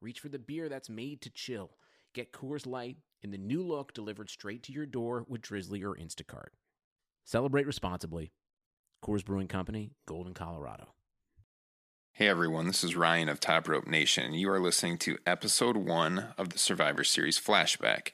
reach for the beer that's made to chill. Get Coors Light in the new look delivered straight to your door with Drizzly or Instacart. Celebrate responsibly. Coors Brewing Company, Golden, Colorado. Hey everyone, this is Ryan of Top Rope Nation. and You are listening to episode one of the Survivor Series Flashback.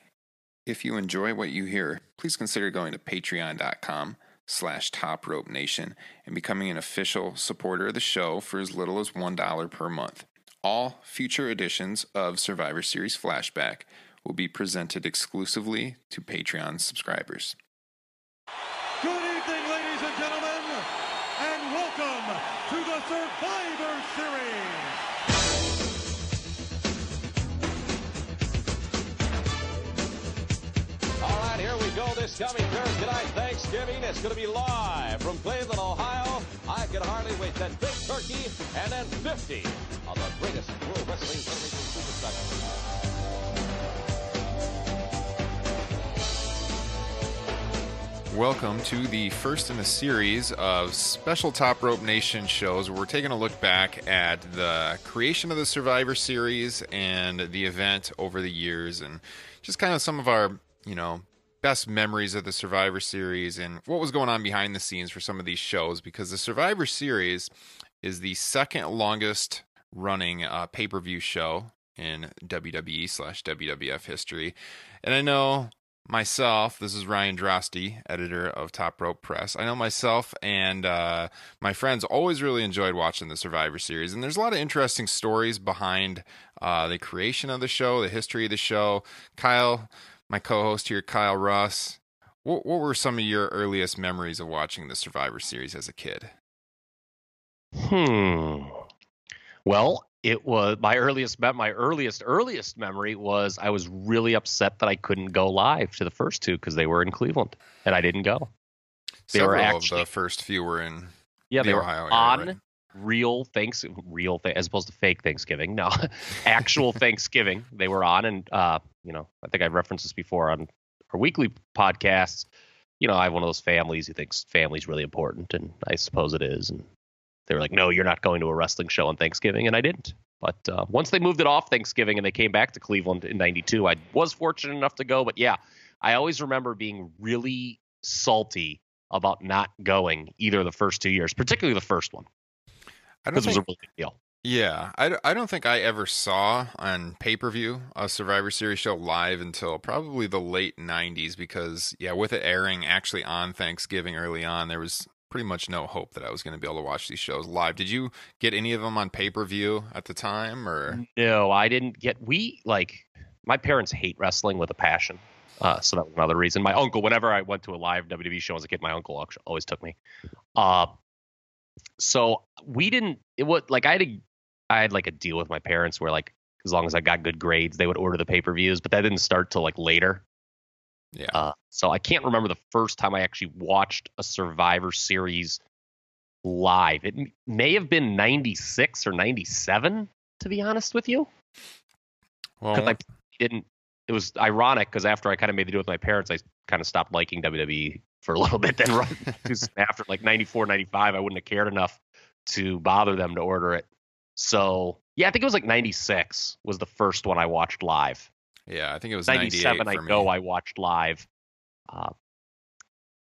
If you enjoy what you hear, please consider going to patreon.com slash top rope nation and becoming an official supporter of the show for as little as $1 per month. All future editions of Survivor Series Flashback will be presented exclusively to Patreon subscribers. Good evening, ladies and gentlemen, and welcome to the Survivor Series. All right, here we go. This coming Thursday night, Thanksgiving. It's going to be live from Cleveland, Ohio. Big Turkey, and then 50 of the greatest Wrestling. Welcome to the first in a series of special Top Rope Nation shows where we're taking a look back at the creation of the Survivor Series and the event over the years and just kind of some of our, you know, best memories of the Survivor Series and what was going on behind the scenes for some of these shows because the Survivor Series is the second longest running uh, pay per view show in WWE slash WWF history. And I know myself, this is Ryan Drosty, editor of Top Rope Press. I know myself and uh, my friends always really enjoyed watching the Survivor Series, and there's a lot of interesting stories behind uh, the creation of the show, the history of the show. Kyle, my co-host here, Kyle Russ. What, what were some of your earliest memories of watching the Survivor Series as a kid? Hmm. Well, it was my earliest my earliest earliest memory was I was really upset that I couldn't go live to the first two because they were in Cleveland and I didn't go. They were Several actually- of the first few were in Yeah, the they were Ohio area, on right? Real thanks real thing as opposed to fake Thanksgiving. No, actual Thanksgiving. They were on, and uh, you know, I think I've referenced this before on our weekly podcasts. You know, I have one of those families who thinks family's really important, and I suppose it is. And they were like, "No, you're not going to a wrestling show on Thanksgiving," and I didn't. But uh, once they moved it off Thanksgiving and they came back to Cleveland in '92, I was fortunate enough to go. But yeah, I always remember being really salty about not going either of the first two years, particularly the first one, I don't because it was a big deal. yeah, I, I don't think I ever saw on pay per view a Survivor Series show live until probably the late '90s because yeah, with it airing actually on Thanksgiving early on, there was pretty much no hope that I was going to be able to watch these shows live. Did you get any of them on pay per view at the time, or No, I didn't get. We like my parents hate wrestling with a passion. Uh, so that was another reason. My uncle, whenever I went to a live WWE show as a kid, my uncle always took me. Uh, so we didn't. It was like I had a, I had like a deal with my parents where like as long as I got good grades, they would order the pay per views. But that didn't start till like later. yeah? Uh, so I can't remember the first time I actually watched a Survivor Series live. It m- may have been '96 or '97, to be honest with you. well, I didn't. It was ironic because after I kind of made the deal with my parents, I kind of stopped liking WWE for a little bit. Then right after, like 94, 95, I wouldn't have cared enough to bother them to order it. So yeah, I think it was like 96 was the first one I watched live. yeah, I think it was 97 I know I watched live. Uh,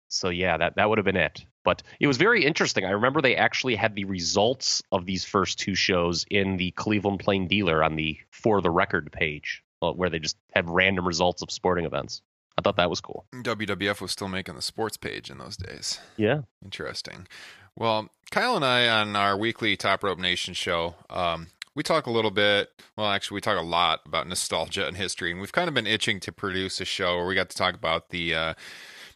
so yeah, that that would have been it. But it was very interesting. I remember they actually had the results of these first two shows in the Cleveland Plain Dealer on the for the record page, uh, where they just had random results of sporting events. I thought that was cool. WWF was still making the sports page in those days. Yeah. Interesting. Well, Kyle and I on our weekly Top Rope Nation show, um, we talk a little bit. Well, actually, we talk a lot about nostalgia and history, and we've kind of been itching to produce a show where we got to talk about the uh,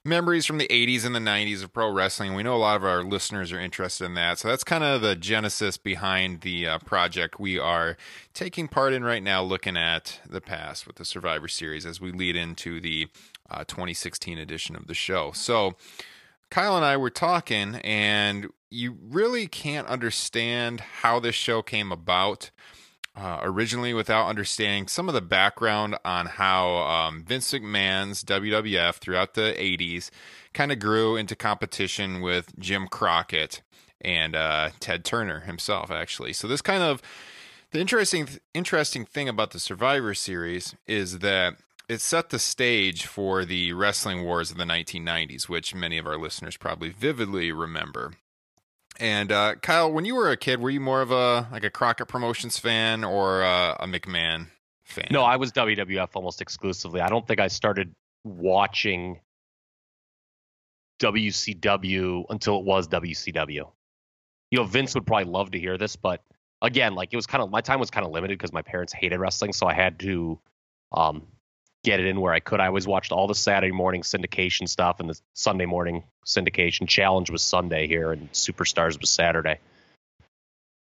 memories from the 80s and the 90s of pro wrestling. We know a lot of our listeners are interested in that. So that's kind of the genesis behind the uh, project we are taking part in right now, looking at the past with the Survivor Series as we lead into the uh, 2016 edition of the show. So Kyle and I were talking, and you really can't understand how this show came about uh, originally without understanding some of the background on how um, Vince McMahon's WWF throughout the 80s kind of grew into competition with Jim Crockett and uh, Ted Turner himself, actually. So this kind of the interesting interesting thing about the Survivor Series is that it set the stage for the wrestling wars of the 1990s, which many of our listeners probably vividly remember. And uh, Kyle, when you were a kid, were you more of a like a Crockett Promotions fan or uh, a McMahon fan? No, I was WWF almost exclusively. I don't think I started watching WCW until it was WCW. You know, Vince would probably love to hear this, but again, like it was kind of my time was kind of limited because my parents hated wrestling, so I had to um, get it in where I could. I always watched all the Saturday morning syndication stuff and the Sunday morning syndication. Challenge was Sunday here, and Superstars was Saturday.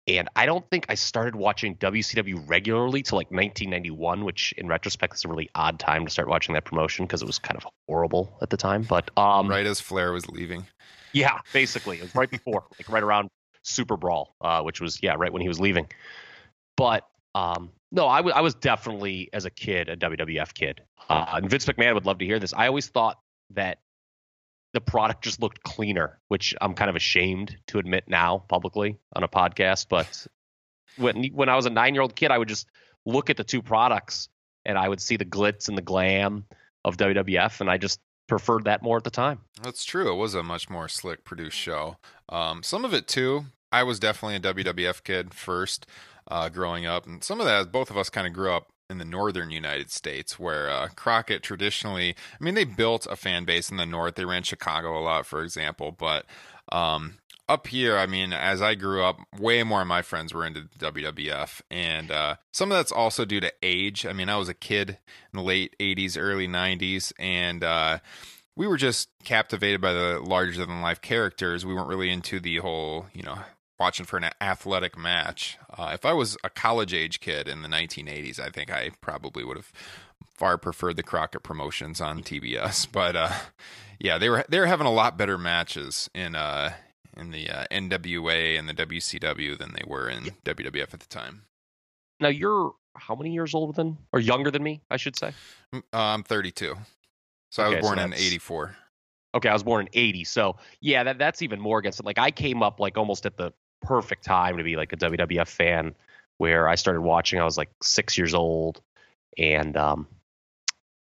And I don't think I started watching WCW regularly till like 1991, which in retrospect is a really odd time to start watching that promotion because it was kind of horrible at the time. But um, right as Flair was leaving. Yeah, basically, it was right before, like right around SuperBrawl, uh, which was yeah, right when he was leaving. But um, no, I, w- I was definitely as a kid a WWF kid. Uh, and Vince McMahon would love to hear this. I always thought that the product just looked cleaner, which I'm kind of ashamed to admit now publicly on a podcast. But when when I was a nine year old kid, I would just look at the two products and I would see the glitz and the glam of WWF, and I just preferred that more at the time. That's true. It was a much more slick produced show. Um, some of it too. I was definitely a WWF kid first uh, growing up, and some of that, both of us kind of grew up in the northern United States, where uh, Crockett traditionally, I mean, they built a fan base in the north. They ran Chicago a lot, for example, but um, up here, I mean, as I grew up, way more of my friends were into WWF, and uh, some of that's also due to age. I mean, I was a kid in the late '80s, early '90s, and uh, we were just captivated by the larger than life characters. We weren't really into the whole, you know, watching for an athletic match. Uh, if I was a college age kid in the 1980s, I think I probably would have far preferred the Crockett promotions on TBS. But uh, yeah, they were they were having a lot better matches in uh, in the uh, NWA and the WCW than they were in WWF at the time. Now you're how many years older than or younger than me? I should say. Mm, uh, I'm 32, so okay, I was born so in '84. Okay, I was born in 80. So, yeah, that that's even more against it. Like I came up like almost at the perfect time to be like a WWF fan where I started watching. I was like six years old, and um,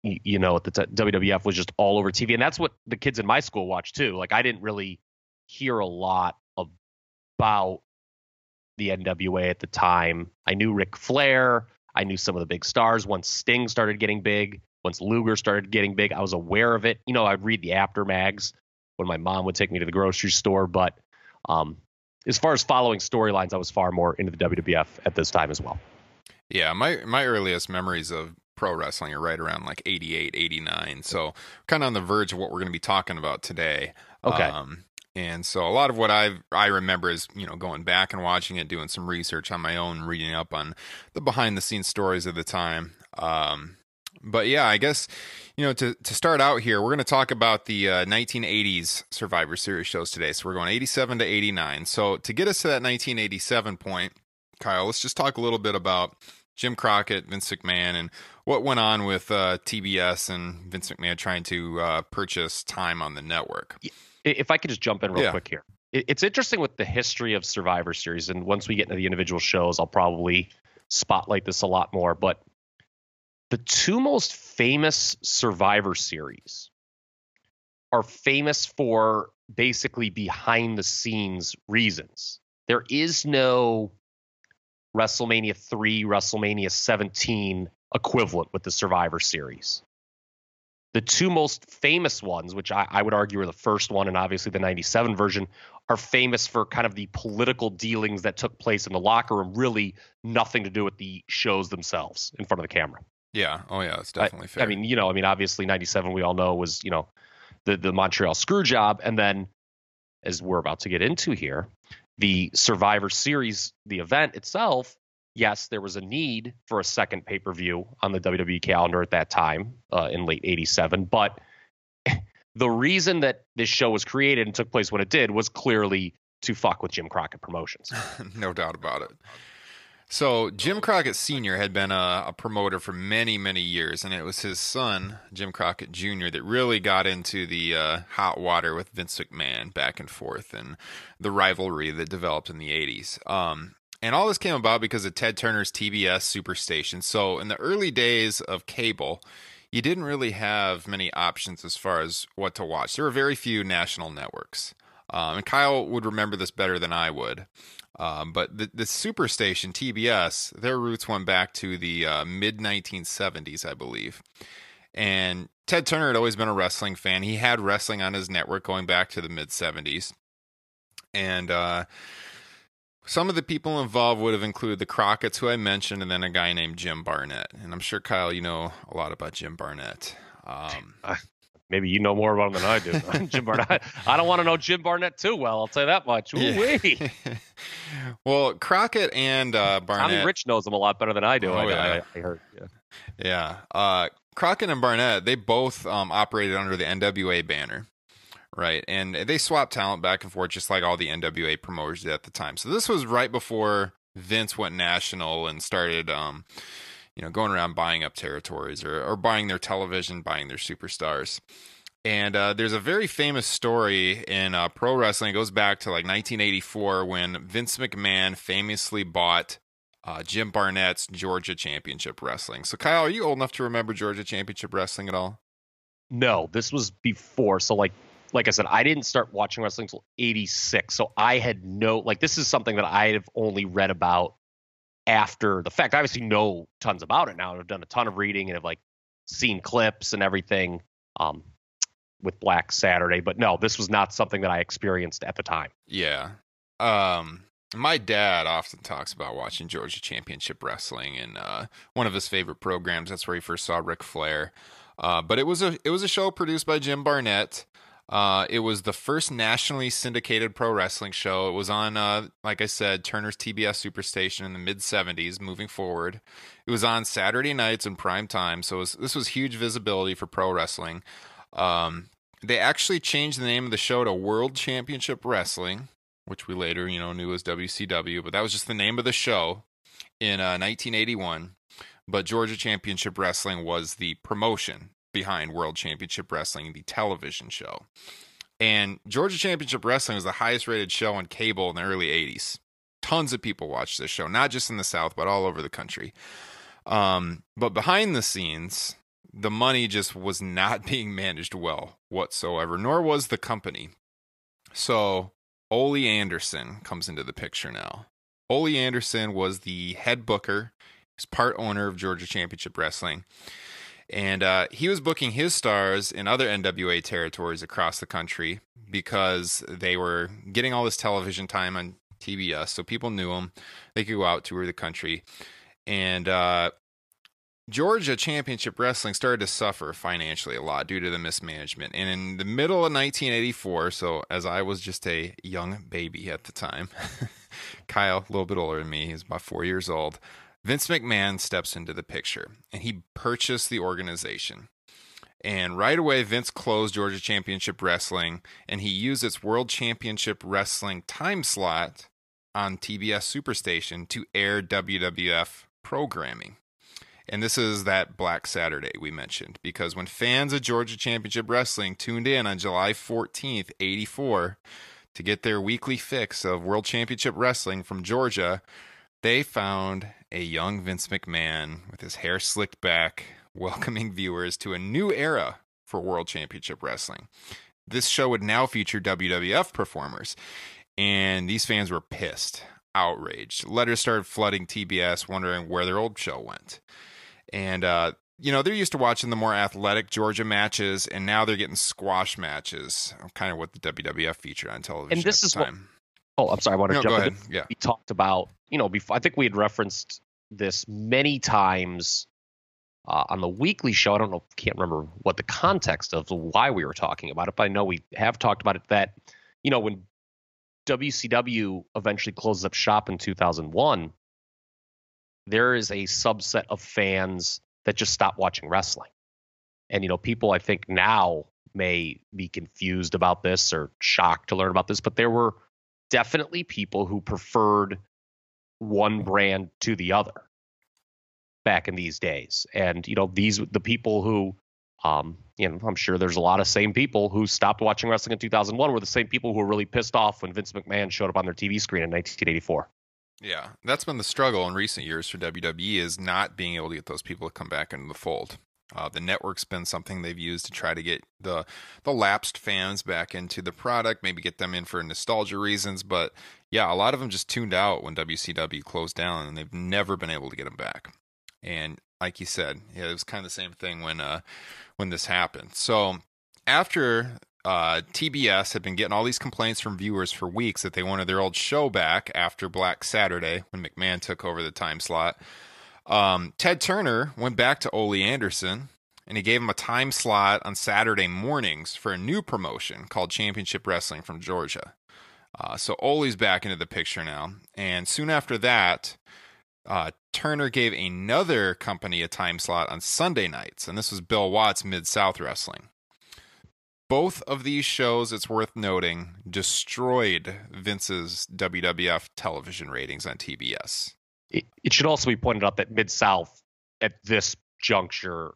you, you know, the t- WWF was just all over TV, and that's what the kids in my school watched too. Like I didn't really hear a lot about the NWA at the time. I knew Ric Flair. I knew some of the big stars. Once Sting started getting big, once Luger started getting big, I was aware of it. You know, I'd read the Apter mags when my mom would take me to the grocery store, but um, as far as following storylines, I was far more into the WWF at this time as well. Yeah, my my earliest memories of pro wrestling are right around like 88, 89. So kind of on the verge of what we're going to be talking about today. Okay. Um, and so a lot of what I I remember is you know going back and watching it, doing some research on my own, reading up on the behind the scenes stories of the time. Um, but yeah, I guess you know to to start out here, we're going to talk about the uh, 1980s Survivor Series shows today. So we're going 87 to 89. So to get us to that 1987 point, Kyle, let's just talk a little bit about Jim Crockett, Vince McMahon, and what went on with uh, TBS and Vince McMahon trying to uh, purchase time on the network. If I could just jump in real yeah. quick here, it's interesting with the history of Survivor Series, and once we get into the individual shows, I'll probably spotlight this a lot more. But the two most famous Survivor series are famous for basically behind the scenes reasons. There is no WrestleMania 3, WrestleMania 17 equivalent with the Survivor Series. The two most famous ones, which I, I, would argue are the first one and obviously the 97 version, are famous for kind of the political dealings that took place in the locker room, really nothing to do with the shows themselves in front of the camera. Yeah. Oh, yeah. It's definitely I, fair. I mean, you know, I mean, obviously, '97 we all know was you know the the Montreal screw job, and then as we're about to get into here, the Survivor Series, the event itself. Yes, there was a need for a second pay per view on the WWE calendar at that time uh, in late '87, but the reason that this show was created and took place when it did was clearly to fuck with Jim Crockett Promotions. no doubt about it. So Jim Crockett Sr. had been a, a, promoter for many, many years, and it was his son, Jim Crockett Jr., that really got into the uh, hot water with Vince McMahon back and forth, and the rivalry that developed in the '80s. Um, and all this came about because of Ted Turner's TBS Superstation. So in the early days of cable, you didn't really have many options as far as what to watch. There were very few national networks. Um, and Kyle would remember this better than I would. Um, but the, the Superstation, TBS, their roots went back to the uh, mid 1970s, I believe. And Ted Turner had always been a wrestling fan. He had wrestling on his network going back to the mid 70s. And uh, some of the people involved would have included the Crockett's, who I mentioned, and then a guy named Jim Barnett. And I'm sure, Kyle, you know a lot about Jim Barnett. Um, maybe you know more about him than I do. Jim Barnett. I don't want to know Jim Barnett too well. I'll say that much. Yeah. well, Crockett and uh, Barnett. Tommy Rich knows him a lot better than I do. Oh, I, yeah. I, I heard. Yeah. Yeah. Uh, Crockett and Barnett, they both um, operated under the NWA banner. Right. And they swapped talent back and forth just like all the NWA promoters did at the time. So this was right before Vince went national and started um, you know, going around buying up territories or, or buying their television, buying their superstars. And uh, there's a very famous story in uh, pro wrestling. It goes back to like 1984 when Vince McMahon famously bought uh, Jim Barnett's Georgia Championship Wrestling. So, Kyle, are you old enough to remember Georgia Championship Wrestling at all? No, this was before. So, like, like I said, I didn't start watching wrestling until '86. So I had no like. This is something that I have only read about after the fact. I obviously know tons about it now. I've done a ton of reading and have like seen clips and everything um, with Black Saturday. But no, this was not something that I experienced at the time. Yeah. Um, my dad often talks about watching Georgia Championship Wrestling and uh, one of his favorite programs. That's where he first saw Ric Flair. Uh, but it was a it was a show produced by Jim Barnett. Uh, it was the first nationally syndicated pro wrestling show. It was on, uh, like I said, Turner's TBS Superstation in the mid 70s moving forward. It was on Saturday nights in prime time. So was, this was huge visibility for pro wrestling. Um, they actually changed the name of the show to World Championship Wrestling, which we later, you know, knew as WCW, but that was just the name of the show in uh, 1981. But Georgia Championship Wrestling was the promotion behind World Championship Wrestling, the television show. And Georgia Championship Wrestling was the highest rated show on cable in the early 80s. Tons of people watched this show, not just in the South, but all over the country. Um, but behind the scenes, the money just was not being managed well whatsoever, nor was the company. So Ole Anderson comes into the picture now. Ole Anderson was the head booker, he's part owner of Georgia Championship Wrestling. And uh, he was booking his stars in other NWA territories across the country because they were getting all this television time on TBS. So people knew them. They could go out, tour the country. And uh, Georgia Championship Wrestling started to suffer financially a lot due to the mismanagement. And in the middle of 1984, so as I was just a young baby at the time, Kyle, a little bit older than me, he's about four years old. Vince McMahon steps into the picture and he purchased the organization. And right away, Vince closed Georgia Championship Wrestling and he used its World Championship Wrestling time slot on TBS Superstation to air WWF programming. And this is that Black Saturday we mentioned because when fans of Georgia Championship Wrestling tuned in on July 14th, 84, to get their weekly fix of World Championship Wrestling from Georgia, they found a young Vince McMahon with his hair slicked back, welcoming viewers to a new era for World Championship Wrestling. This show would now feature WWF performers, and these fans were pissed, outraged. Letters started flooding TBS, wondering where their old show went. And, uh, you know, they're used to watching the more athletic Georgia matches, and now they're getting squash matches, kind of what the WWF featured on television. And this is time. what. Oh, I'm sorry. I want to no, jump go in. Yeah. We talked about, you know, before, I think we had referenced this many times uh, on the weekly show. I don't know, can't remember what the context of why we were talking about it, but I know we have talked about it. That you know when WCW eventually closes up shop in 2001, there is a subset of fans that just stop watching wrestling. And you know, people I think now may be confused about this or shocked to learn about this, but there were definitely people who preferred one brand to the other back in these days. And you know, these the people who um, you know, I'm sure there's a lot of same people who stopped watching wrestling in 2001 were the same people who were really pissed off when Vince McMahon showed up on their TV screen in 1984. Yeah, that's been the struggle in recent years for WWE is not being able to get those people to come back into the fold. Uh, the network's been something they've used to try to get the the lapsed fans back into the product, maybe get them in for nostalgia reasons. But yeah, a lot of them just tuned out when WCW closed down, and they've never been able to get them back. And like you said, yeah, it was kind of the same thing when uh, when this happened. So after uh, TBS had been getting all these complaints from viewers for weeks that they wanted their old show back after Black Saturday when McMahon took over the time slot. Um, Ted Turner went back to Ole Anderson and he gave him a time slot on Saturday mornings for a new promotion called Championship Wrestling from Georgia. Uh, so Ole's back into the picture now. And soon after that, uh, Turner gave another company a time slot on Sunday nights, and this was Bill Watts Mid South Wrestling. Both of these shows, it's worth noting, destroyed Vince's WWF television ratings on TBS. It, it should also be pointed out that Mid South at this juncture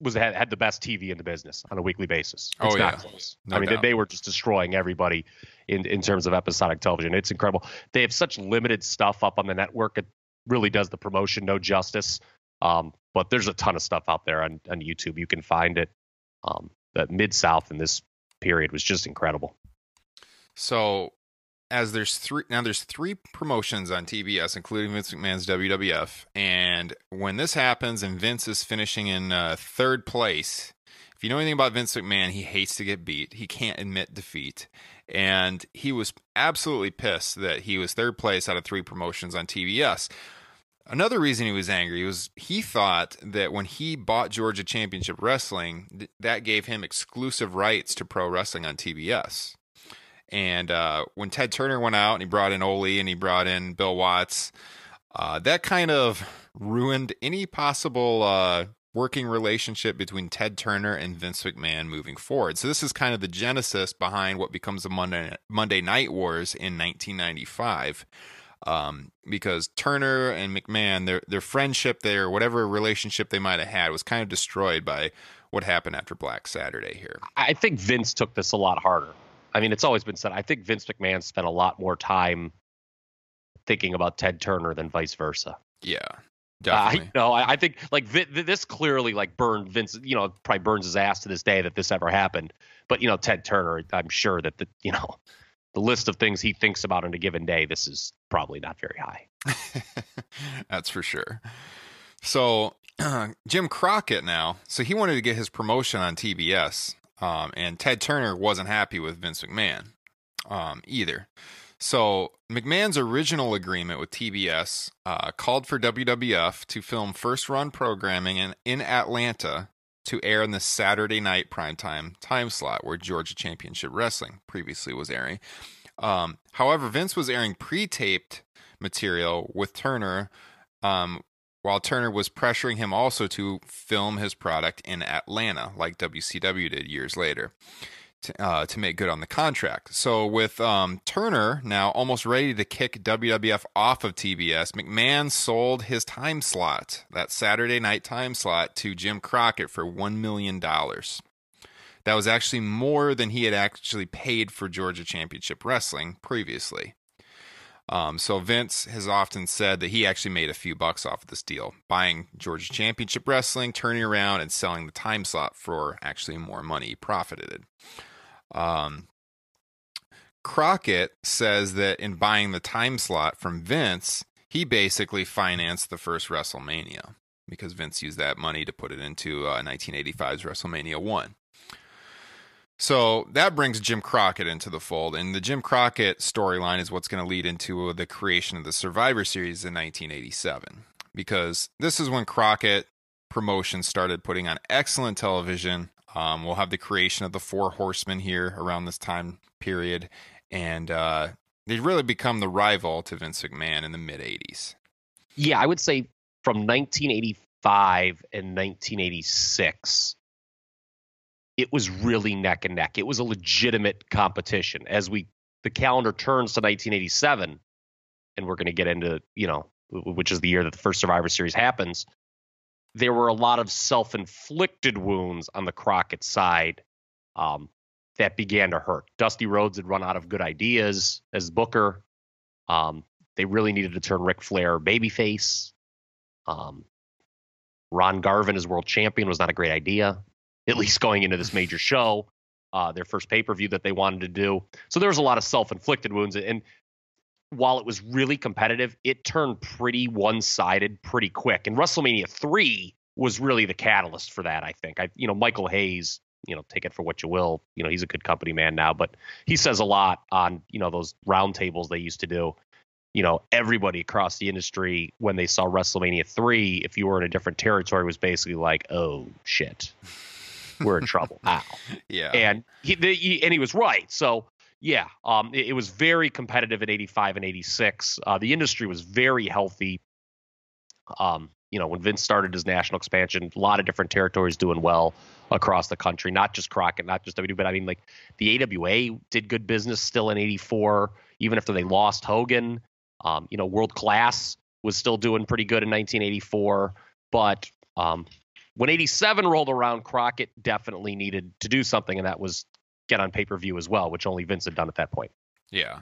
was had, had the best TV in the business on a weekly basis. It's oh, not yeah. close. No I mean, they, doubt. they were just destroying everybody in, in terms of episodic television. It's incredible. They have such limited stuff up on the network. It really does the promotion no justice. Um, but there's a ton of stuff out there on, on YouTube. You can find it. Um, the Mid South in this period was just incredible. So, as there's three now, there's three promotions on TBS, including Vince McMahon's WWF. And when this happens, and Vince is finishing in uh, third place, if you know anything about Vince McMahon, he hates to get beat. He can't admit defeat, and he was absolutely pissed that he was third place out of three promotions on TBS. Another reason he was angry was he thought that when he bought Georgia Championship Wrestling, th- that gave him exclusive rights to pro wrestling on TBS. And uh, when Ted Turner went out and he brought in Ole and he brought in Bill Watts, uh, that kind of ruined any possible uh, working relationship between Ted Turner and Vince McMahon moving forward. So this is kind of the genesis behind what becomes the Monday Monday Night Wars in 1995 um, because Turner and McMahon, their their friendship there, whatever relationship they might have had, was kind of destroyed by what happened after Black Saturday here. I think Vince took this a lot harder. I mean, it's always been said. I think Vince McMahon spent a lot more time thinking about Ted Turner than vice versa. Yeah, Uh, definitely. I, no, I, I think like Vi- this clearly like burned Vince. You know, probably burns his ass to this day that this ever happened. But you know, Ted Turner, I'm sure that the you know the list of things he thinks about in a given day, this is probably not very high. That's for sure. So Jim Crockett now, so he wanted to get his promotion on TBS, um, and Ted Turner wasn't happy with Vince McMahon um, either. So McMahon's original agreement with TBS uh, called for WWF to film first run programming in, in Atlanta to air in the Saturday night primetime time slot where Georgia Championship Wrestling previously was airing. Um, however, Vince was airing pre-taped material with Turner, um, while Turner was pressuring him also to film his product in Atlanta, like WCW did years later, to, uh, to make good on the contract. So, with um, Turner now almost ready to kick WWF off of TBS, McMahon sold his time slot, that Saturday night time slot, to Jim Crockett for $1 million. That was actually more than he had actually paid for Georgia Championship Wrestling previously. Um, so Vince has often said that he actually made a few bucks off of this deal, buying Georgia Championship Wrestling, turning around and selling the time slot for actually more money. He profited it. Um, Crockett says that in buying the time slot from Vince, he basically financed the first WrestleMania because Vince used that money to put it into uh, 1985's WrestleMania 1. So that brings Jim Crockett into the fold, and the Jim Crockett storyline is what's going to lead into the creation of the Survivor Series in 1987. because this is when Crockett promotion started putting on excellent television. Um, we'll have the creation of the Four Horsemen here around this time period, and uh, they really become the rival to Vince McMahon in the mid '80s. Yeah, I would say from 1985 and 1986, it was really neck and neck. It was a legitimate competition. As we the calendar turns to 1987, and we're going to get into you know which is the year that the first Survivor Series happens. There were a lot of self-inflicted wounds on the Crockett side um, that began to hurt. Dusty Rhodes had run out of good ideas as Booker. Um, they really needed to turn Ric Flair babyface. Um, Ron Garvin as world champion was not a great idea, at least going into this major show, uh, their first pay per view that they wanted to do. So there was a lot of self inflicted wounds. And while it was really competitive, it turned pretty one sided pretty quick. And WrestleMania 3 was really the catalyst for that, I think. I, you know, Michael Hayes, you know, take it for what you will. You know, he's a good company man now, but he says a lot on, you know, those roundtables they used to do you know, everybody across the industry when they saw WrestleMania 3, if you were in a different territory, was basically like, oh, shit, we're in trouble now. Yeah. And he, the, he, and he was right. So, yeah, um, it, it, was very competitive in 85 and 86. Uh, the industry was very healthy. Um, you know, when Vince started his national expansion, a lot of different territories doing well across the country, not just Crockett, not just WWE, but I mean, like the AWA did good business still in 84, even after they lost Hogan. Um, you know, world class was still doing pretty good in 1984, but um, when 87 rolled around, Crockett definitely needed to do something, and that was get on pay per view as well, which only Vince had done at that point. Yeah.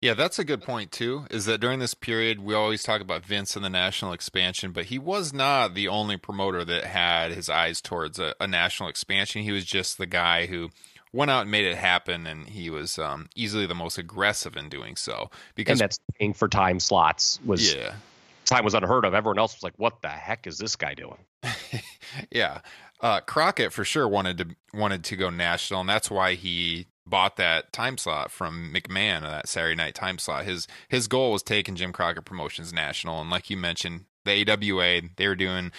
Yeah, that's a good point too. Is that during this period we always talk about Vince and the national expansion, but he was not the only promoter that had his eyes towards a, a national expansion. He was just the guy who went out and made it happen, and he was um, easily the most aggressive in doing so. Because and that's paying for time slots was yeah. time was unheard of. Everyone else was like, "What the heck is this guy doing?" yeah, uh, Crockett for sure wanted to wanted to go national, and that's why he bought that time slot from McMahon, that Saturday night time slot. His his goal was taking Jim Crockett Promotions national, and like you mentioned, the AWA they were doing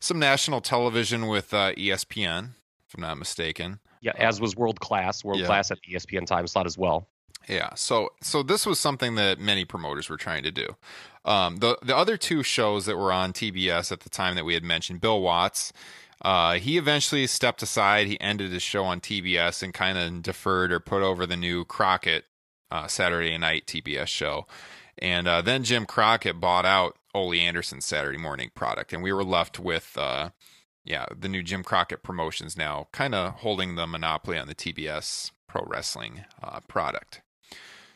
some national television with uh, ESPN, if I'm not mistaken. Yeah, as was World Class, World yeah. Class at the ESPN time slot as well. Yeah, so so this was something that many promoters were trying to do. Um, the the other two shows that were on TBS at the time that we had mentioned, Bill Watts, uh, he eventually stepped aside. He ended his show on TBS and kind of deferred or put over the new Crockett uh, Saturday night TBS show. And uh, then Jim Crockett bought out Ole Anderson's Saturday morning product, and we were left with uh, yeah, the new Jim Crockett Promotions now kind of holding the monopoly on the TBS pro wrestling uh, product.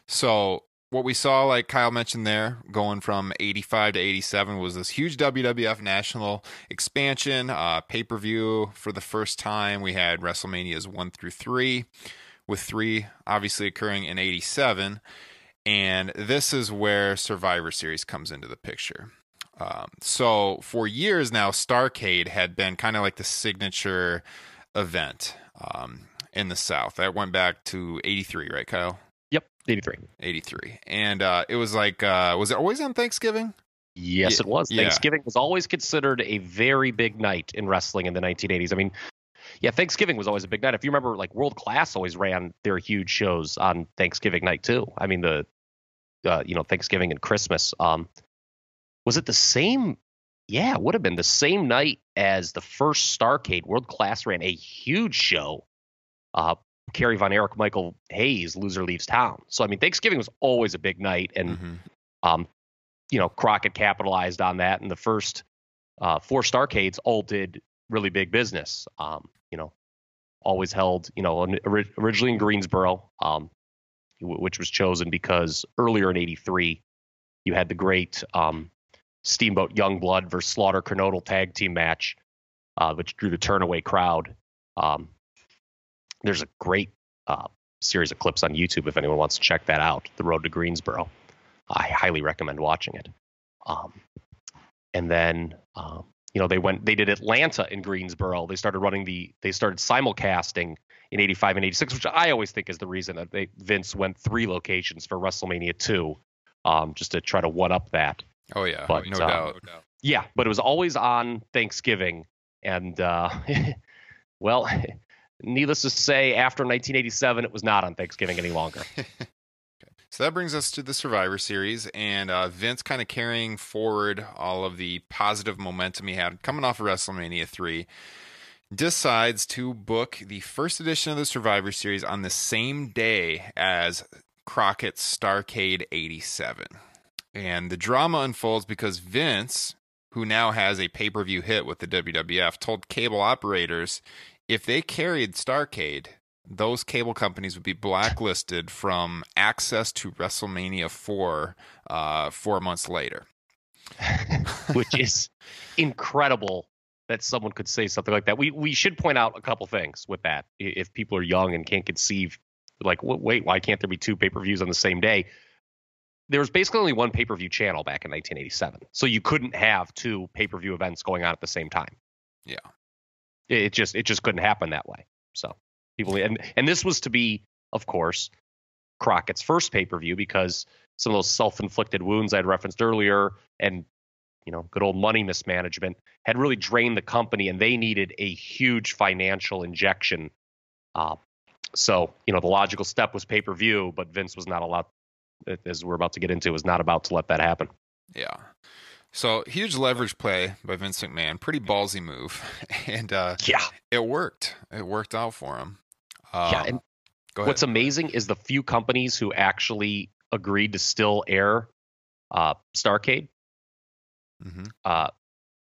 So what we saw, like Kyle mentioned there, going from 85 to 87 was this huge WWF national expansion, uh, pay per view for the first time. We had WrestleManias 1 through 3, with 3 obviously occurring in 87. And this is where Survivor Series comes into the picture. Um, so for years now, Starrcade had been kind of like the signature event um, in the South. That went back to '83, right, Kyle? Yep, '83. '83, and uh, it was like, uh, was it always on Thanksgiving? Yes, it was. Yeah. Thanksgiving was always considered a very big night in wrestling in the 1980s. I mean, yeah, Thanksgiving was always a big night. If you remember, like World Class always ran their huge shows on Thanksgiving night too. I mean, the uh, you know Thanksgiving and Christmas. Um, was it the same? Yeah, it would have been the same night as the first Starrcade. World Class ran a huge show. Uh, Kerry Von Erich, Michael Hayes, loser leaves town. So I mean, Thanksgiving was always a big night, and mm-hmm. um, you know, Crockett capitalized on that. And the first uh, four Starrcades all did really big business. Um, you know, always held, you know, originally in Greensboro, um, which was chosen because earlier in '83 you had the great um, Steamboat Youngblood versus Slaughter Kernodle tag team match, uh, which drew the turnaway crowd. Um, there's a great uh, series of clips on YouTube if anyone wants to check that out. The Road to Greensboro. I highly recommend watching it. Um, and then um, you know they went they did Atlanta in Greensboro. They started running the they started simulcasting in 85 and 86, which I always think is the reason that they Vince went three locations for WrestleMania 2, um, just to try to one up that. Oh yeah, but, no, uh, doubt. Yeah, but it was always on Thanksgiving, and uh, well, needless to say, after 1987, it was not on Thanksgiving any longer. So that brings us to the Survivor Series, and uh, Vince kind of carrying forward all of the positive momentum he had coming off of WrestleMania 3, decides to book the first edition of the Survivor Series on the same day as Crockett's Starrcade 87. And the drama unfolds because Vince, who now has a pay per view hit with the WWF, told cable operators if they carried Starrcade, those cable companies would be blacklisted from access to WrestleMania 4 uh, four months later. which is incredible that someone could say something like that. We we should point out a couple things with that. If people are young and can't conceive, like, wait, why can't there be two pay per views on the same day? There was basically only one pay per view channel back in 1987, so you couldn't have two pay per view events going on at the same time. Yeah. It, just it just couldn't happen that way. So people and and this was to be, of course, Crockett's first pay per view because some of those self inflicted wounds I'd referenced earlier and you know, good old money mismanagement had really drained the company, and they needed a huge financial injection. Uh, so, you know, the logical step was pay per view, but Vince was not allowed, as we're about to get into, was not about to let that happen. Yeah. So huge leverage play by Vince McMahon, pretty ballsy move, and uh, Yeah, it worked. It worked out for him. Um, yeah. And go ahead. what's amazing is the few companies who actually agreed to still air uh, Starrcade Mhm. uh,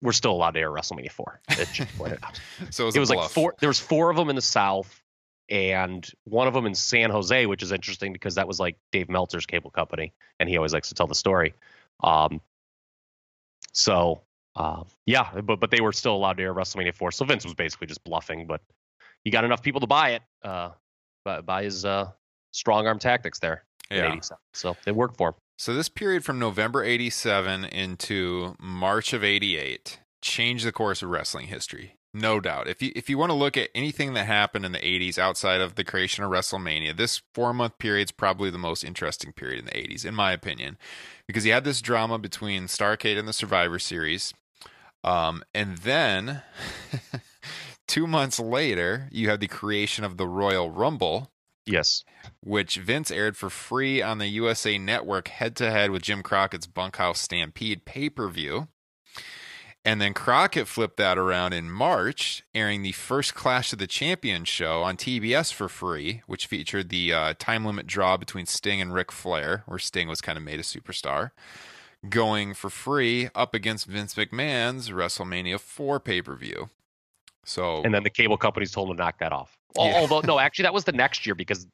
were still allowed to air WrestleMania 4. It should be out. So it was, it was like four there was four of them in the south and one of them in san jose which is interesting because that was like dave meltzer's cable company and he always likes to tell the story um so uh, yeah but but they were still allowed to air wrestlemania 4 so vince was basically just bluffing but he got enough people to buy it uh by, by his uh strong arm tactics there Yeah. 87. so it worked for him So this period from November 87 into March of 88 changed the course of wrestling history. No doubt. If you if you want to look at anything that happened in the 80s outside of the creation of WrestleMania, this 4-month period is probably the most interesting period in the 80s in my opinion. Because you had this drama between Starrcade and the Survivor series. Um and then 2 months later, you have the creation of the Royal Rumble yes which Vince aired for free on the USA Network head to head with Jim Crockett's Bunkhouse Stampede pay per view. And then Crockett flipped that around in March, airing the first Clash of the Champions show on TBS for free, which featured the uh, time limit draw between Sting and Ric Flair, where Sting was kind of made a superstar, going for free up against Vince McMahon's WrestleMania 4 pay per view. So, and then the cable companies told him to knock that off. Yeah. Although no, actually that was the next year because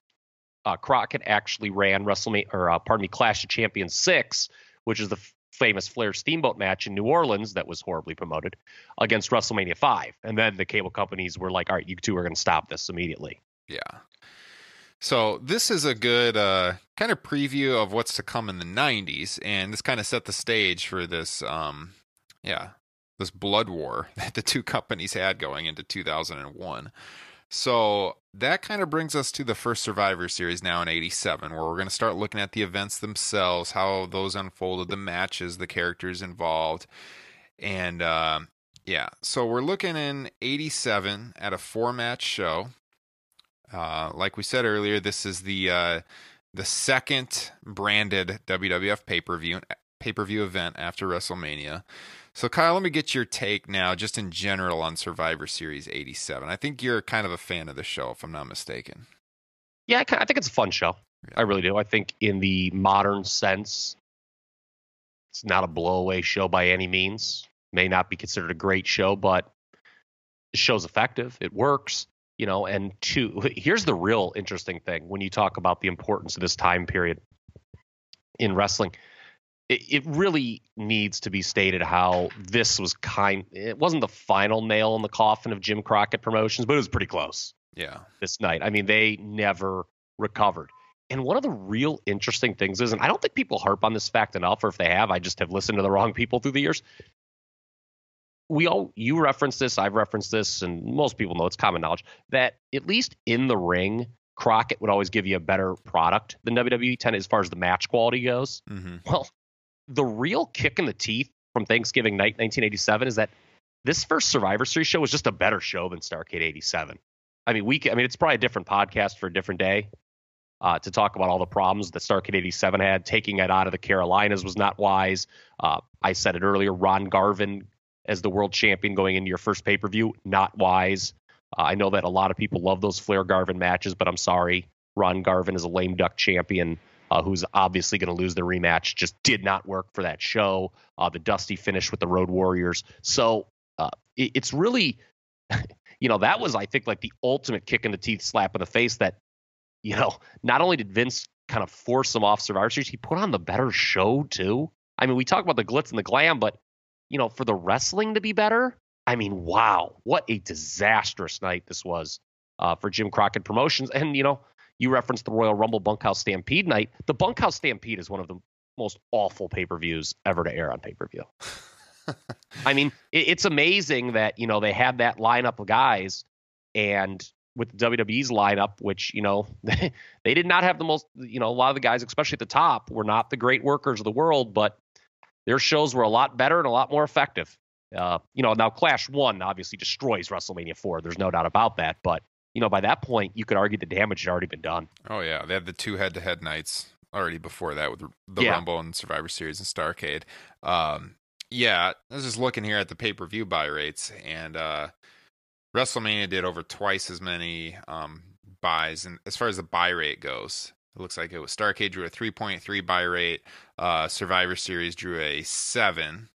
uh, Crockett actually ran WrestleMania or uh, pardon me, Clash of Champions six, which is the f- famous Flair Steamboat match in New Orleans that was horribly promoted against WrestleMania five, and then the cable companies were like, "All right, you two are going to stop this immediately." Yeah. So this is a good uh, kind of preview of what's to come in the '90s, and this kind of set the stage for this, um, yeah, this blood war that the two companies had going into 2001. So that kind of brings us to the first Survivor Series now in '87, where we're going to start looking at the events themselves, how those unfolded, the matches, the characters involved, and uh, yeah. So we're looking in '87 at a four-match show. Uh, like we said earlier, this is the uh, the second branded WWF pay per view pay per view event after WrestleMania. So, Kyle, let me get your take now, just in general, on Survivor Series '87. I think you're kind of a fan of the show, if I'm not mistaken. Yeah, I, think it's a fun show. Yeah. I really do. I think in the modern sense, it's not a blowaway show by any means. May not be considered a great show, but the show's effective. It works, you know. And two, here's the real interesting thing when you talk about the importance of this time period in wrestling. It, it really needs to be stated how this was kind. It wasn't the final nail in the coffin of Jim Crockett Promotions, but it was pretty close Yeah, this night. I mean, they never recovered. And one of the real interesting things is, and I don't think people harp on this fact enough, or if they have, I just have listened to the wrong people through the years. We all, you referenced this, I've referenced this, and most people know it's common knowledge that at least in the ring, Crockett would always give you a better product than WWE 10 as far as the match quality goes. Mm-hmm. Well, the real kick in the teeth from Thanksgiving night 1987 is that this first Survivor Series show was just a better show than Starrcade 87. I mean, we I mean, it's probably a different podcast for a different day uh, to talk about all the problems that Starrcade 87 had. Taking it out of the Carolinas was not wise. Uh, I said it earlier. Ron Garvin as the world champion going into your first pay per view, not wise. Uh, I know that a lot of people love those Flair Garvin matches, but I'm sorry. Ron Garvin is a lame duck champion uh, who's obviously going to lose the rematch. Just did not work for that show. Uh, the Dusty finish with the Road Warriors. So uh, it, it's really, you know, that was, I think, like the ultimate kick in the teeth slap in the face that, you know, not only did Vince kind of force him off Survivor Series, he put on the better show, too. I mean, we talk about the glitz and the glam, but, you know, for the wrestling to be better, I mean, wow, what a disastrous night this was uh, for Jim Crockett Promotions. And, you know, you referenced the Royal Rumble Bunkhouse Stampede night. The Bunkhouse Stampede is one of the most awful pay per views ever to air on pay per view. I mean, it, it's amazing that, you know, they had that lineup of guys and with the WWE's lineup, which, you know, they, did not have the most, you know, a lot of the guys, especially at the top, were not the great workers of the world, but their shows were a lot better and a lot more effective. Uh, you know, now Clash 1 obviously destroys WrestleMania 4. There's no doubt about that. But, you know, by that point, you could argue the damage had already been done. Oh, yeah. They had the two head to head nights already before that with the Yeah. Rumble and Survivor Series and Starrcade. Um, yeah, I was just looking here at the pay per view buy rates, and uh, WrestleMania did over twice as many um, buys. And as far as the buy rate goes, it looks like it was Starrcade drew a 3.3 buy rate, uh, Survivor Series drew a 7.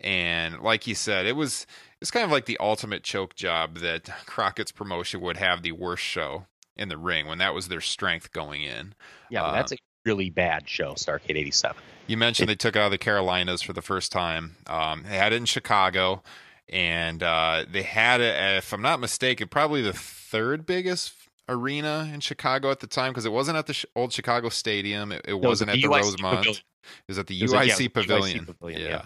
And like you said, it was it's kind of like the ultimate choke job that Crockett's promotion would have the worst show in the ring when that was their strength going in. Yeah, that's a really bad show, Starrcade 87. You mentioned they took it out of the Carolinas for the first time. Um, they had it in Chicago, and uh, they had it, if I'm not mistaken, probably the third biggest arena in Chicago at the time because it wasn't at the sh- old Chicago Stadium. It, it was wasn't at the UIC Rosemont. Pavilion. It was at the It was at- yeah, UIC, the UIC Pavilion. Pavilion, yeah. yeah.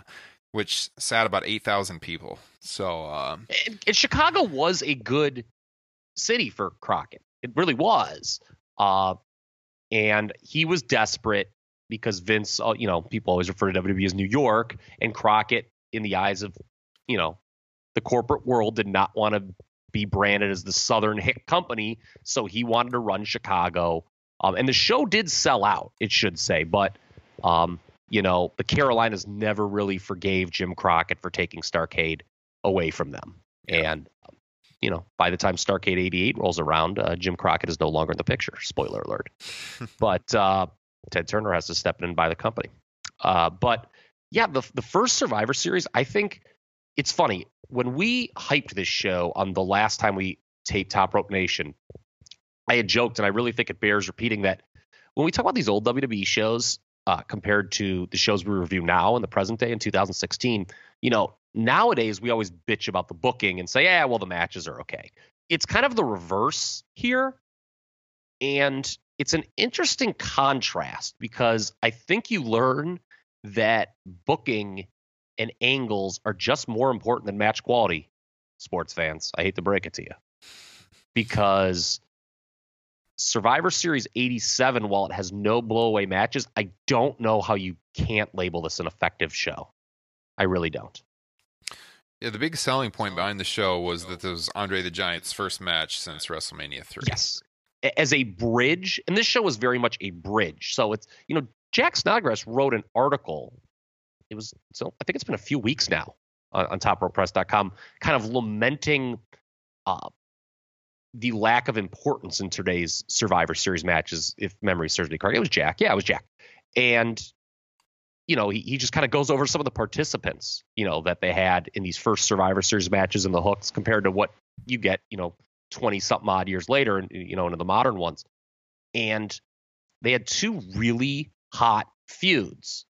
Which sat about 8,000 people. So, um, And, and Chicago was a good city for Crockett. It really was. Uh, and he was desperate because Vince, uh, you know, people always refer to WWE as New York, and Crockett, in the eyes of, you know, the corporate world, did not want to be branded as the Southern Hick Company, so he wanted to run Chicago. Um, and the show did sell out, it should say, but um, you know, the Carolinas never really forgave Jim Crockett for taking Starrcade away from them. And, um, you know, by the time Starrcade 88 rolls around, uh, Jim Crockett is no longer in the picture. Spoiler alert. but uh, Ted Turner has to step in and buy the company. Uh, but yeah, the, the first Survivor Series, I think it's funny. When we hyped this show on the last time we taped Top Rope Nation, I had joked, and I really think it bears repeating that when we talk about these old WWE shows, uh, compared to the shows we review now in the present day in 2016, you know, nowadays we always bitch about the booking and say, yeah, well, the matches are okay. It's kind of the reverse here. And it's an interesting contrast because I think you learn that booking and angles are just more important than match quality, sports fans. I hate to break it to you. Because Survivor Series 87, while it has no blowaway matches, I don't know how you can't label this an effective show. I really don't. yeah, the big selling point behind the show was that this was Andre the Giant's first match since WrestleMania 3. Yes. As a bridge, and this show was very much a bridge. So it's, you know, Jack Snodgrass wrote an article. It was, so I think it's been a few weeks now on, on topropepress.com, kind of lamenting uh, the lack of importance in today's Survivor Series matches, if memory serves me correct. It was Jack. Yeah, it was Jack. And, you know, he, he just kind of goes over some of the participants, you know, that they had in these first Survivor Series matches and the hooks compared to what you get, you know, 20 something odd years later, and you know, into the modern ones. And they had two really hot feuds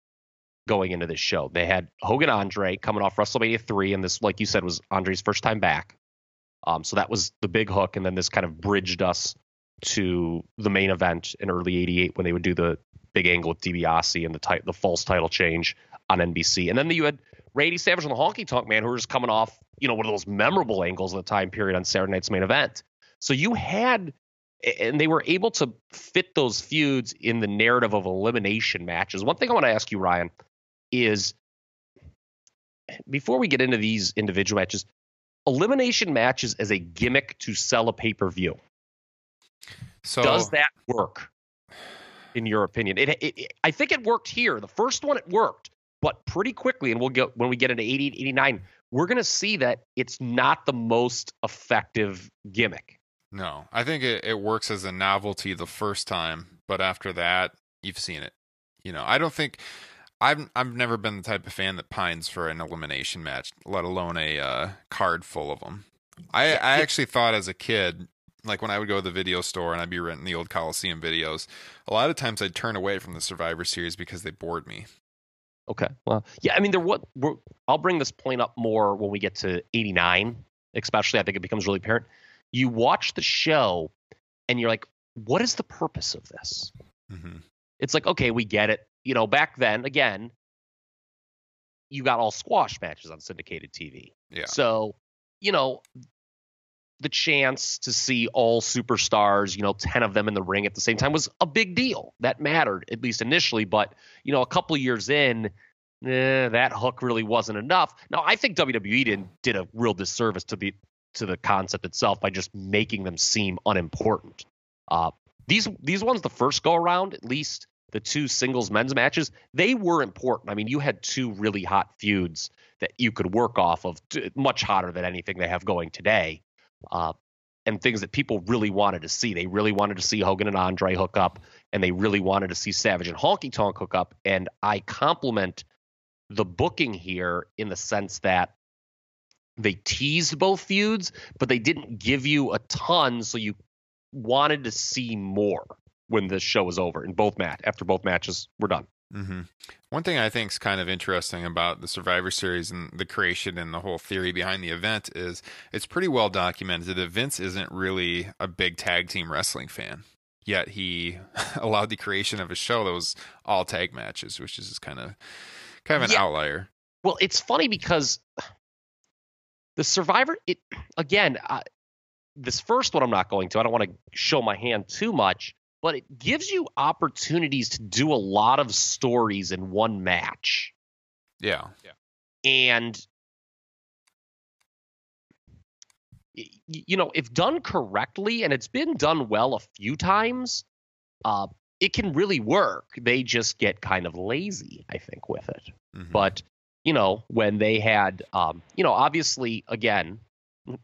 going into this show. They had Hogan Andre coming off WrestleMania 3, and this, like you said, was Andre's first time back. Um, so that was the big hook, and then this kind of bridged us to the main event in early '88 when they would do the big angle with DiBiase and the ti- the false title change on NBC. And then you had Randy Savage and the Honky Tonk Man, who were just coming off, you know, one of those memorable angles of the time period on Saturday Night's main event. So you had, and they were able to fit those feuds in the narrative of elimination matches. One thing I want to ask you, Ryan, is before we get into these individual matches, elimination matches as a gimmick to sell a pay per view. So Does that work? In your opinion, it, it, it- I think it worked here. The first one it worked, but pretty quickly, and we'll get when we get into 88, 89, we're going to see that it's not the most effective gimmick. no, I think it, it works as a novelty the first time, but after that, you've seen it. You know, I don't think I've I've never been the type of fan that pines for an elimination match, let alone a uh, card full of them. I I actually thought as a kid, like when I would go to the video store and I'd be renting the old Coliseum videos, a lot of times I'd turn away from the Survivor Series because they bored me. Okay. Well, yeah. I mean, there. What? We're, I'll bring this point up more when we get to '89, especially. I think it becomes really apparent. You watch the show, and you're like, "What is the purpose of this?" hmm It's like, okay, we get it. You know, back then, again, you got all squash matches on syndicated TV. Yeah. So, you know, the chance to see all superstars, you know, 10 of them in the ring at the same time was a big deal. That mattered, at least initially. But, you know, a couple of years in, eh, that hook really wasn't enough. Now, I think WWE did, did a real disservice to the to the concept itself by just making them seem unimportant. Uh, these these ones, the first go around, at least the two singles men's matches, they were important. I mean, you had two really hot feuds that you could work off of, much hotter than anything they have going today, uh, and things that people really wanted to see. They really wanted to see Hogan and Andre hook up, and they really wanted to see Savage and Honky Tonk hook up. And I compliment the booking here in the sense that they teased both feuds, but they didn't give you a ton, so you wanted to see more when the show was over in both match after both matches were done. hmm One thing I think is kind of interesting about the Survivor Series and the creation and the whole theory behind the event is it's pretty well documented that Vince isn't really a big tag team wrestling fan. Yet he allowed the creation of a show that was all tag matches, which is kind of kind of an Yeah. outlier. Well, it's funny because the Survivor, it again, uh, this first one I'm not going to. I don't want to show my hand too much, but it gives you opportunities to do a lot of stories in one match. Yeah. yeah. and you know if done correctly and it's been done well a few times uh it can really work they just get kind of lazy i think with it Mhm. but you know when they had um you know obviously again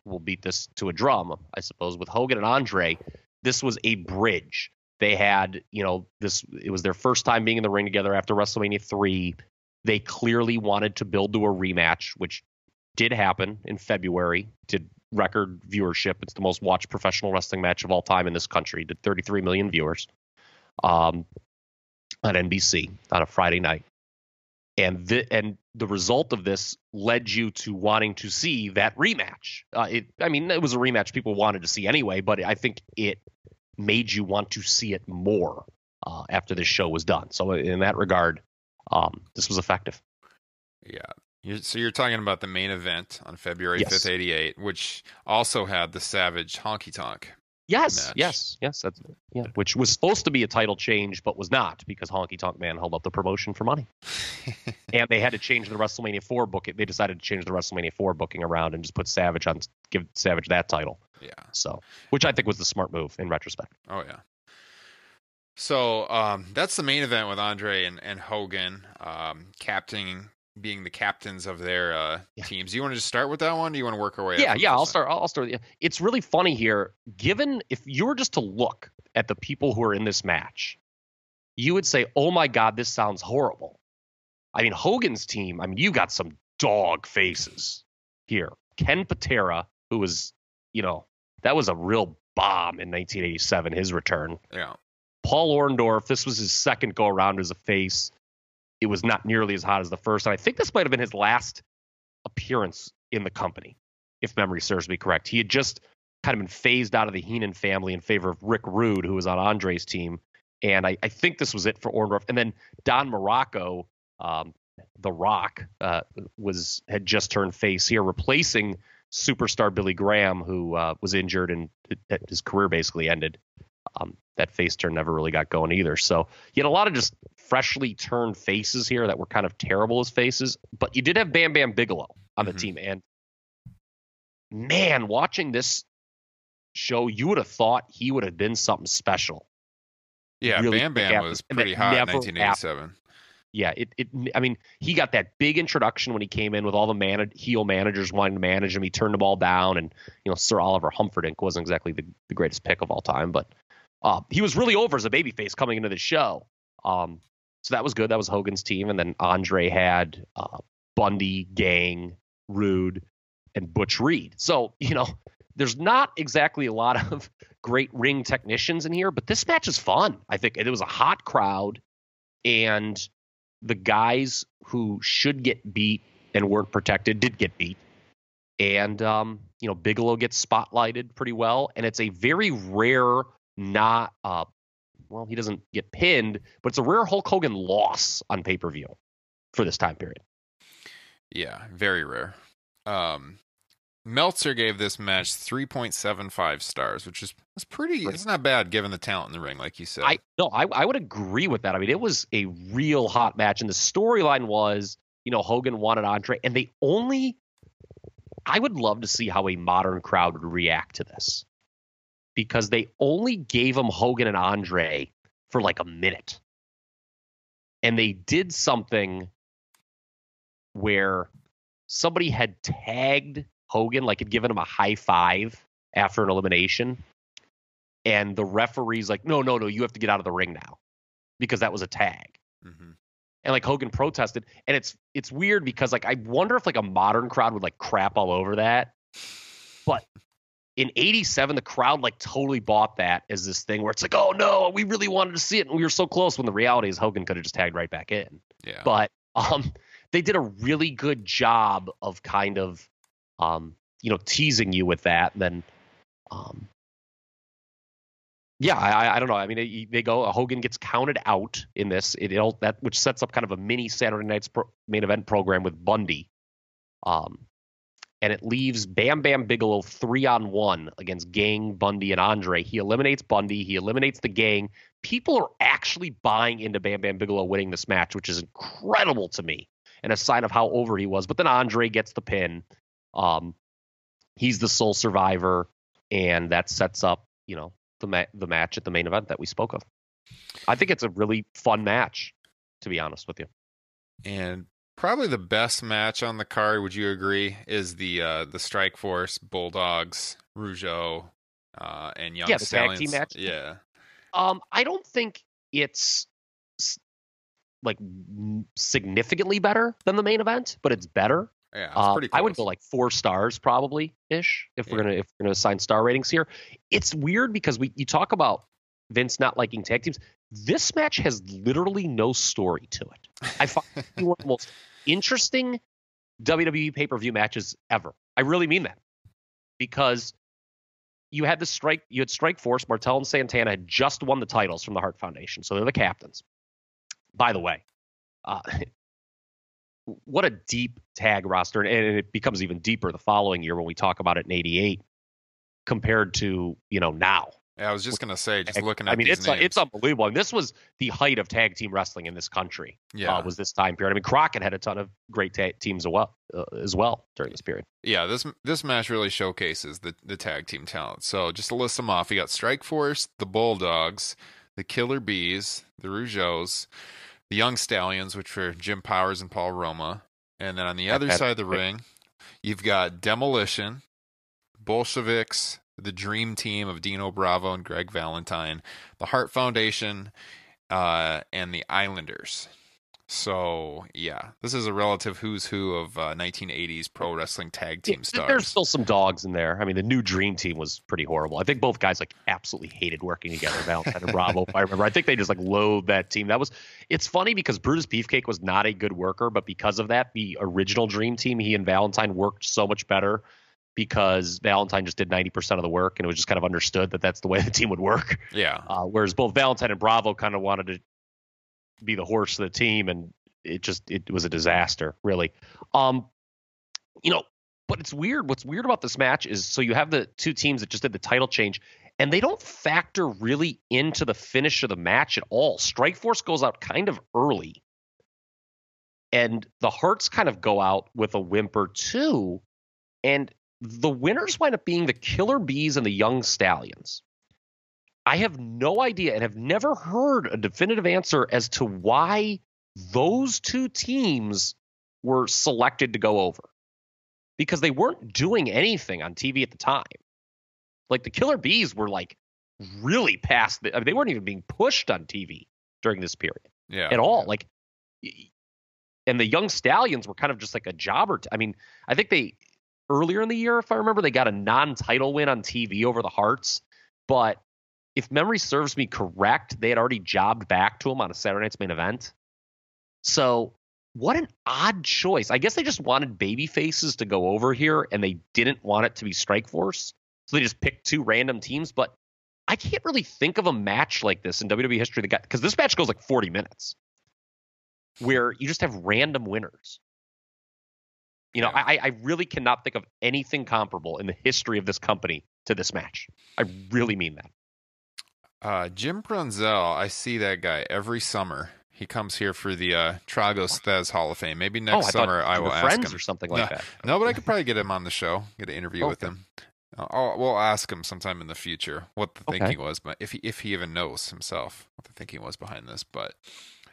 we'll beat this to a drum i suppose with hogan and andre. This was a bridge. They had you know this it was their first time being in the ring together after wrestlemania 3 they clearly wanted to build to a rematch which did happen in february. Did record viewership. It's the most watched professional wrestling match of all time in this country. Did 33 million viewers um, on nbc on a friday night and the and the result of this led you to wanting to see that rematch. Uh, it, I mean, it was a rematch people wanted to see anyway, but I think it made you want to see it more uh, after this show was done. So in that regard, um, this was effective. Yeah. You're, so you're talking about the main event on February Yes. 5th, 88, which also had the Savage Honky Tonk. Yes, Match. yes, yes. That's yeah. Which was supposed to be a title change, but was not because Honky Tonk Man held up the promotion for money, and they had to change the WrestleMania four booking. They decided to change the WrestleMania four booking around and just put Savage on, give Savage that title. yeah. So, which I think was the smart move in retrospect. Oh yeah. So um, that's the main event with Andre and, and Hogan, um, captaining being the captains of their uh, Yeah. teams. Do you want to just start with that one? Do you want to work our way? yeah, yeah. I'll start. I'll start. with- It's really funny here. Given if you were just to look at the people who are in this match, you would say, "Oh my God, this sounds horrible." I mean, Hogan's team. I mean, you got some dog faces here. Ken Patera, who was, you know, that was a real bomb in 1987. His return. Yeah. Paul Orndorff, this was his second go around as a face. It was not nearly as hot as the first. And I think this might have been his last appearance in the company, if memory serves me correct. He had just kind of been phased out of the Heenan family in favor of Rick Rude, who was on Andre's team. And I, I think this was it for Orndorff. And then Don Muraco, um, The Rock, uh, was had just turned face here, replacing superstar Billy Graham, who uh, was injured and his career basically ended. Um, that face turn never really got going either. So you had a lot of just freshly turned faces here that were kind of terrible as faces, but you did have Bam Bam Bigelow on the Mhm. team. And man, watching this show, you would have thought he would have been something special. Yeah, really Bam Bam was pretty hot in never 1987. Yeah, it, it I mean, he got that big introduction when he came in with all the man, heel managers wanting to manage him. He turned them all down, and you know, Sir Oliver Humperdink wasn't exactly the, the greatest pick of all time, but uh, he was really over as a babyface coming into the show. Um, so that was good. That was Hogan's team, and then Andre had uh, Bundy, Gang, Rude, and Butch Reed. So you know, there's not exactly a lot of great ring technicians in here, but this match is fun. I think it was a hot crowd, and the guys who should get beat and weren't protected did get beat. And um, you know, Bigelow gets spotlighted pretty well, and it's a very rare not uh well, he doesn't get pinned, but it's a rare Hulk Hogan loss on pay-per-view for this time period. Yeah, very rare. Um, Meltzer gave this match 3.75 stars, which is it's pretty. It's not bad given the talent in the ring, like you said. I no, I, I would agree with that. I mean, it was a real hot match, and the storyline was, you know, Hogan wanted Andre, and they only. I would love to see how a modern crowd would react to this, because they only gave him Hogan and Andre for like a minute, and they did something where somebody had tagged Hogan, like had given him a high five after an elimination, and the referee's like, no, no, no, you have to get out of the ring now because that was a tag. Mhm. And like Hogan protested, and it's it's weird because like I wonder if like a modern crowd would like crap all over that. But in '87, the crowd like totally bought that as this thing where it's like, oh no, we really wanted to see it, and we were so close. When the reality is Hogan could have just tagged right back in. Yeah. But um, they did a really good job of kind of um, you know, teasing you with that. And then, um, yeah, I, I don't know. I mean, they, they go. Hogan gets counted out in this. It it'll, that which sets up kind of a mini Saturday Night's pro, main event program with Bundy, um, and it leaves Bam Bam Bigelow three on one against Gang, Bundy, and Andre. He eliminates Bundy. He eliminates the Gang. People are actually buying into Bam Bam Bigelow winning this match, which is incredible to me and a sign of how over he was. But then Andre gets the pin. Um, he's the sole survivor, and that sets up, you know, the ma- the match at the main event that we spoke of. I think it's a really fun match, to be honest with you. and probably the best match on the card. Would you agree? Is the uh, the Strike Force Bulldogs, Rougeau, uh, and Young Yeah, the tag team match. Yeah. Um, I don't think it's like significantly better than the main event, but it's better. Yeah, it's Uh, I would go like four stars probably ish if we're gonna if we're gonna assign star ratings here. It's weird because we you talk about Vince not liking tag teams. This match has literally no story to it. I find it one of the most interesting WWE pay per view matches ever. I really mean that because you had the strike you had Strike Force. Martel and Santana had just won the titles from the Hart Foundation, so they're the captains. By the way, uh, what a deep tag roster, and it becomes even deeper the following year when we talk about it in '88 compared to you know now. Yeah, I was just gonna say, just looking at I mean, it's names. it's unbelievable. And this was the height of tag team wrestling in this country. yeah, Uh, was this time period? I mean, Crockett had a ton of great ta- teams as well, uh, as well during this period. yeah. This this match really showcases the the tag team talent. So just to list them off, you got Strike Force, the Bulldogs, the Killer Bees, the Rougeaus, the Young Stallions, which were Jim Powers and Paul Roma, and then on the other side of the ring, you've got Demolition, Bolsheviks, the Dream Team of Dino Bravo and Greg Valentine, the Hart Foundation, uh, and the Islanders. So yeah, this is a relative who's who of uh, 1980s pro wrestling tag team Yeah, stars. There's still some dogs in there. I mean, the new Dream Team was pretty horrible. I think both guys like absolutely hated working together, Valentine and Bravo. If I remember, I think they just like loathed that team. That was. It's funny because Brutus Beefcake was not a good worker, but because of that, the original Dream Team, he and Valentine worked so much better because Valentine just did 90% of the work, and it was just kind of understood that that's the way the team would work. yeah, Uh, whereas both Valentine and Bravo kind of wanted to be the horse of the team, and it just it was a disaster, really. Um, you know, but it's weird. What's weird about this match is so you have the two teams that just did the title change, and they don't factor really into the finish of the match at all. Strikeforce goes out kind of early, and the Harts kind of go out with a whimper too, and the winners wind up being the Killer Bees and the Young Stallions. I have no idea and have never heard a definitive answer as to why those two teams were selected to go over because they weren't doing anything on TV at the time. Like the Killer Bees were like really past the, I mean, they weren't even being pushed on TV during this period Yeah. at all. Like, and the Young Stallions were kind of just like a jobber. T- I mean, I think they earlier in the year, if I remember, they got a non-title win on TV over the Harts. But if memory serves me correct, they had already jobbed back to them on a Saturday night's main event. So what an odd choice. I guess they just wanted baby faces to go over here, and they didn't want it to be Strike Force, so they just picked two random teams. But I can't really think of a match like this in WWE history that got because this match goes like 40 minutes, where you just have random winners. You know, Yeah. I, I really cannot think of anything comparable in the history of this company to this match. I really mean that. Uh, Jim Brunzell, I see that guy every summer. He comes here for the uh, Tragos Thesz Hall of Fame. Maybe oh, next I summer I will ask him. or something like No, that. No, but I could probably get him on the show, get an interview with him. I'll, we'll ask him sometime in the future what the Okay. thinking was, but if he if he even knows himself what the thinking was behind this. But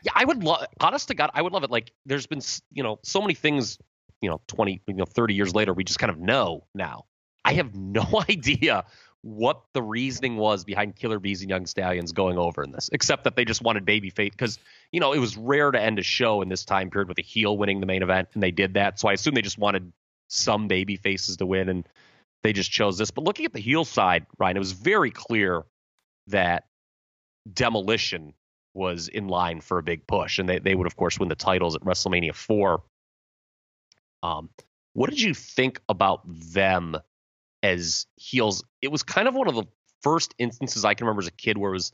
Yeah, I would love. Honest to God, I would love it. Like, there's been, you know, so many things. You know, twenty, you know, thirty years later, we just kind of know now. I have no idea what the reasoning was behind Killer Bees and Young Stallions going over in this, except that they just wanted baby fate because you know it was rare to end a show in this time period with a heel winning the main event, and they did that. So I assume they just wanted some baby faces to win, and they just chose this. But looking at the heel side, Ryan, it was very clear that Demolition was in line for a big push, and they, they would of course win the titles at WrestleMania four. Um, what did you think about them as heels? It was kind of one of the first instances I can remember as a kid where it was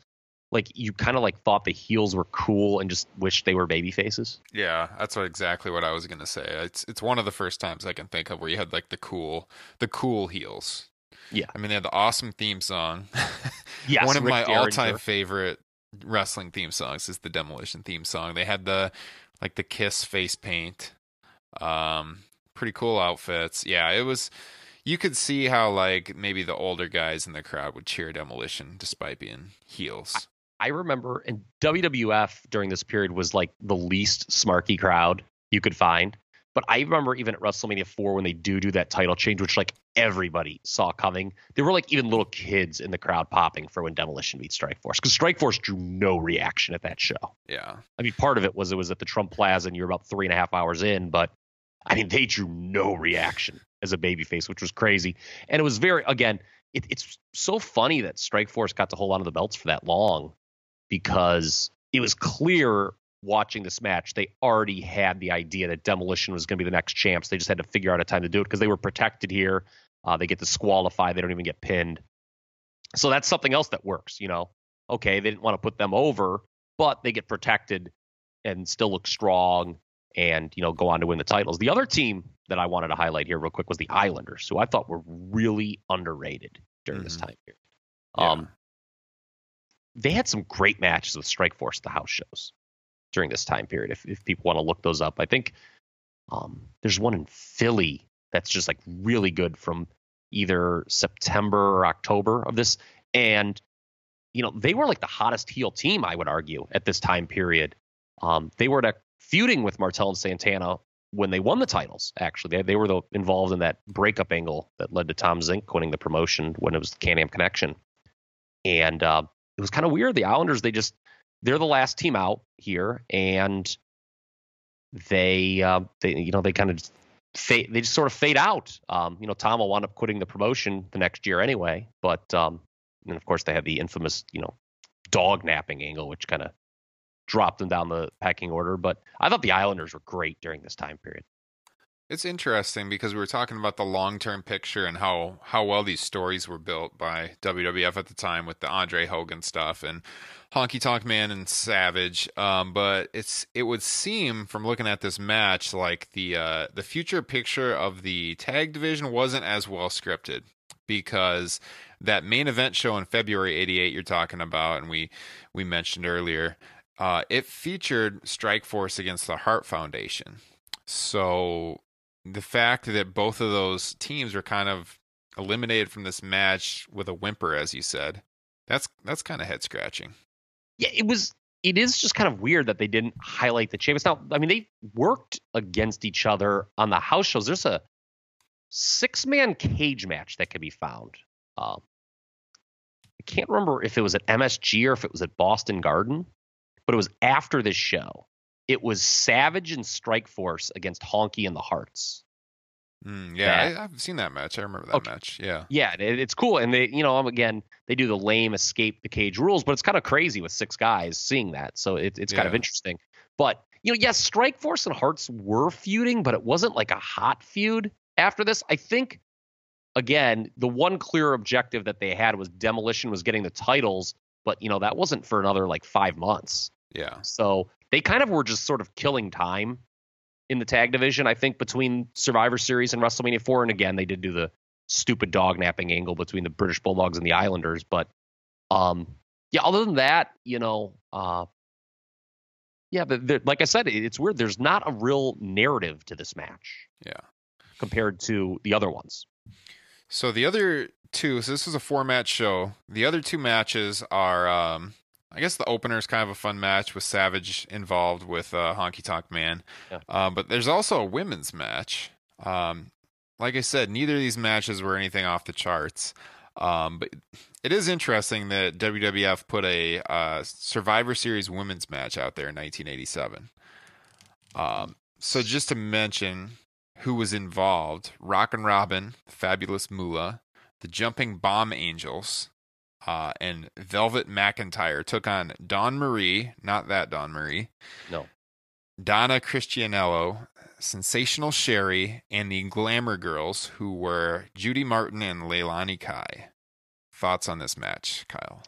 like you kind of like thought the heels were cool and just wished they were baby faces. yeah, that's what exactly what I was gonna say. It's it's one of the first times I can think of where you had like the cool the cool heels. Yeah. I mean they had the awesome theme song. Yes, one of Rick my all time favorite wrestling theme songs is the Demolition theme song. They had the like the Kiss face paint. Um pretty cool outfits. Yeah, it was you could see how like maybe the older guys in the crowd would cheer Demolition despite being heels. I remember, and WWF during this period was like the least smarky crowd you could find. But I remember even at WrestleMania 4 when they do do that title change, which like everybody saw coming. There were like even little kids in the crowd popping for when Demolition beat Strikeforce because Strikeforce drew no reaction at that show. yeah. I mean, part of it was it was at the Trump Plaza and you're about three and a half hours in, but I mean, they drew no reaction as a babyface, which was crazy. And it was very, again, it, it's so funny that Strikeforce got to hold on to the belts for that long because it was clear watching this match they already had the idea that Demolition was going to be the next champs. They just had to figure out a time to do it because they were protected here. Uh, they get to disqualify. They don't even get pinned. So that's something else that works, you know. Okay, they didn't want to put them over, but they get protected and still look strong and you know go on to win the titles. The other team that I wanted to highlight here real quick was the Islanders, who I thought were really underrated during this Mhm. time period. Yeah. Um, they had some great matches with Strikeforce at the house shows during this time period. If if people want to look those up, I think um, there's one in Philly that's just like really good from either September or October of this, and you know they were like the hottest heel team I would argue at this time period. Um, they were feuding with Martel and Santana when they won the titles. Actually, they, they were the, involved in that breakup angle that led to Tom Zenk winning the promotion when it was the Can-Am Connection, and uh, it was kind of weird. The Islanders they just they're the last team out here, and they uh, they you know they kind of fade they just sort of fade out. Um, you know, Tom will wind up quitting the promotion the next year anyway, but um, and of course they had the infamous you know dog napping angle, which kind of dropped them down the pecking order. But I thought the Islanders were great during this time period. It's interesting because we were talking about the long term picture and how, how well these stories were built by WWF at the time with the Andre Hogan stuff and Honky Tonk Man and Savage. Um, but it's it would seem from looking at this match like the uh, the future picture of the tag division wasn't as well scripted. because that main event show in February 88 you're talking about and we we mentioned earlier uh, it featured Strike Force against the Hart Foundation. So the fact that both of those teams were kind of eliminated from this match with a whimper as you said that's that's kind of head scratching. Yeah, it was it is just kind of weird that they didn't highlight the champions. Now, I mean, they worked against each other on the house shows. There's a six man cage match that can be found. Um, I can't remember if it was at MSG or if it was at Boston Garden, but it was after this show. It was Savage and Strike Force against Honky and the Harts. Mm, yeah, I, have seen that match. I remember that Okay. match. Yeah. Yeah, it, it's cool, and they, you know, again, they do the lame escape the cage rules, but it's kind of crazy with six guys seeing that, so it, it's kind of interesting. But you know, yes, Strike Force and Harts were feuding, but it wasn't like a hot feud after this. I think, again, the one clear objective that they had was Demolition was getting the titles, but you know that wasn't for another like five months. Yeah. So they kind of were just sort of killing time in the tag division. I think between Survivor Series and WrestleMania 4, and again they did do the stupid dog napping angle between the British Bulldogs and the Islanders. But um, yeah, other than that, you know, uh, yeah, but like I said, it's weird. There's not a real narrative to this match Yeah. compared to the other ones. So the other two, so this is a four match show. The other two matches are, um, I guess the opener is kind of a fun match with Savage involved with uh, Honky Tonk Man. Yeah. Um, but there's also a women's match. Um, like I said, neither of these matches were anything off the charts. Um, but it is interesting that WWF put a uh, Survivor Series women's match out there in 1987. Um, so just to mention who was involved, Rockin' Robin, the Fabulous Moolah, the Jumping Bomb Angels, uh, and Velvet McIntyre took on Dawn Marie, not that Dawn Marie, No. Donna Christanello, Sensational Sherri, and the Glamour Girls, who were Judy Martin and Leilani Kai. Thoughts on this match, Kyle?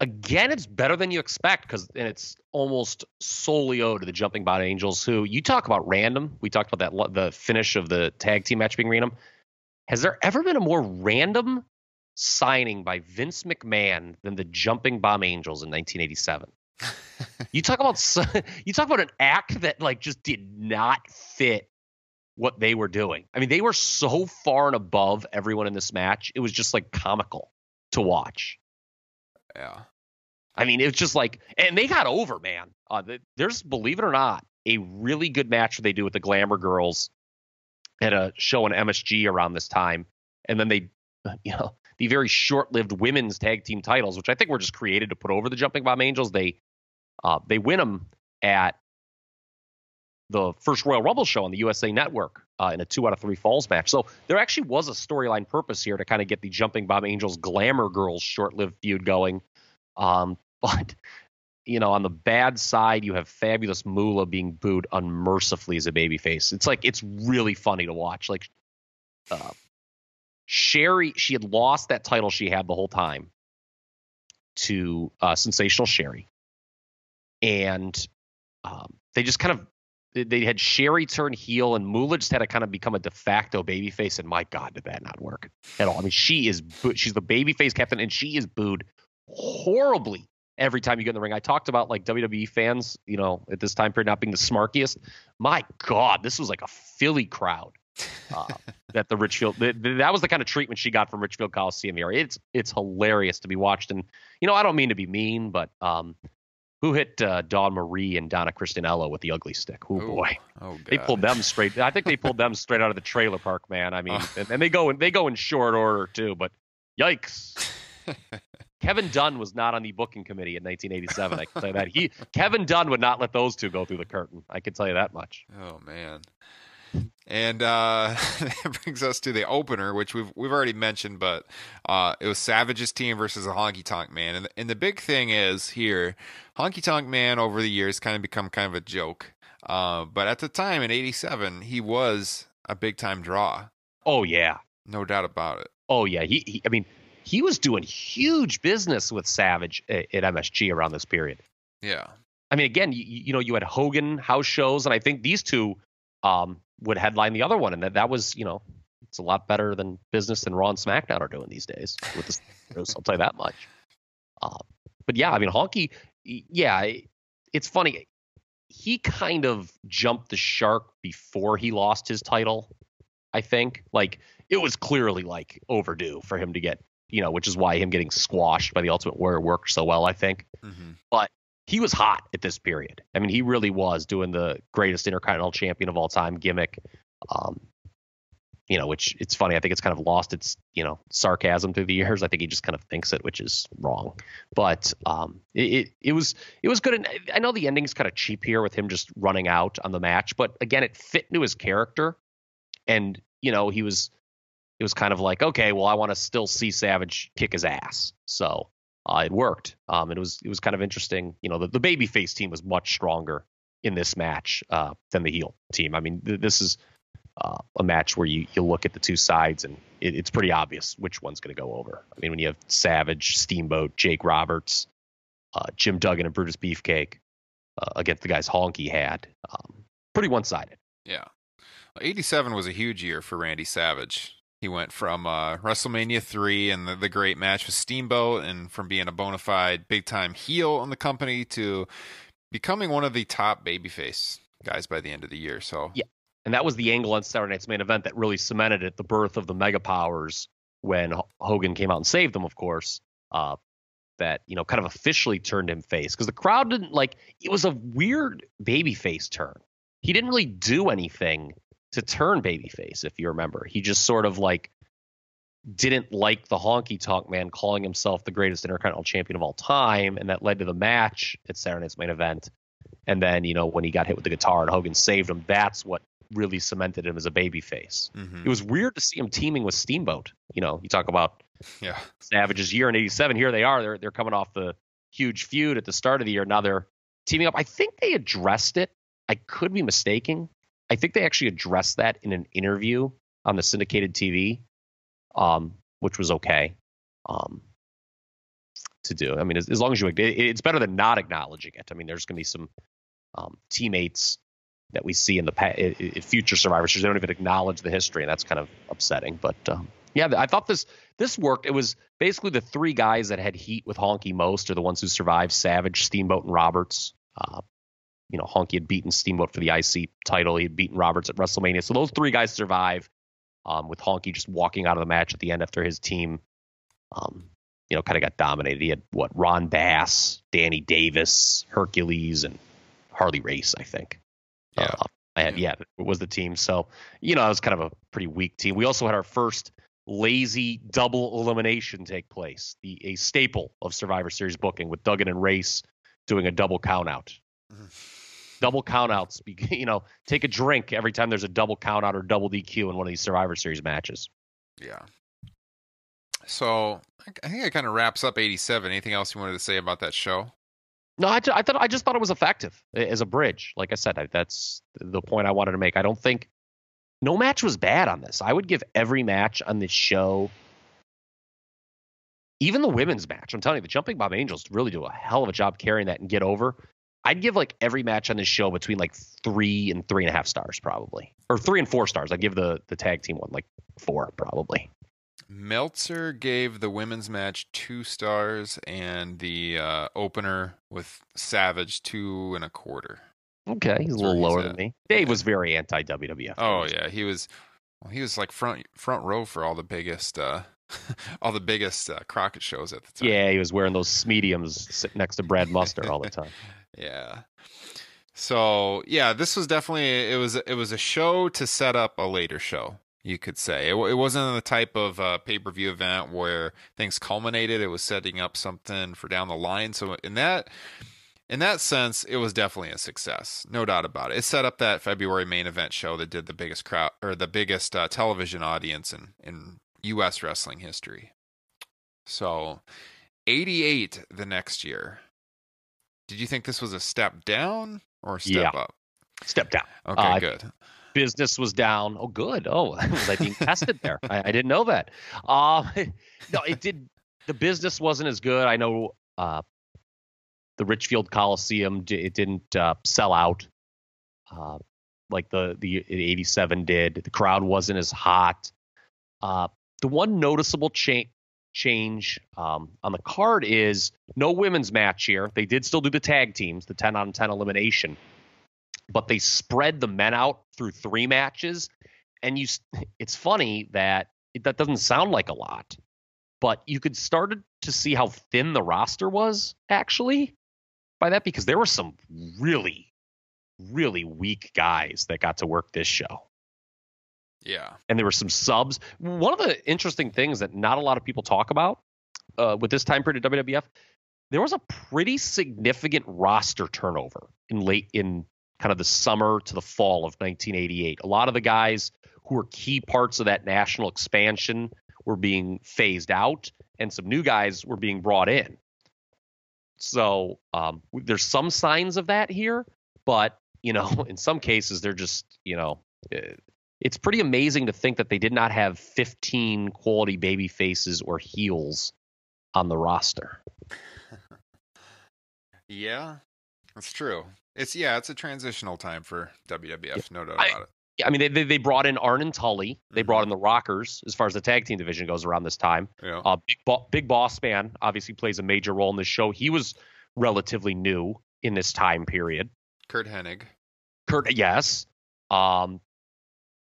again, it's better than you expect because and it's almost solely owed to the Jumping Bomb Angels. Who you talk about random? We talked about that the finish of the tag team match being random. Has there ever been a more random signing by Vince McMahon than the Jumping Bomb Angels in 1987? you talk about you talk about an act that like just did not fit what they were doing. I mean, they were so far and above everyone in this match. It was just like comical to watch. Yeah. I mean, it was just like, and they got over, man. Uh, there's, believe it or not, a really good match that they do with the Glamour Girls at a show in MSG around this time, and then they, you know, the very short-lived women's tag team titles, which I think were just created to put over the Jumping Bomb Angels. They, uh, they win them at the first Royal Rumble show on the USA Network uh, in a two out of three falls match. So there actually was a storyline purpose here to kind of get the Jumping Bomb Angels Glamour Girls short-lived feud going. Um, but you know, on the bad side, you have Fabulous Moolah being booed unmercifully as a babyface. It's like it's really funny to watch. Like uh, Sherri, she had lost that title she had the whole time to uh, Sensational Sherri, and um, they just kind of they- had Sherri turn heel, and Moolah just had to kind of become a de facto babyface. And my God, did that not work at all? I mean, she is she's the babyface captain, and she is booed horribly every time you get in the ring. I talked about like WWE fans, you know, at this time period not being the smarkiest. My God, this was like a Philly crowd. Uh, that the Richfield th- th- that was the kind of treatment she got from Richfield Coliseum here. It's it's hilarious to be watched, and you know I don't mean to be mean, but um, who hit uh, Dawn Marie and Donna Christanello with the ugly stick? Oh boy, Oh, they pulled them straight. I think they pulled them straight out of the trailer park, man. I mean, Oh. and, and they go in they go in short order too. But yikes. Kevin Dunn was not on the booking committee in 1987. I can tell you that. He Kevin Dunn would not let those two go through the curtain. I can tell you that much. Oh man. And uh, that brings us to the opener, which we've we've already mentioned, but uh, it was Savage's team versus the Honky Tonk Man, and the, and the big thing is here, Honky Tonk Man over the years kind of become kind of a joke, uh, but at the time in '87 he was a big time draw, Oh yeah. no doubt about it. Oh yeah. He, he I mean, he was doing huge business with Savage at, at MSG around this period. Yeah, I mean, again, you, you know, you had Hogan house shows, and I think these two um, would headline the other one, and that that was, you know, It's a lot better than business and Raw and SmackDown are doing these days with the I'll tell you that much. Uh, but yeah, I mean, Honky, yeah, it's funny. He kind of jumped the shark before he lost his title. I think like it was clearly like overdue for him to get, you know, which is why him getting squashed by the Ultimate Warrior worked so well. I think, mm-hmm. but he was hot at this period. I mean, he really was doing the greatest Intercontinental Champion of all time gimmick. Um, you know, which it's funny. I think it's kind of lost its, you know, sarcasm through the years. I think he just kind of thinks it, which is wrong. But um, it, it, it was it was good. And I know the ending's kind of cheap here with him just running out on the match, but again, it fit into his character, and you know, he was it was kind of like, okay, well, I want to still see Savage kick his ass, so uh, it worked. Um, it was it was kind of interesting. You know, the the babyface team was much stronger in this match uh, than the heel team. I mean, th- this is uh, a match where you, you look at the two sides and it, it's pretty obvious which one's going to go over. I mean, when you have Savage, Steamboat, Jake Roberts, uh, Jim Duggan, and Brutus Beefcake uh, against the guys Honky had, um, pretty one sided. Yeah. 87 was a huge year for Randy Savage. He went from uh, WrestleMania 3 and the, the great match with Steamboat, and from being a bona fide big time heel in the company to becoming one of the top babyface guys by the end of the year. So, yeah, and that was the angle on Saturday Night's main event that really cemented it, the birth of the Mega Powers when Hogan came out and saved them, of course. Uh, that you know kind of officially turned him face because the crowd didn't like it was a weird babyface turn. He didn't really do anything to turn babyface, if you remember. He just sort of like didn't like the honky tonk man calling himself the greatest intercontinental champion of all time, and that led to the match at Saturday Night's main event. And then, you know, when he got hit with the guitar and Hogan saved him, that's what really cemented him as a baby face. Mm-hmm. It was weird to see him teaming with Steamboat. You know, you talk about yeah. Savage's year in '87. Here they are. They're they're coming off the huge feud at the start of the year. Now they're teaming up. I think they addressed it. I could be mistaken. I think they actually addressed that in an interview on the syndicated TV, um, which was okay um, to do. I mean, as, as long as you, it, it's better than not acknowledging it. I mean, there's going to be some um, teammates that we see in the in future survivors they don't even acknowledge the history and that's kind of upsetting but um, yeah i thought this this worked it was basically the three guys that had heat with honky most are the ones who survived savage steamboat and roberts uh, you know honky had beaten steamboat for the ic title he had beaten roberts at wrestlemania so those three guys survive um, with honky just walking out of the match at the end after his team um, you know kind of got dominated he had what ron bass danny davis hercules and harley race i think yeah. Uh, and yeah, it was the team. So, you know, it was kind of a pretty weak team. We also had our first lazy double elimination take place, the a staple of Survivor Series booking with Duggan and Race doing a double countout. Mm-hmm. Double countouts, you know, take a drink every time there's a double countout or double DQ in one of these Survivor Series matches. Yeah. So I think it kind of wraps up 87. Anything else you wanted to say about that show? No, I, I thought I just thought it was effective as a bridge. Like I said, I, that's the point I wanted to make. I don't think no match was bad on this. I would give every match on this show, even the women's match. I'm telling you, the Jumping Bomb Angels really do a hell of a job carrying that and get over. I'd give like every match on this show between like three and three and a half stars, probably, or three and four stars. I'd give the the tag team one like four, probably. Meltzer gave the women's match two stars and the uh, opener with Savage two and a quarter. Okay, he's a little lower than me. Dave was very anti WWF. Oh yeah, he was. Well, he was like front front row for all the biggest uh, all the biggest uh, Crockett shows at the time. Yeah, he was wearing those mediums next to Brad Muster all the time. Yeah. So yeah, this was definitely it was it was a show to set up a later show you could say. It, it wasn't the type of uh, pay per view event where things culminated. It was setting up something for down the line. So in that in that sense, it was definitely a success, no doubt about it. It set up that February main event show that did the biggest crowd or the biggest uh, television audience in in U.S. wrestling history. So, eighty eight the next year. Did you think this was a step down or a step yeah. up? Step down. Okay, uh, good business was down. Oh, good. Oh, was I being tested there? I, I, didn't know that. Uh, no, it did. The business wasn't as good. I know uh, the Richfield Coliseum. It didn't uh, sell out uh, like the the '87 did. The crowd wasn't as hot. Uh, the one noticeable cha- change um, on the card is no women's match here. They did still do the tag teams, the 10 on 10 elimination, but they spread the men out through three matches. And you, it's funny that it, that doesn't sound like a lot, but you could start to see how thin the roster was actually by that because there were some really, really weak guys that got to work this show. Yeah. And there were some subs. One of the interesting things that not a lot of people talk about uh, with this time period of WWF, there was a pretty significant roster turnover in late in kind of the summer to the fall of 1988. A lot of the guys who were key parts of that national expansion were being phased out, and some new guys were being brought in. So um, there's some signs of that here, but you know, in some cases they're just you know. It's pretty amazing to think that they did not have 15 quality baby faces or heels on the roster. yeah, that's true. It's yeah, it's a transitional time for WWF, yeah. no doubt I, about it. I mean, they, they brought in Arn and Tully. They mm-hmm. brought in the Rockers as far as the tag team division goes around this time. Yeah. Uh, Big, Bo- Big Boss Man obviously plays a major role in this show. He was relatively new in this time period. Curt Hennig. Curt, yes. Um,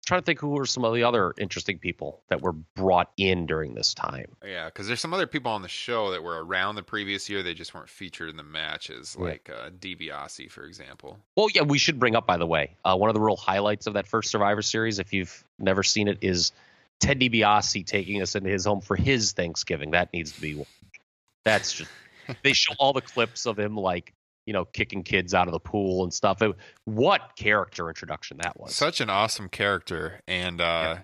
trying to think who were some of the other interesting people that were brought in during this time. Yeah, because there's some other people on the show that were around the previous year. They just weren't featured in the matches, like uh, DiBiase, for example. Well, yeah, we should bring up, by the way, uh, one of the real highlights of that first Survivor Series, if you've never seen it, is Ted DiBiase taking us into his home for his Thanksgiving. That needs to be. That's just. they show all the clips of him like you know, kicking kids out of the pool and stuff. It, what character introduction that was! Such an awesome character, and uh,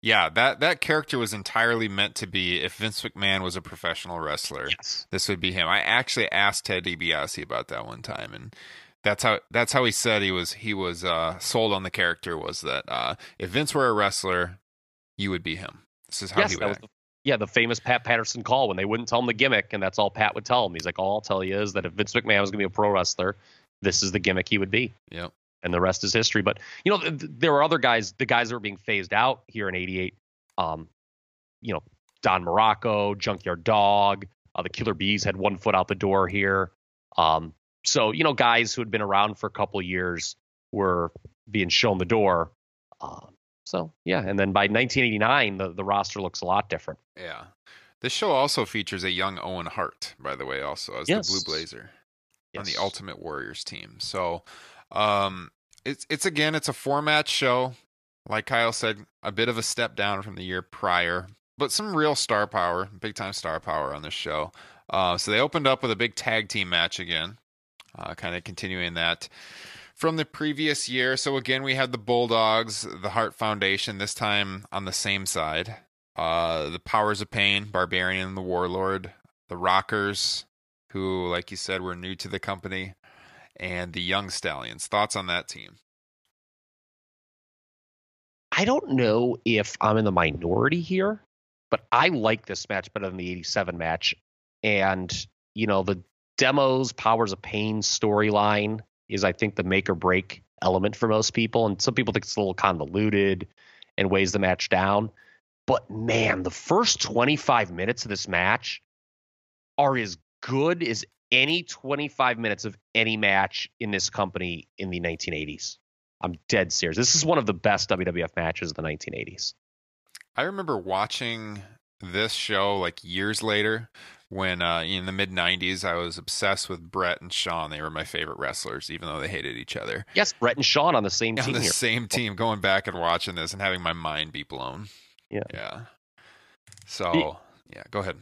yeah. yeah. that that character was entirely meant to be. If Vince McMahon was a professional wrestler, yes. this would be him. I actually asked Ted DiBiase about that one time, and that's how that's how he said he was he was uh, sold on the character was that uh, if Vince were a wrestler, you would be him. This is how yes, he would act. The, yeah, the famous Pat Patterson call when they wouldn't tell him the gimmick, and that's all Pat would tell him. He's like, all I'll tell you is that if Vince McMahon was going to be a pro wrestler, this is the gimmick he would be. Yep. And the rest is history. But you know, th- there were other guys. The guys that were being phased out here in '88. Um, you know, Don Muraco, Junkyard Dog, uh, the Killer Bees had one foot out the door here. Um, so you know, guys who had been around for a couple years were being shown the door. Um, so yeah, and then by 1989, the the roster looks a lot different. Yeah, this show also features a young Owen Hart, by the way, also as yes. the Blue Blazer yes. on the Ultimate Warriors team. So, um, it's it's again, it's a four match show. Like Kyle said, a bit of a step down from the year prior, but some real star power, big time star power on this show. Uh, so they opened up with a big tag team match again, uh, kind of continuing that from the previous year. So again, we had the Bulldogs, the Hart Foundation, this time on the same side. Uh, the Powers of Pain, Barbarian and the Warlord, the Rockers, who, like you said, were new to the company, and the Young Stallions. Thoughts on that team? I don't know if I'm in the minority here, but I like this match better than the 87 match. And, you know, the demos, Powers of Pain storyline is I think the make or break element for most people. And some people think it's a little convoluted and weighs the match down. But man, the first 25 minutes of this match are as good as any 25 minutes of any match in this company in the 1980s. I'm dead serious. This is one of the best WWF matches of the 1980s. I remember watching this show like years later when uh, in the mid 90s I was obsessed with Bret and Shawn. They were my favorite wrestlers, even though they hated each other. Yes, Bret and Shawn on the same team. On the here. same team, going back and watching this and having my mind be blown. Yeah. Yeah. So, yeah, go ahead.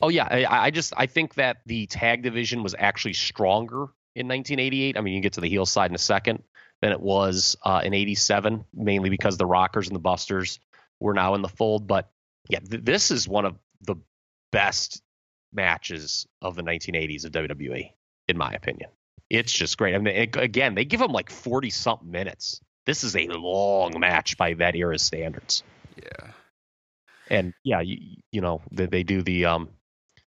Oh, yeah. I, I just, I think that the tag division was actually stronger in 1988. I mean, you get to the heel side in a second than it was uh, in 87, mainly because the Rockers and the Busters were now in the fold. But yeah, th- this is one of the best matches of the 1980s of WWE, in my opinion. It's just great. I mean, it, again, they give them like 40 something minutes. This is a long match by that era's standards. Yeah. And yeah, you, you know, they, they do the um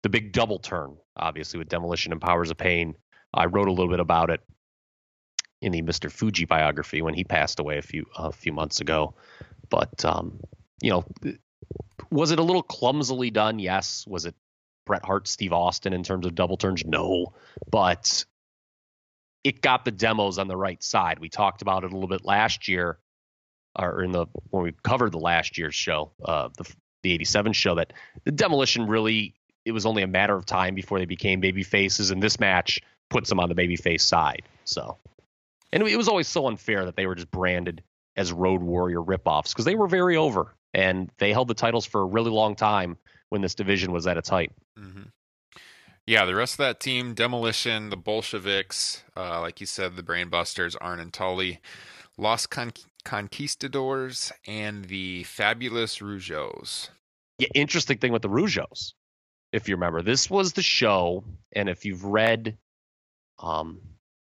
the big double turn, obviously with Demolition and Powers of Pain. I wrote a little bit about it in the Mr. Fuji biography when he passed away a few a few months ago. But um, you know, was it a little clumsily done? Yes. Was it Bret Hart, Steve Austin in terms of double turns? No. But it got the demos on the right side. We talked about it a little bit last year, or in the when we covered the last year's show, uh, the the '87 show, that the demolition really it was only a matter of time before they became baby faces, and this match puts them on the baby face side. So, and it was always so unfair that they were just branded as Road Warrior ripoffs because they were very over and they held the titles for a really long time when this division was at its height. Mm-hmm. Yeah, the rest of that team, Demolition, the Bolsheviks, uh, like you said, the Brainbusters, Arn and Tully, Los Con- Conquistadors, and the Fabulous Rougeaus. Yeah, interesting thing with the Rougeaus, if you remember, this was the show, and if you've read, um,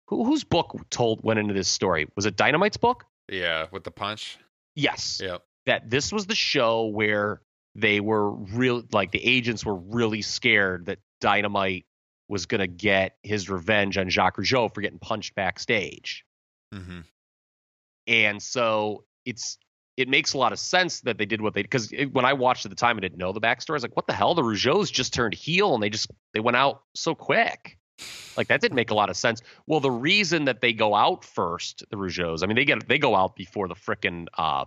who, whose book told went into this story? Was it Dynamite's book? Yeah, with the punch. Yes. Yep. That this was the show where they were real, like the agents were really scared that Dynamite was going to get his revenge on Jacques Rougeau for getting punched backstage. Mm-hmm. And so it's it makes a lot of sense that they did what they because when I watched at the time, I didn't know the backstory. I was like, what the hell? The Rougeaus just turned heel and they just they went out so quick. Like that didn't make a lot of sense. Well, the reason that they go out first, the Rougeaus, I mean, they get they go out before the frickin' uh,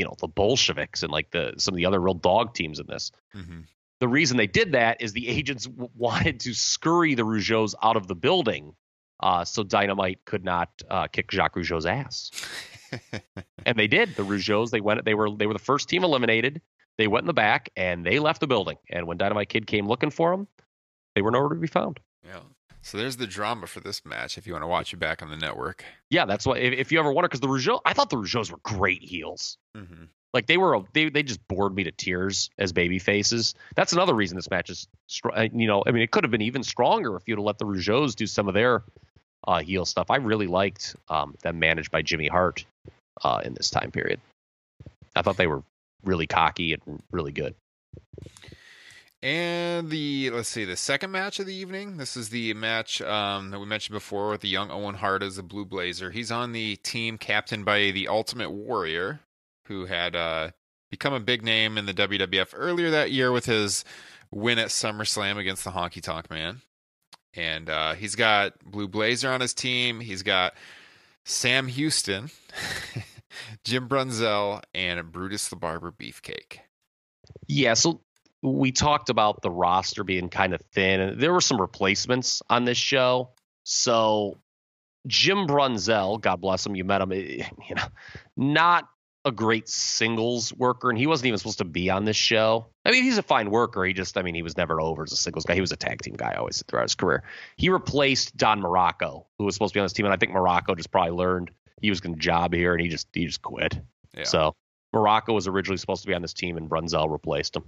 you know, the Bolsheviks and like the some of the other real dog teams in this. Mm-hmm. The reason they did that is the agents w- wanted to scurry the Rougeaus out of the building, uh, so Dynamite could not uh, kick Jacques Rougeau's ass. and they did. The Rougeaus, they went. They were they were the first team eliminated. They went in the back and they left the building. And when Dynamite Kid came looking for them, they were nowhere to be found. Yeah. So there's the drama for this match. If you want to watch it back on the network. Yeah, that's what. If, if you ever wonder, because the Rougeau, I thought the Rougeaus were great heels. Mm-hmm. Like they were, they they just bored me to tears as baby faces. That's another reason this match is, str- uh, you know, I mean, it could have been even stronger if you'd have let the Rougeaus do some of their uh, heel stuff. I really liked um, them managed by Jimmy Hart uh, in this time period. I thought they were really cocky and really good. And the let's see the second match of the evening. This is the match um, that we mentioned before with the young Owen Hart as a Blue Blazer. He's on the team captained by the Ultimate Warrior, who had uh, become a big name in the WWF earlier that year with his win at SummerSlam against the Honky Tonk Man. And uh, he's got Blue Blazer on his team. He's got Sam Houston, Jim Brunzell, and Brutus the Barber Beefcake. Yeah, so we talked about the roster being kind of thin, and there were some replacements on this show. So Jim Brunzell, God bless him, you met him, eh, you know, not a great singles worker, and he wasn't even supposed to be on this show. I mean, he's a fine worker. He just, I mean, he was never over as a singles guy. He was a tag team guy always throughout his career. He replaced Don Muraco, who was supposed to be on this team, and I think Muraco just probably learned he was going to job here, and he just he just quit. Yeah. So Muraco was originally supposed to be on this team, and Brunzell replaced him.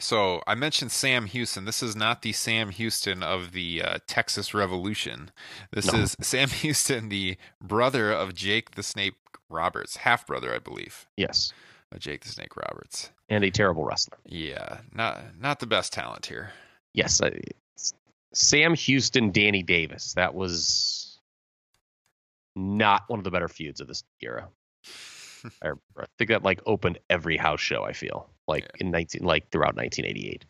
So I mentioned Sam Houston. This is not the Sam Houston of the uh, Texas Revolution. This No. is Sam Houston, the brother of Jake the Snake Roberts, half brother, I believe, Yes, of Jake the Snake Roberts. and a terrible wrestler. Yeah, not not the best talent here. Yes, uh, it's Sam Houston, Danny Davis. That was not one of the better feuds of this era. I. I think that like opened every house show. I feel like Yeah. in nineteen, like throughout 1988.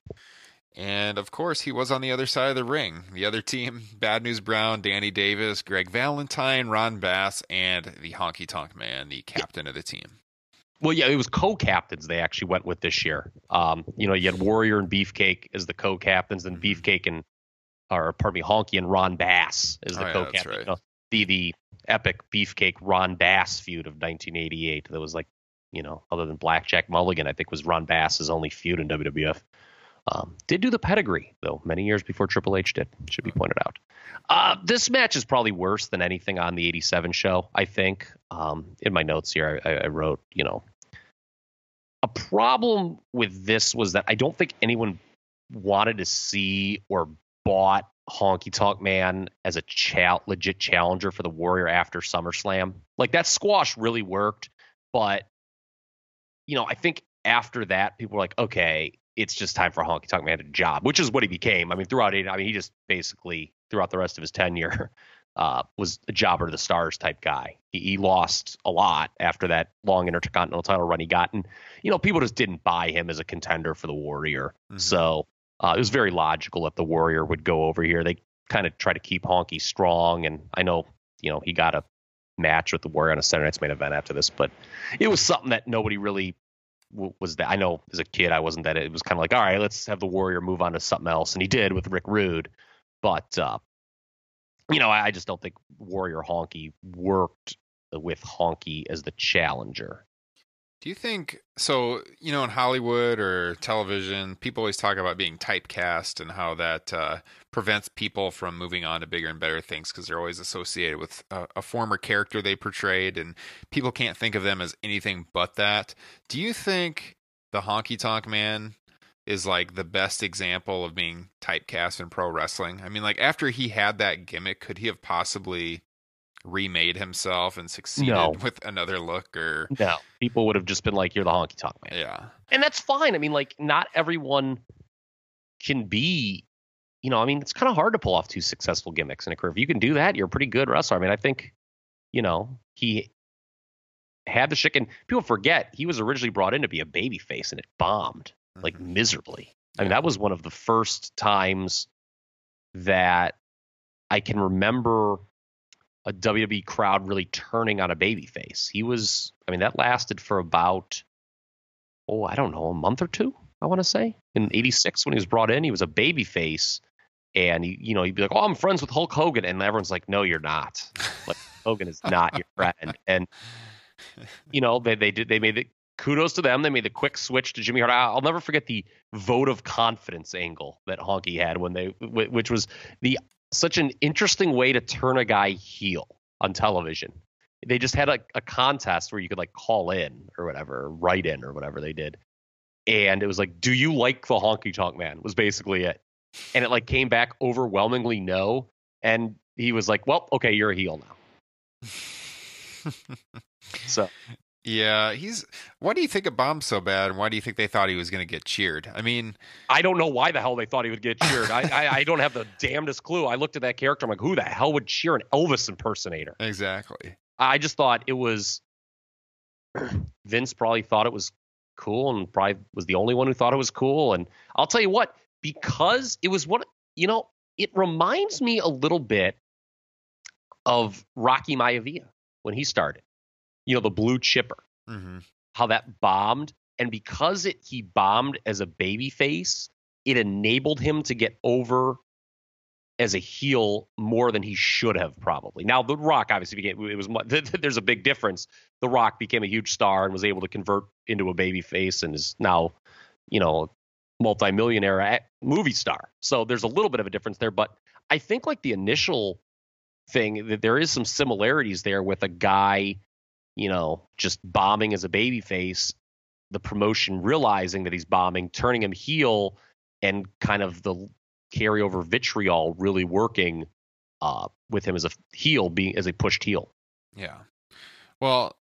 And of course, he was on the other side of the ring. The other team: Bad News Brown, Danny Davis, Greg Valentine, Ron Bass, and the Honky Tonk Man, the captain of the team. Well, yeah, it was co-captains they actually went with this year. Um, you know, you had Warrior and Beefcake as the co-captains, and Mhm. Beefcake and, or pardon me, Honky and Ron Bass as the Oh, yeah, that's co-captain. right. You know, the the epic Beefcake Ron Bass feud of 1988. That was like, you know, other than Blackjack Mulligan, I think was Ron Bass's only feud in WWF. Um, did do the pedigree though many years before Triple H did. Should be pointed out. Uh, this match is probably worse than anything on the '87 show. I think. Um, in my notes here, I, I wrote, you know, a problem with this was that I don't think anyone wanted to see or bought Honky Tonk Man as a cha- legit challenger for the Warrior after SummerSlam. Like that squash really worked, but you know, I think after that, people were like, okay, it's just time for Honky Tonk Man to job, which is what he became. I mean, throughout it, I mean, he just basically throughout the rest of his tenure, uh, was a jobber to the stars type guy. He, he lost a lot after that long intercontinental title run he got, and you know people just didn't buy him as a contender for the Warrior. Mhm. So uh, it was very logical that the Warrior would go over here. They kind of try to keep Honky strong, and I know you know he got a match with the Warrior on a Saturday Night's main event after this, but it was something that nobody really w- was that. I know as a kid I wasn't that. It was kind of like, all right, let's have the Warrior move on to something else, and he did with Rick Rude, but uh, you know I, I just don't think Warrior Honky worked with Honky as the challenger. Do you think so? You know, in Hollywood or television, people always talk about being typecast and how that uh, prevents people from moving on to bigger and better things because they're always associated with a, a former character they portrayed, and people can't think of them as anything but that. Do you think the Honky Tonk Man is like the best example of being typecast in pro wrestling? I mean, like after he had that gimmick, could he have possibly remade himself and succeeded No. with another look or No, people would have just been like, "You're the Honky Tonk Man." yeah and that's fine. I mean, like not everyone can be, you know, I mean, it's kind of hard to pull off two successful gimmicks in a career. If you can do that, you're a pretty good wrestler. I mean, I think, you know, he had the chicken. People forget he was originally brought in to be a baby face, and it bombed like Mhm. miserably. I mean, that was one of the first times that I can remember a WWE crowd really turning on a baby face. He was, I mean, that lasted for about, oh, I don't know, a month or two, I want to say. In 86, when he was brought in, he was a baby face. And, he, you know, he'd be like, oh, I'm friends with Hulk Hogan. And everyone's like, no, you're not. Like, Hogan is not your friend. And, you know, they, they did, they made the, kudos to them. They made the quick switch to Jimmy Hart. I'll never forget the vote of confidence angle that Honky had when they, which was the such an interesting way to turn a guy heel on television. They just had a, a contest where you could like call in or whatever, or write in or whatever they did. And it was like, do you like the honky tonk man? Was basically it. And it like came back overwhelmingly no. And he was like, well, okay, you're a heel now. So Yeah, he's. Why do you think it bombed so bad, and why do you think they thought he was going to get cheered? I mean, I don't know why the hell they thought he would get cheered. I, I, I don't have the damnedest clue. I looked at that character. I'm like, who the hell would cheer an Elvis impersonator? exactly. I just thought it was Vince probably thought it was cool and probably was the only one who thought it was cool. And I'll tell you what, because it was what you know, it reminds me a little bit of Rocky Maivia when he started. You know, the blue chipper, hmm how that bombed. And because it he bombed as a baby face, it enabled him to get over as a heel more than he should have probably. Now the Rock obviously became it was there's a big difference. The Rock became a huge star and was able to convert into a baby face and is now, you know, multimillionaire movie star. So there's a little bit of a difference there, but I think like the initial thing that there is some similarities there with a guy, you know, just bombing as a baby face, the promotion realizing that he's bombing, turning him heel and kind of the carryover vitriol really working uh, with him as a heel, being as a pushed heel. Yeah. Well,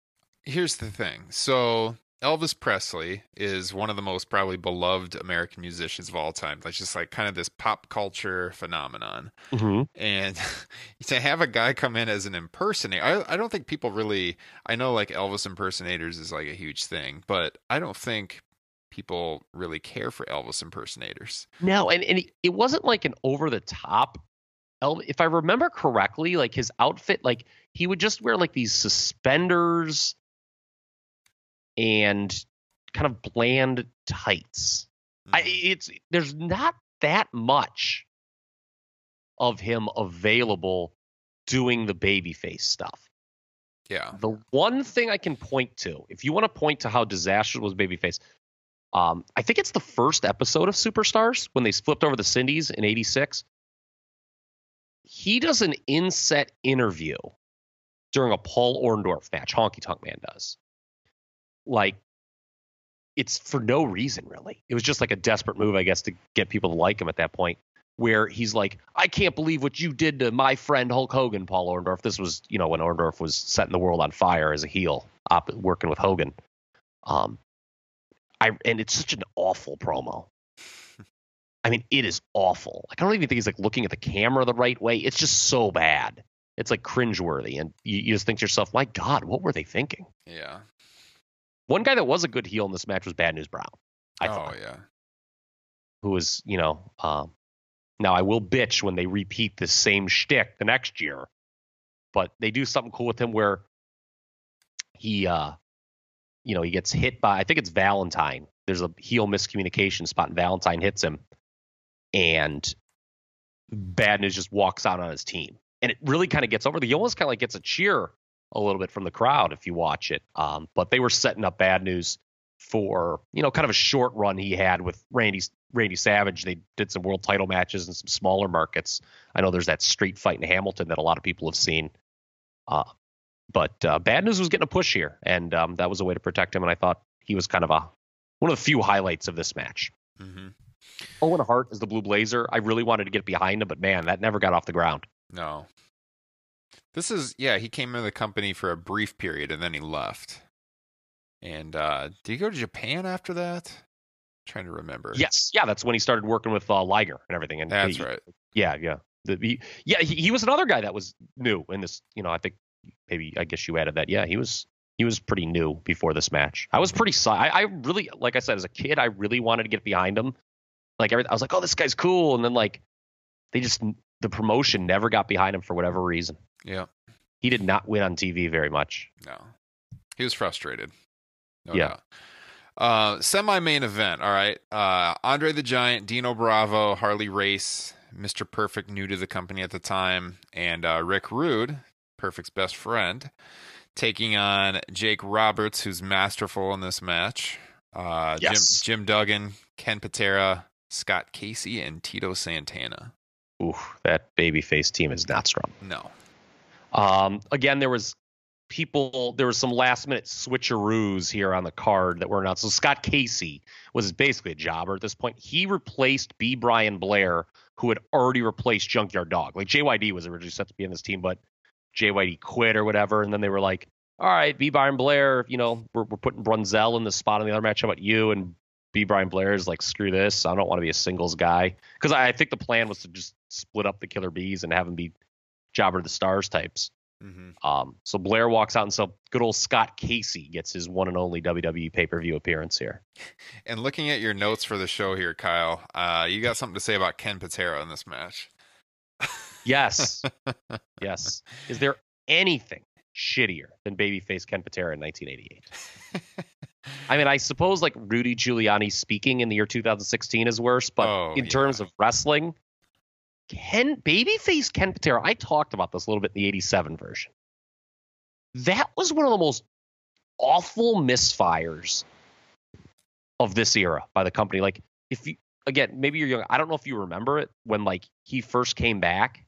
here's the thing. So Elvis Presley is one of the most probably beloved American musicians of all time. That's just like kind of this pop culture phenomenon. Mm-hmm. and to have a guy come in as an impersonator I, I don't think people really i know like elvis impersonators is like a huge thing but i don't think people really care for elvis impersonators No, and, and it wasn't like an over the top. El- If I remember correctly, like his outfit, like he would just wear like these suspenders and kind of bland tights. I, Mm-hmm. it's there's not that much of him available doing the babyface stuff. yeah The one thing I can point to, if you want to point to how disastrous was Babyface, um, I think it's the first episode of Superstars when they flipped over the Cindy's in '86. He does an inset interview during a Paul Orndorff match. Honky Tonk Man does. Like, it's for no reason really. It was just like a desperate move, I guess, to get people to like him at that point. Where he's like, I can't believe what you did to my friend Hulk Hogan, Paul Orndorff. This was, you know, when Orndorff was setting the world on fire as a heel, op- working with Hogan. Um, I and it's such an awful promo. I mean, it is awful. Like I don't even think he's like looking at the camera the right way. It's just so bad. it's like cringeworthy, and you, you just think to yourself, my God, what were they thinking? Yeah. One guy that was a good heel in this match was Bad News Brown. I oh thought, yeah. who was you know, um, now I will bitch when they repeat the same shtick the next year, but they do something cool with him where he, uh, you know, he gets hit by I think it's Valentine. There's a heel miscommunication spot, and Valentine hits him, and Bad News just walks out on his team, and it really kind of gets over. The he almost kind of like gets a cheer a little bit from the crowd if you watch it. Um, but they were setting up Bad News for you know kind of a short run he had with Randy Randy Savage. They did some world title matches in some smaller markets. I know there's that street fight in Hamilton that a lot of people have seen. Uh, but uh, Bad News was getting a push here, and um, that was a way to protect him. And I thought he was kind of a one of the few highlights of this match. hmm Owen Hart is the Blue Blazer. I really wanted to get behind him, but man, that never got off the ground. No. This is yeah. He came into the company for a brief period and then he left. And uh did he go to Japan after that? trying to remember. Yes, yeah, that's when he started working with uh, Liger and everything. And that's he- right. Yeah, yeah. The, he, yeah, he, he was another guy that was new in this. You know, I think maybe I guess you added that. Yeah, he was he was pretty new before this match. I was pretty. I, I really, like I said, as a kid, I really wanted to get behind him. Like every, I was like, oh, this guy's cool, and then like they just the promotion never got behind him for whatever reason. Yeah. He did not win on TV very much. No. He was frustrated. No Yeah. doubt. Uh, semi main event. All right. Uh, Andre the Giant, Dino Bravo, Harley Race, Mr. Perfect, new to the company at the time, and uh, Rick Rude, Perfect's best friend, taking on Jake Roberts, who's masterful in this match. Uh, Yes. Jim, Jim Duggan, Ken Patera, Scott Casey, and Tito Santana. Ooh, that babyface team is not strong. No. Um, again, there was people. There was some last minute switcheroos here on the card that were announced. So Scott Casey was basically a jobber at this point. He replaced B. Brian Blair, who had already replaced Junkyard Dog. Like JYD was originally set to be in this team, but JYD quit or whatever, and then they were like, "All right, B. Brian Blair, you know, we're, we're putting Brunzell in the spot in the other match. How about you?" And B. Brian Blair is like, "Screw this! I don't want to be a singles guy." Because I, think the plan was to just split up the Killer Bees and have them be Jobber the Stars types. Mm-hmm. Um, so Blair walks out, and so good old Scott Casey gets his one and only WWE pay per view appearance here. And looking at your notes for the show here, Kyle, uh, you got something to say about Ken Patera in this match. Yes, yes. Is there anything shittier than babyface Ken Patera in 1988? I mean, I suppose like Rudy Giuliani speaking in the year 2016 is worse, but Oh, in yeah. terms of wrestling, Ken babyface Ken Patera. I talked about this a little bit in the 87 version. That was one of the most awful misfires of this era by the company. Like, if you again, maybe you're young. I don't know if you remember it when like he first came back.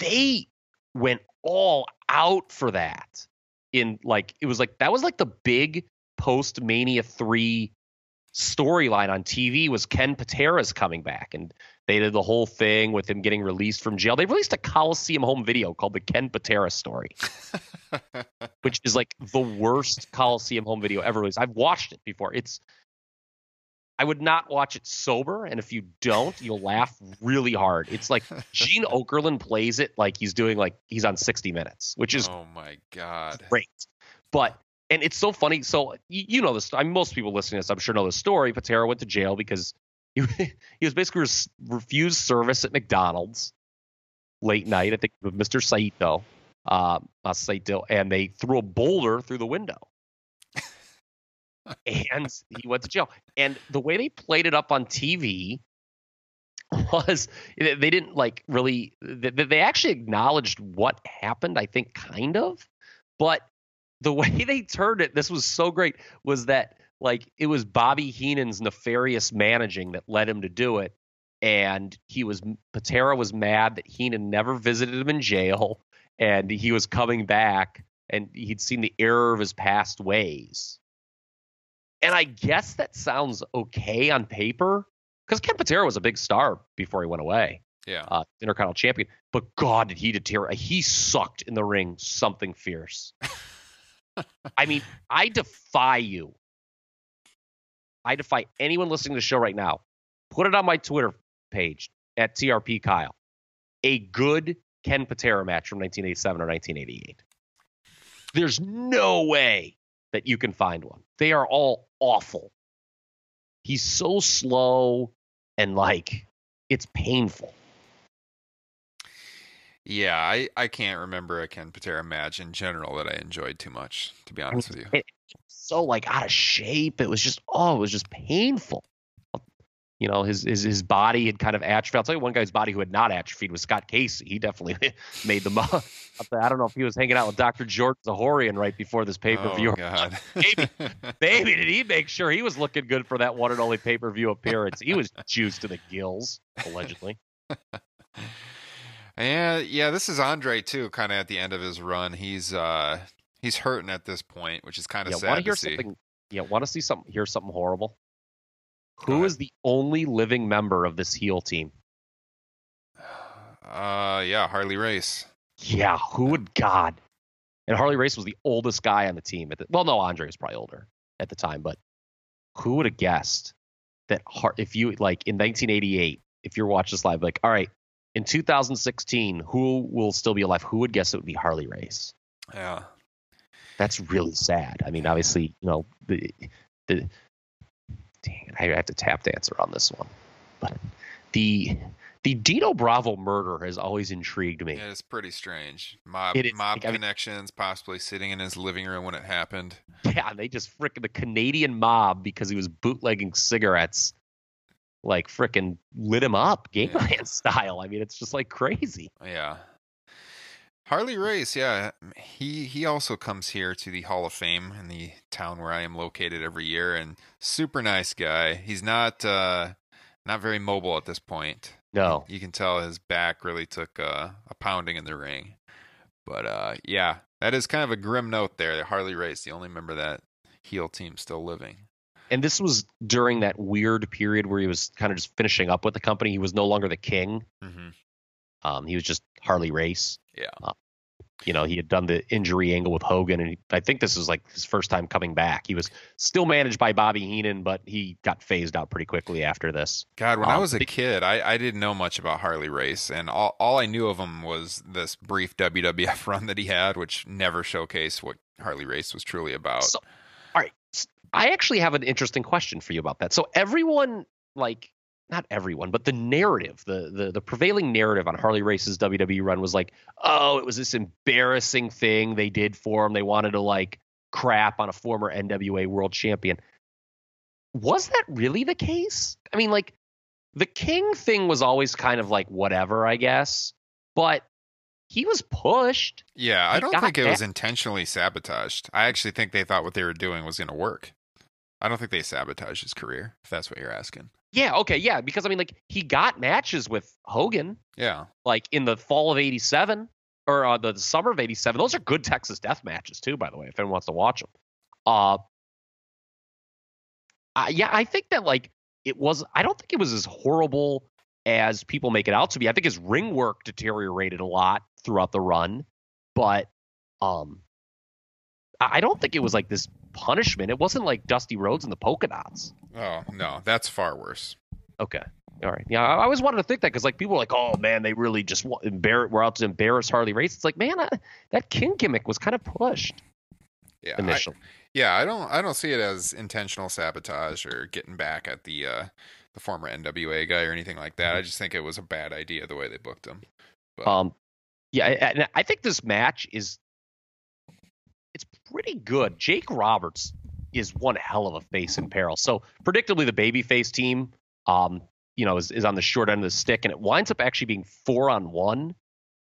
They went all out for that. In like, it was like that was like the big post Mania three storyline on TV was Ken Patera's coming back, and they did the whole thing with him getting released from jail. They released a Coliseum home video called the Ken Patera story, which is like the worst Coliseum home video ever released. I've watched it before. It's I would not watch it sober, and if you don't, you'll laugh really hard. It's like Gene Okerlund plays it like he's doing like he's on 60 Minutes, which is oh my god. great. But and it's so funny. So you, you know this. I mean, most people listening to this, I'm sure, know the story. Patera went to jail because he he was basically res- refused service at McDonald's late night. I think with Mr. Saito, uh, uh, Saito, and they threw a boulder through the window. and he went to jail. And the way they played it up on TV was they they didn't like really they, they actually acknowledged what happened i think kind of but the way they turned it this was so great was that like it was bobby heenan's nefarious managing that led him to do it and he was patera was mad that heenan never visited him in jail and he was coming back and he'd seen the error of his past ways and i guess that sounds okay on paper because ken patera was a big star before he went away Yeah. uh, Intercontinental Champion. But God, did he deteriorate? He sucked in the ring something fierce. I mean, I defy you. I defy anyone listening to the show right now. Put it on my Twitter page at TRP Kyle. A good Ken Patera match from 1987 or 1988. There's no way that you can find one. They are all awful. He's so slow and like it's painful. Yeah, I, I can't remember a Ken Patera match in general that I enjoyed too much, to be honest with you. It, so like out of shape. It was just oh, it was just painful. You know, his his his body had kind of atrophied. I'll tell you one guy's body who had not atrophied was Scott Casey. He definitely made them up. I don't know if he was hanging out with Dr. George Zahorian right before this pay per view. Oh, God. maybe, maybe did he make sure he was looking good for that one and only pay per view appearance? He was juiced to the gills, allegedly. Yeah, yeah, this is Andre too, kind of at the end of his run. He's uh he's hurting at this point, which is kind of Yeah, sad want to see. something? Yeah, want to see something? Hear something horrible? Go Who ahead. is the only living member of this heel team? Uh yeah, Harley Race. Yeah, who would God? And Harley Race was the oldest guy on the team. At the, well, no, Andre was probably older at the time, but who would have guessed that Har- if you like in 1988, if you're watching this live, like, all right, in 2016, who will still be alive? Who would guess it would be Harley Race? Yeah. That's really sad. I mean, obviously, you know, the the dang it, I have to tap dance around this one, but the the Dino Bravo murder has always intrigued me. Yeah, it's pretty strange. Mob mob like, I mean- connections, possibly sitting in his living room when it happened. Yeah, they just frickin' the Canadian mob because he was bootlegging cigarettes, like frickin' lit him up, Game Yeah. Man style. I mean, it's just like crazy. Yeah. Harley Race, yeah, he he also comes here to the Hall of Fame in the town where I am located every year, and super nice guy. He's not uh, not very mobile at this point. No, You can tell his back really took uh, a pounding in the ring. But uh, yeah, that is kind of a grim note there. That Harley Race, the only member of that heel team still living. And this was during that weird period where he was kind of just finishing up with the company. He was no longer the king. hmm Um, he was just Harley Race. Yeah. Uh, you know, he had done the injury angle with Hogan, and he, I think this was like his first time coming back. He was still managed by Bobby Heenan, but he got phased out pretty quickly after this. God, when I Um, was a kid, I, I didn't know much about Harley Race, and all, all I knew of him was this brief WWF run that he had, which never showcased what Harley Race was truly about. So, all right, s- I actually have an interesting question for you about that. So everyone, like, not everyone, but the narrative, the the the prevailing narrative on Harley Race's WWE run was like, oh, it was this embarrassing thing they did for him. They wanted to like crap on a former NWA World Champion. Was that really the case? I mean, like, the King thing was always kind of like whatever, I guess, but he was pushed. yeah, I don't think it was intentionally sabotaged. I actually think they thought what they were doing was going to work. I don't think they sabotaged his career, if that's what you're asking. Yeah, okay, yeah, because I mean, like, he got matches with Hogan. Yeah. like in the fall of 87 or uh, the summer of 87 those are good texas death matches too by the way if anyone wants to watch them uh, uh yeah i think that like it was i don't think it was as horrible as people make it out to be i think his ring work deteriorated a lot throughout the run but um i I don't think it was like this punishment it wasn't like dusty rhodes and the polka dots Oh, no, that's far worse. Okay. All right. Yeah, I I always wanted to think that because like people are like, oh man, they really just wa- embar- were out to embarrass Harley Race. It's like, man, I, that King gimmick was kind of pushed Yeah. I- initially. Yeah, I don't I don't see it as intentional sabotage or getting back at the uh the former NWA guy or anything like that. I just think it was a bad idea the way they booked him. But um, yeah, I- and I think this match is pretty good. Jake Roberts is one hell of a face in peril. So predictably, the babyface team, um, you know, is, is on the short end of the stick, and it winds up actually being four on one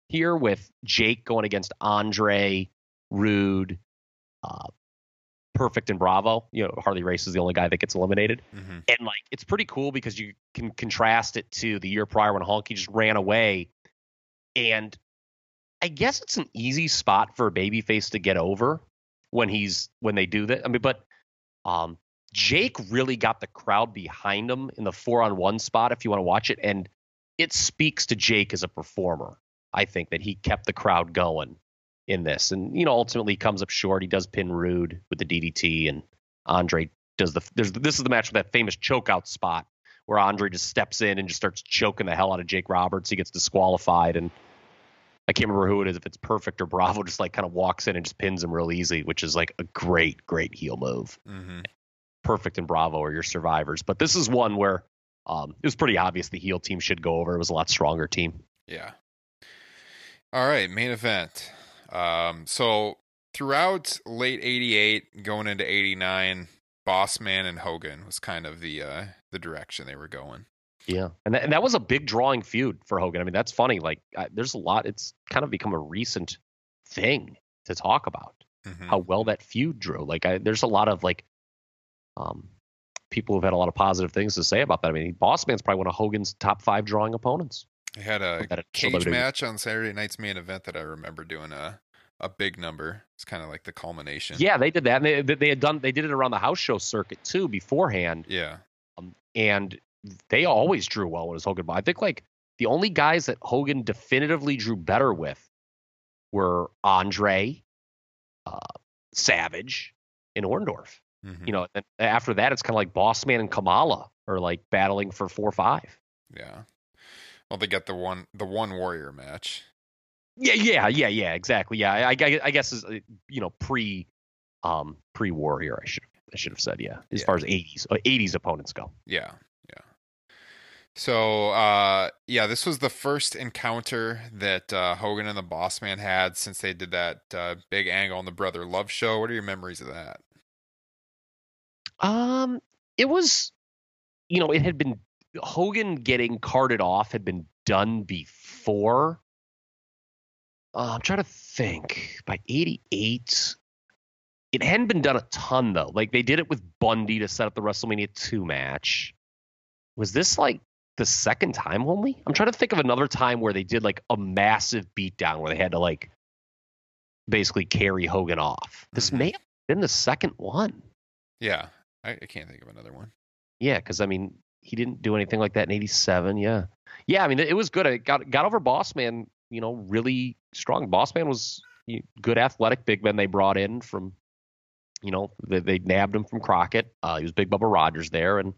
here with Jake going against Andre, Rude, uh, Perfect, and Bravo. You know, Harley Race is the only guy that gets eliminated. mhm. And like it's pretty cool because you can contrast it to the year prior when Honky just ran away. And I guess it's an easy spot for a babyface to get over when he's when they do that. I mean, but um Jake really got the crowd behind him in the four on one spot if you want to watch it. And it speaks to Jake as a performer. I think that he kept the crowd going in this. And, you know, ultimately he comes up short. He does pin Rude with the DDT and Andre does the there's this is the match with that famous choke out spot where Andre just steps in and just starts choking the hell out of Jake Roberts. He gets disqualified and I can't remember who it is, if it's Perfect or Bravo, just like kind of walks in and just pins him real easy, which is like a great, great heel move. Mm-hmm. Perfect and Bravo are your survivors. But this is one where um, it was pretty obvious the heel team should go over. It was a lot stronger team. Yeah. All right, main event. Um, so throughout late '88, going into '89, Bossman and Hogan was kind of the uh, the direction they were going. Yeah, and that, and that was a big drawing feud for Hogan. I mean, that's funny. Like, I, there's a lot. It's kind of become a recent thing to talk about Mhm. how well that feud drew. Like, I, there's a lot of like, um, people who've had a lot of positive things to say about that. I mean, Bossman's probably one of Hogan's top five drawing opponents. They had a That it- cage match on Saturday night's main event that I remember doing a a big number. It's kind of like the culmination. Yeah, they did that. And they, they they had done. They did it around the house show circuit too beforehand. Yeah. Um, and they always drew well was Hogan. But I think like the only guys that Hogan definitively drew better with were Andre, uh, Savage, and Orndorff. Mhm. You know, and after that, it's kind of like Bossman and Kamala are like battling for four or five. Yeah. Well, they got the one the one warrior match. Yeah, yeah, yeah, yeah, exactly. Yeah, I, I, I guess is uh, you know pre, um, pre Warrior. I should I should have said yeah. As Yeah. far as eighties uh, eighties opponents go. Yeah. So, uh, yeah, this was the first encounter that uh, Hogan and the Boss Man had since they did that uh, big angle on the Brother Love show. What are your memories of that? Um, it was, you know, it had been Hogan getting carted off had been done before. Uh, I'm trying to think. By '88, it hadn't been done a ton though. Like they did it with Bundy to set up the WrestleMania two match. Was this like the second time only? I'm trying to think of another time where they did like a massive beatdown where they had to like basically carry Hogan off. This Mhm. may have been the second one. Yeah, I, I can't think of another one. Yeah, because I mean, he didn't do anything like that in '87. Yeah, yeah. I mean, it was good. It got got over Bossman. You know, really strong. Bossman was you- good, athletic big man they brought in from. You know, they, they nabbed him from Crockett. Uh, he was Big Bubba Rogers there, and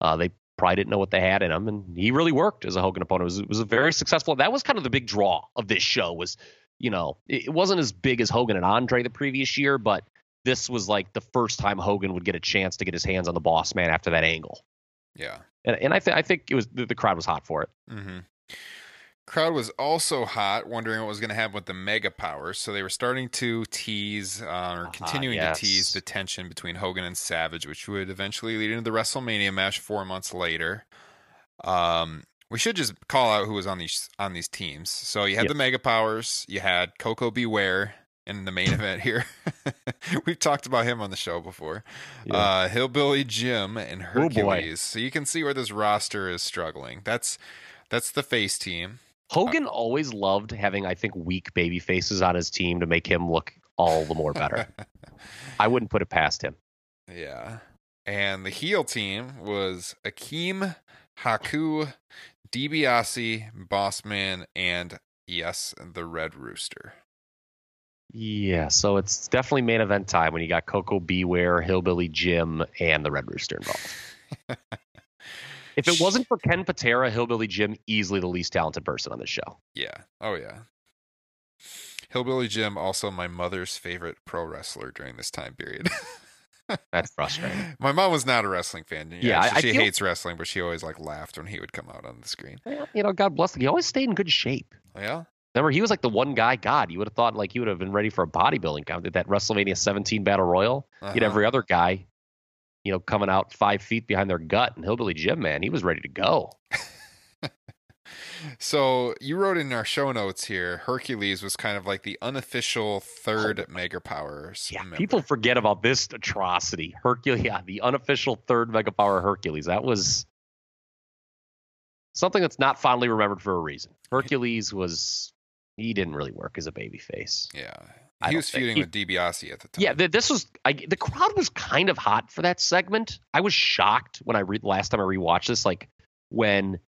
uh, they probably didn't know what they had in him, and he really worked as a Hogan opponent. It was, it was a very successful. That was kind of the big draw of this show. Was you know, it, wasn't as big as Hogan and Andre the previous year, but this was like the first time Hogan would get a chance to get his hands on the Boss Man after that angle Yeah. and, and I, th- I think it was the, the crowd was hot for it. Mm-hmm. Crowd was also hot, wondering what was going to happen with the Mega Powers. So they were starting to tease, uh, or continuing yes. to tease the tension between Hogan and Savage, which would eventually lead into the WrestleMania match four months later. Um, we should just call out who was on these on these teams. So you had Yep. the Mega Powers, you had Koko B. Ware in the main event here. We've talked about him on the show before. Uh, Hillbilly Jim and Oh. Hercules. so you can see where this roster is struggling. That's that's the face team. Hogan always loved having, I think, weak baby faces on his team to make him look all the more better. I wouldn't put it past him. yeah. And the heel team was Akeem, Haku, DiBiase, Bossman, and yes, the Red Rooster. Yeah, so it's definitely main event time when you got Koko B. Ware, Hillbilly Jim, and the Red Rooster involved. If it wasn't for Ken Patera, Hillbilly Jim, easily the least talented person on the show. Yeah. Oh yeah. Hillbilly Jim, also my mother's favorite pro wrestler during this time period. That's frustrating. my mom was not a wrestling fan. Yeah, Yeah, she, I- I she feel- hates wrestling, but she always like laughed when he would come out on the screen. Yeah, you know, God bless him. He always stayed in good shape. Yeah. Remember, he was like the one guy. God, you would have thought like he would have been ready for a bodybuilding count. Did that WrestleMania 17 Battle Royal? Had Uh-huh. every other guy, you know, coming out five feet behind their gut, and Hillbilly Jim, man, he was ready to go. So you wrote in our show notes here, Hercules was kind of like the unofficial third oh. Mega Powers. Yeah, member. people forget about this atrocity. Hercules, yeah, the unofficial third Mega Power Hercules. That was something that's not fondly remembered for a reason. Hercules was he didn't really work as a baby face. Yeah, I he was feuding he- with DiBiase at the time. Yeah, th- this was I, the crowd was kind of hot for that segment. I was shocked when I read last time I rewatched this, like when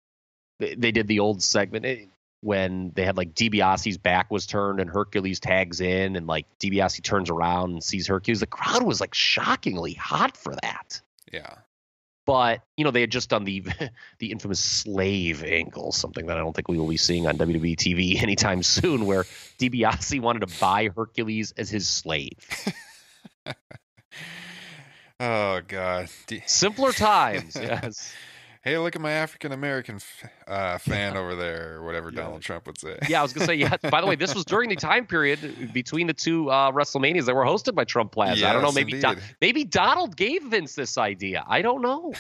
they, they did the old segment eh, when they had like DiBiase's back was turned and Hercules tags in and like DiBiase turns around and sees Hercules. The crowd was like shockingly hot for that. yeah, But you know they had just done the the infamous slave angle, something that I don't think we will be seeing on WWE TV anytime soon, where DiBiase wanted to buy Hercules as his slave. oh God. D- Simpler times, yes. Hey, look at my African American f- uh, fan over there, or whatever Donald Trump would say. Yeah, I was gonna say. Yeah. By the way, this was during the time period between the two uh, WrestleManias that were hosted by Trump Plaza. I don't know. Maybe indeed. maybe Donald gave Vince this idea. I don't know.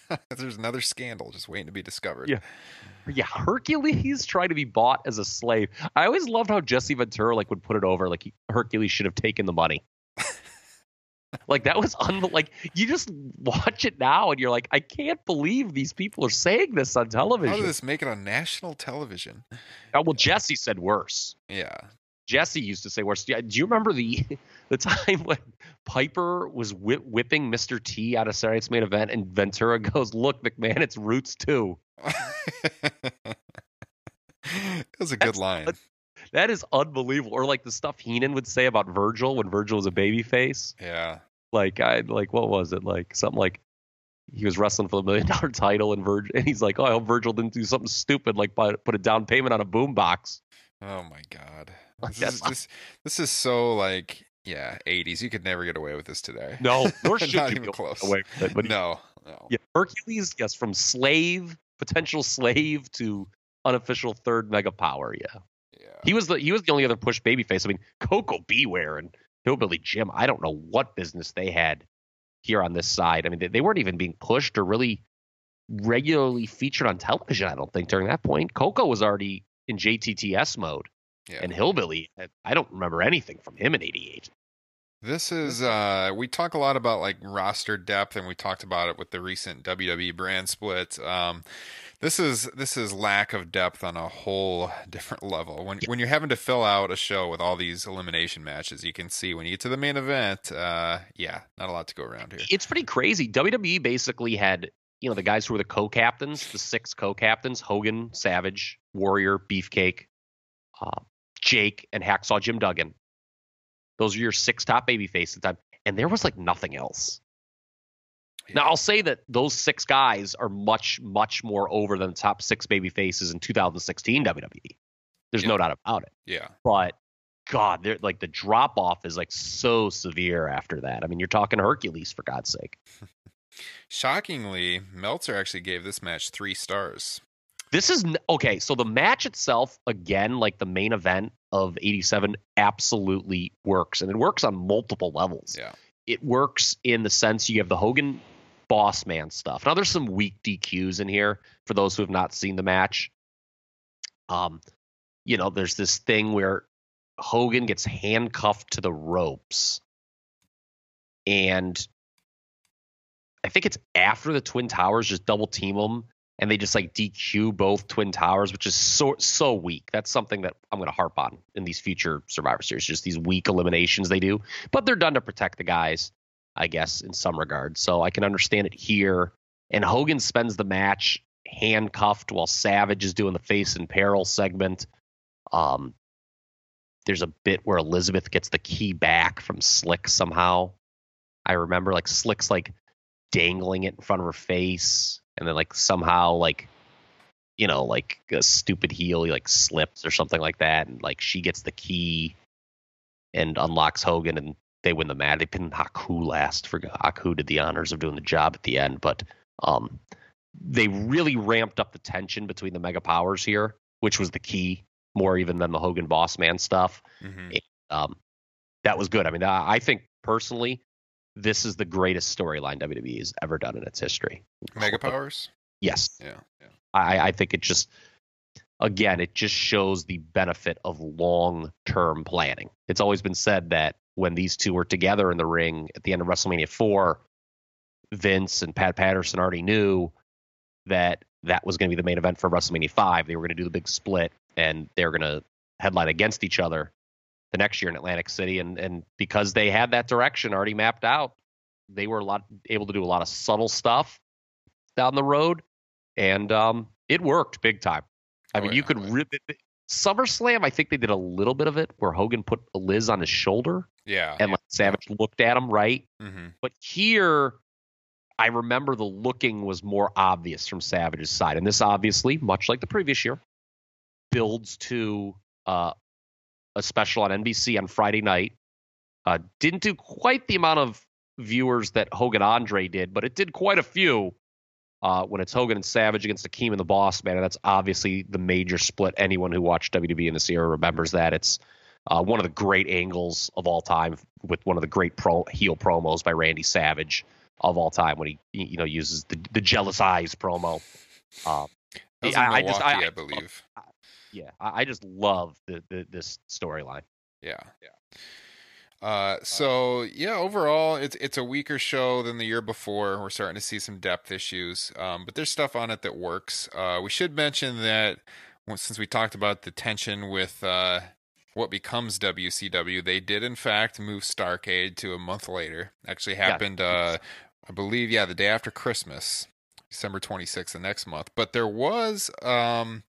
There's another scandal just waiting to be discovered. Yeah. Yeah, Hercules trying to be bought as a slave. I always loved how Jesse Ventura like would put it over like he, Hercules should have taken the money. Like that was un- like you just watch it now and you're like I can't believe these people are saying this on television. How did this make it on national television? Oh, well, Jesse said worse. Yeah. Jesse used to say worse. Do you remember the the time when Piper was whip, whipping Mr. T out of Saturday Night's main event, and Ventura goes, "Look, McMahon, it's Roots too." it was a good That's- line. That is unbelievable. Or like the stuff Heenan would say about Virgil when Virgil was a babyface. Yeah. Like I like what was it like something like he was wrestling for the million dollar title and Virgil and he's like, oh, I hope Virgil didn't do something stupid like put a down payment on a boombox. Oh my God. This is, this, this is so like, yeah, 80s. You could never get away with this today. No, nor should Not you even be close. away with it. But no. No. yeah, Hercules, yes, from slave, potential slave to unofficial third mega power. Yeah. He was the he was the only other push babyface. I mean, Koko B. Ware and Hillbilly Jim. I don't know what business they had here on this side. I mean, they, they weren't even being pushed or really regularly featured on television. I don't think during that point. Koko was already in JTTS mode, yeah. and Hillbilly. I- don't remember anything from him in '88. This is uh we talk a lot about like roster depth and we talked about it with the recent WWE brand split. Um this is this is lack of depth on a whole different level. When when you're having to fill out a show with all these elimination matches, you can see when you get to the main event, uh yeah, not a lot to go around here. it's pretty crazy. WWE basically had, you know, the guys who were the co-captains, the six co-captains: Hogan, Savage, Warrior, Beefcake, uh, Jake, and Hacksaw Jim Duggan. Those are your six top baby faces at the time, and there was like nothing else. Now I'll say that those six guys are much, much more over than the top six baby faces in 2016 WWE. There's no doubt about it. Yeah. But God, they're like the drop off is like so severe after that. I mean, you're talking Hercules for God's sake. Shockingly, Meltzer actually gave this match 3 stars. This is okay. So the match itself, again, like the main event of '87, absolutely works, and it works on multiple levels. Yeah. It works in the sense you have the Hogan boss man stuff. Now there's some weak DQs in here for those who have not seen the match. Um, you know, there's this thing where Hogan gets handcuffed to the ropes, and I think it's after the Twin Towers just double team them and they just like DQ both Twin Towers, which is so so weak. That's something that I'm going to harp on in these future Survivor Series. Just these weak eliminations they do, but they're done to protect the guys, I guess, in some regard. So I can understand it here. And Hogan spends the match handcuffed while Savage is doing the face in peril segment. Um, there's a bit where Elizabeth gets the key back from Slick somehow. I remember like Slick's like dangling it in front of her face and then like somehow like you know like a stupid heel he like slips or something like that and like she gets the key and unlocks Hogan and they win the match. They pinned Haku last for Haku did the honors of doing the job at the end, but um they really ramped up the tension between the mega powers here, which was the key more even than the Hogan boss man stuff. Mhm. Um that was good. I mean, I I think personally this is the greatest storyline WWE has ever done in its history. Mega powers? Yes. Yeah. Yeah. I, I think it just again it just shows the benefit of long term planning. It's always been said that when these two were together in the ring at the end of WrestleMania four, Vince and Pat Patterson already knew that that was going to be the main event for WrestleMania five. They were going to do the big split and they were going to headline against each other the next year in Atlantic City. And and because they had that direction already mapped out, they were a lot able to do a lot of subtle stuff down the road, and um, it worked big time. I Oh, mean, yeah, you could rip it. SummerSlam, I think they did a little bit of it where Hogan put Liz on his shoulder Yeah. and like Savage looked at him right. hmm But here, I remember the looking was more obvious from Savage's side, and this obviously, much like the previous year, builds to uh, a special on NBC on Friday night. Uh, didn't do quite the amount of viewers that Hogan Andre did, but it did quite a few. Uh, when it's Hogan and Savage against Akeem and the Boss Man, and that's obviously the major split. Anyone who watched WWE in this era remembers that. It's uh, one of the great angles of all time, with one of the great pro heel promos by Randy Savage of all time when he you know uses the the jealous eyes promo. Uh, That was in I- I just- I, I- believe. yeah, I, I just love the, the this storyline. Yeah. Uh, so yeah, overall, it's it's a weaker show than the year before. We're starting to see some depth issues, um, but there's stuff on it that works. Uh, we should mention that since we talked about the tension with uh, what becomes WCW, they did in fact move Starrcade to a month later. Actually happened, uh, I believe, yeah, the day after Christmas, December 26th, the next month. But there was um,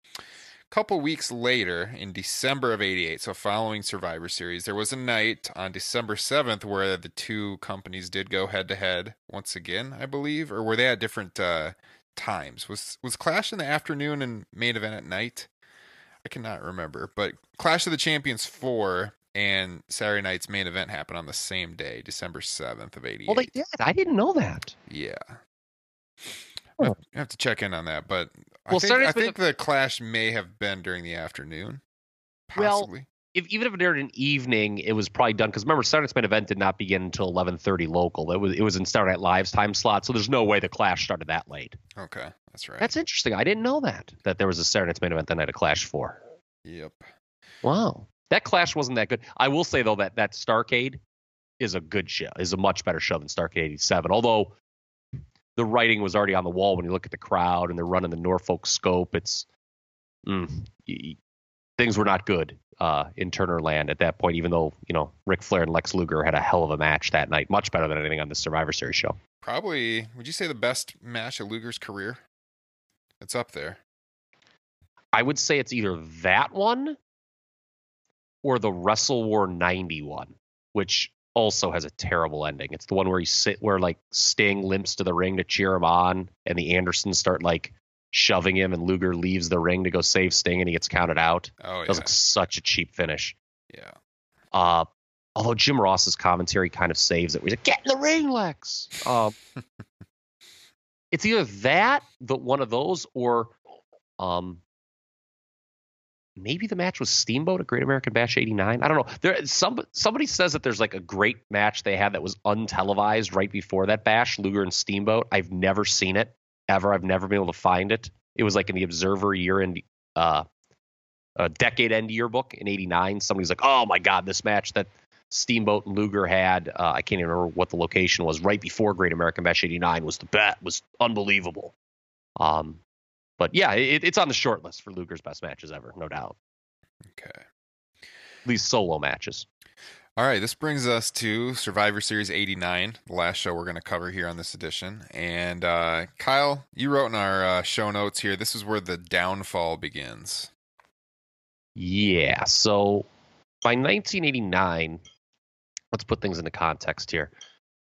couple weeks later in December of 88, so following Survivor Series, there was a night on December 7th where the two companies did go head to head once again, I believe, or were they at different uh, times? Was was Clash in the afternoon and main event at night? I cannot remember, but Clash of the Champions 4 and Saturday night's main event happened on the same day, December 7th of 88. Well, they did. I didn't know that. Yeah. I have- to check in on that, but I Well, think, I think the clash may have been during the afternoon. Well, Possibly. If, even if it aired an evening, it was probably done because remember, Saturday Night's main event did not begin until 11:30 local. It was it was in Saturday Night Live's time slot, so there's no way the Clash started that late. okay, that's right. That's interesting. I didn't know that that there was a Saturday Night's main event the night of Clash Four. yep. Wow, that Clash wasn't that good. I will say though that that Starrcade is a good show. Is a much better show than Starrcade '87. Although the writing was already on the wall when you look at the crowd and they're running the Norfolk scope. It's mm, things were not good uh, in Turner Land at that point. Even though you know Ric Flair and Lex Luger had a hell of a match that night, much better than anything on the Survivor Series show. Probably. Would you say the best match of Luger's career? It's up there. I would say it's either that one or the Wrestle War 91, which also has a terrible ending. It's the one where he sit where like Sting limps to the ring to cheer him on and the Andersons start like shoving him and Luger leaves the ring to go save Sting and he gets counted out. Oh That yeah. was like such a cheap finish. yeah. Uh although Jim Ross's commentary kind of saves it. He's like, get in the ring, Lex. Um it's either that, the one of those, or um maybe the match was Steamboat at Great American Bash '89. I don't know. There, some somebody says that there's like a great match they had that was untelevised right before that Bash, Luger and Steamboat. I've never seen it ever. I've never been able to find it. It was like in the Observer year end, uh, a decade end yearbook in '89. Somebody's like, "Oh my God, this match that." Steamboat and Luger had, uh, I can't even remember what the location was, right before Great American Bash '89 was the bet was unbelievable. Um, but yeah, it, it's on the short list for Luger's best matches ever, no doubt. Okay. At least solo matches. All right, this brings us to Survivor Series 89, the last show we're going to cover here on this edition. And uh, Kyle, you wrote in our uh, show notes here this is where the downfall begins. Yeah. So by 1989, let's put things into context here.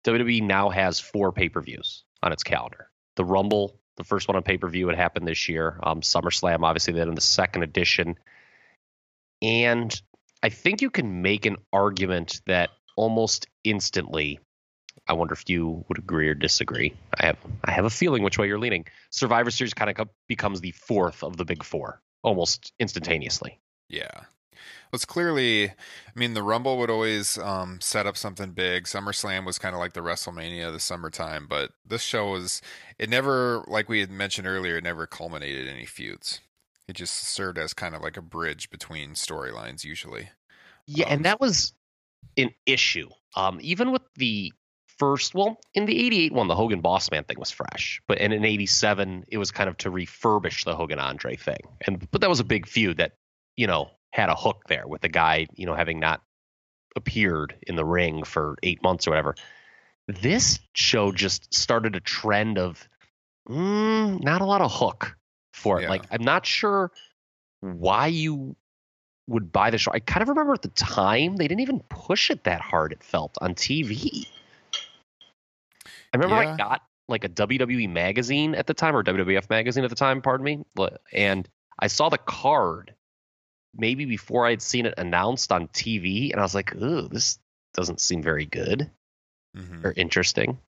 WWE now has four pay per views on its calendar. The Rumble, the first one on pay per view, it happened this year. Um, SummerSlam, obviously, then in the second edition. And I think you can make an argument that almost instantly, I wonder if you would agree or disagree. I have I have a feeling which way you're leaning. Survivor Series kind of becomes the fourth of the big four almost instantaneously. Yeah. It's clearly, I mean, the Rumble would always um, set up something big. SummerSlam was kind of like the WrestleMania of the summertime, but this show was, it never, like we had mentioned earlier, it never culminated in any feuds. It just served as kind of like a bridge between storylines, usually. Yeah, Um, and that was an issue. Um, even with the first, well, in the '88 one, the Hogan Bossman thing was fresh, but and in '87, it was kind of to refurbish the Hogan Andre thing, and but that was a big feud that you know had a hook there with the guy, you know, having not appeared in the ring for eight months or whatever. This show just started a trend of mm, not a lot of hook for it. Yeah. Like I'm not sure why you would buy the show. I kind of remember at the time they didn't even push it that hard. It felt on TV. I remember Yeah. I got like a WWE magazine at the time or WWF magazine at the time, pardon me, and I saw the card maybe before I had seen it announced on TV, and I was like, "Ooh, this doesn't seem very good mm-hmm. or interesting."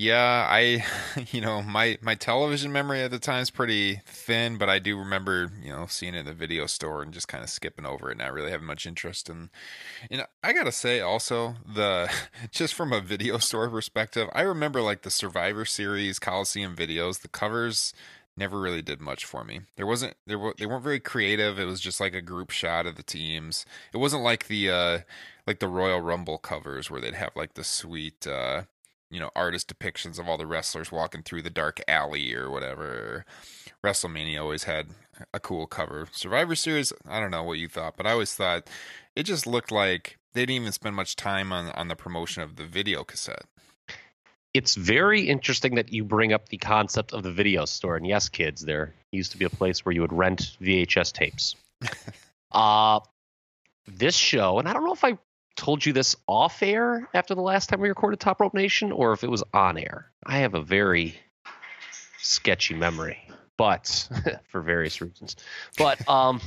Yeah, I, you know, my my television memory at the time is pretty thin, but I do remember, you know, seeing it in the video store and just kind of skipping over it, not really having much interest. And, you know, I gotta say also the just from a video store perspective, I remember like the Survivor Series Coliseum videos, the covers never really did much for me. There wasn't there were they weren't very creative. It was just like a group shot of the teams. It wasn't like the uh like the Royal Rumble covers where they'd have like the sweet uh you know artist depictions of all the wrestlers walking through the dark alley or whatever. WrestleMania always had a cool cover. Survivor Series, I don't know what you thought, but I always thought it just looked like they didn't even spend much time on on the promotion of the video cassette. It's very interesting that you bring up the concept of the video store. And yes, kids, there used to be a place where you would rent VHS tapes. uh this show, and I don't know if I told you this off air after the last time we recorded Top Rope Nation or if it was on air. I have a very sketchy memory, but for various reasons. But um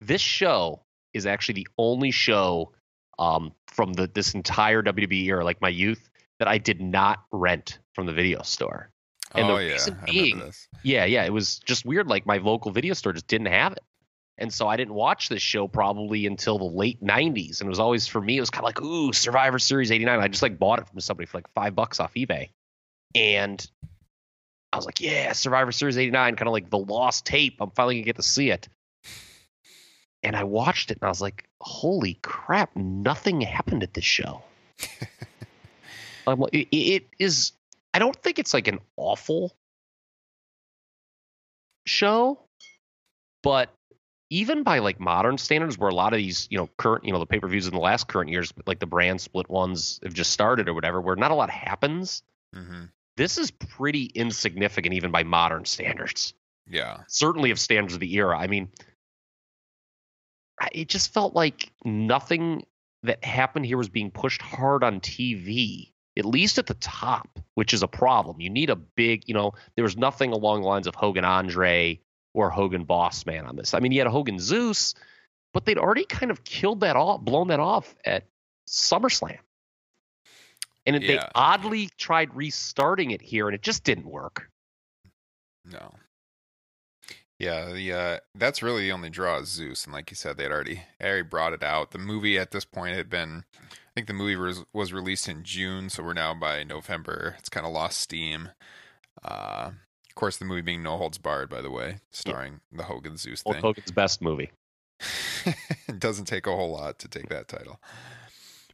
this show is actually the only show um from the this entire WWE era, like my youth, that I did not rent from the video store. And oh the yeah, reason being-. Yeah, yeah, it was just weird. Like my local video store just didn't have it. And so I didn't watch this show probably until the late 90s. And it was always for me, it was kind of like, ooh, Survivor Series 89. I just like bought it from somebody for like five bucks off eBay. And I was like, yeah, Survivor Series 89, kind of like the lost tape. I'm finally going to get to see it. And I watched it and I was like, holy crap, nothing happened at this show. Like, it, it is, I don't think it's like an awful show, but even by like modern standards, where a lot of these, you know, current, you know, the pay per views in the last current years, like the brand split ones have just started or whatever, where not a lot happens. mm-hmm. This is pretty insignificant, even by modern standards. Yeah, Certainly of standards of the era. I mean, it just felt like nothing that happened here was being pushed hard on TV, at least at the top, which is a problem. You need a big, you know, there was nothing along the lines of Hogan Andre or Hogan Boss Man on this. I mean, he had a Hogan Zeus, but they'd already kind of killed that off, blown that off at SummerSlam. And it- they oddly tried restarting it here, and it just didn't work. no. Yeah, the uh, that's really the only draw is Zeus, and like you said, they'd already already brought it out. The movie at this point had been, I think the movie was was released in June, so we're now by November. It's kind of lost steam. Uh, of course, the movie being No Holds Barred, by the way, starring the Hogan Zeus Hulk thing. Hogan's best movie. it doesn't take a whole lot to take that title,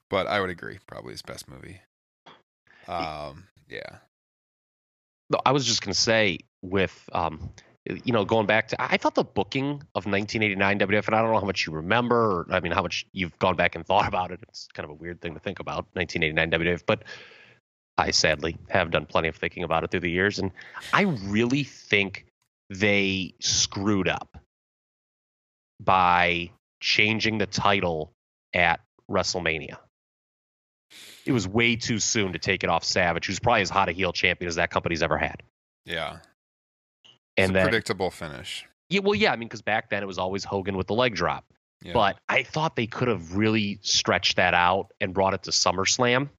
but I would agree, probably his best movie. Um, yeah, No, I was just gonna say with um, you know, going back to I thought the booking of 1989 WWF, and I don't know how much you remember, or I mean, how much you've gone back and thought about it. It's kind of a weird thing to think about 1989 WWF, but I sadly have done plenty of thinking about it through the years, and I really think they screwed up by changing the title at WrestleMania. It was way too soon to take it off Savage, who's probably as hot a heel champion as that company's ever had. yeah. And it's a then, predictable finish. yeah, well, yeah, I mean, because back then it was always Hogan with the leg drop. Yeah. But I thought they could have really stretched that out and brought it to SummerSlam,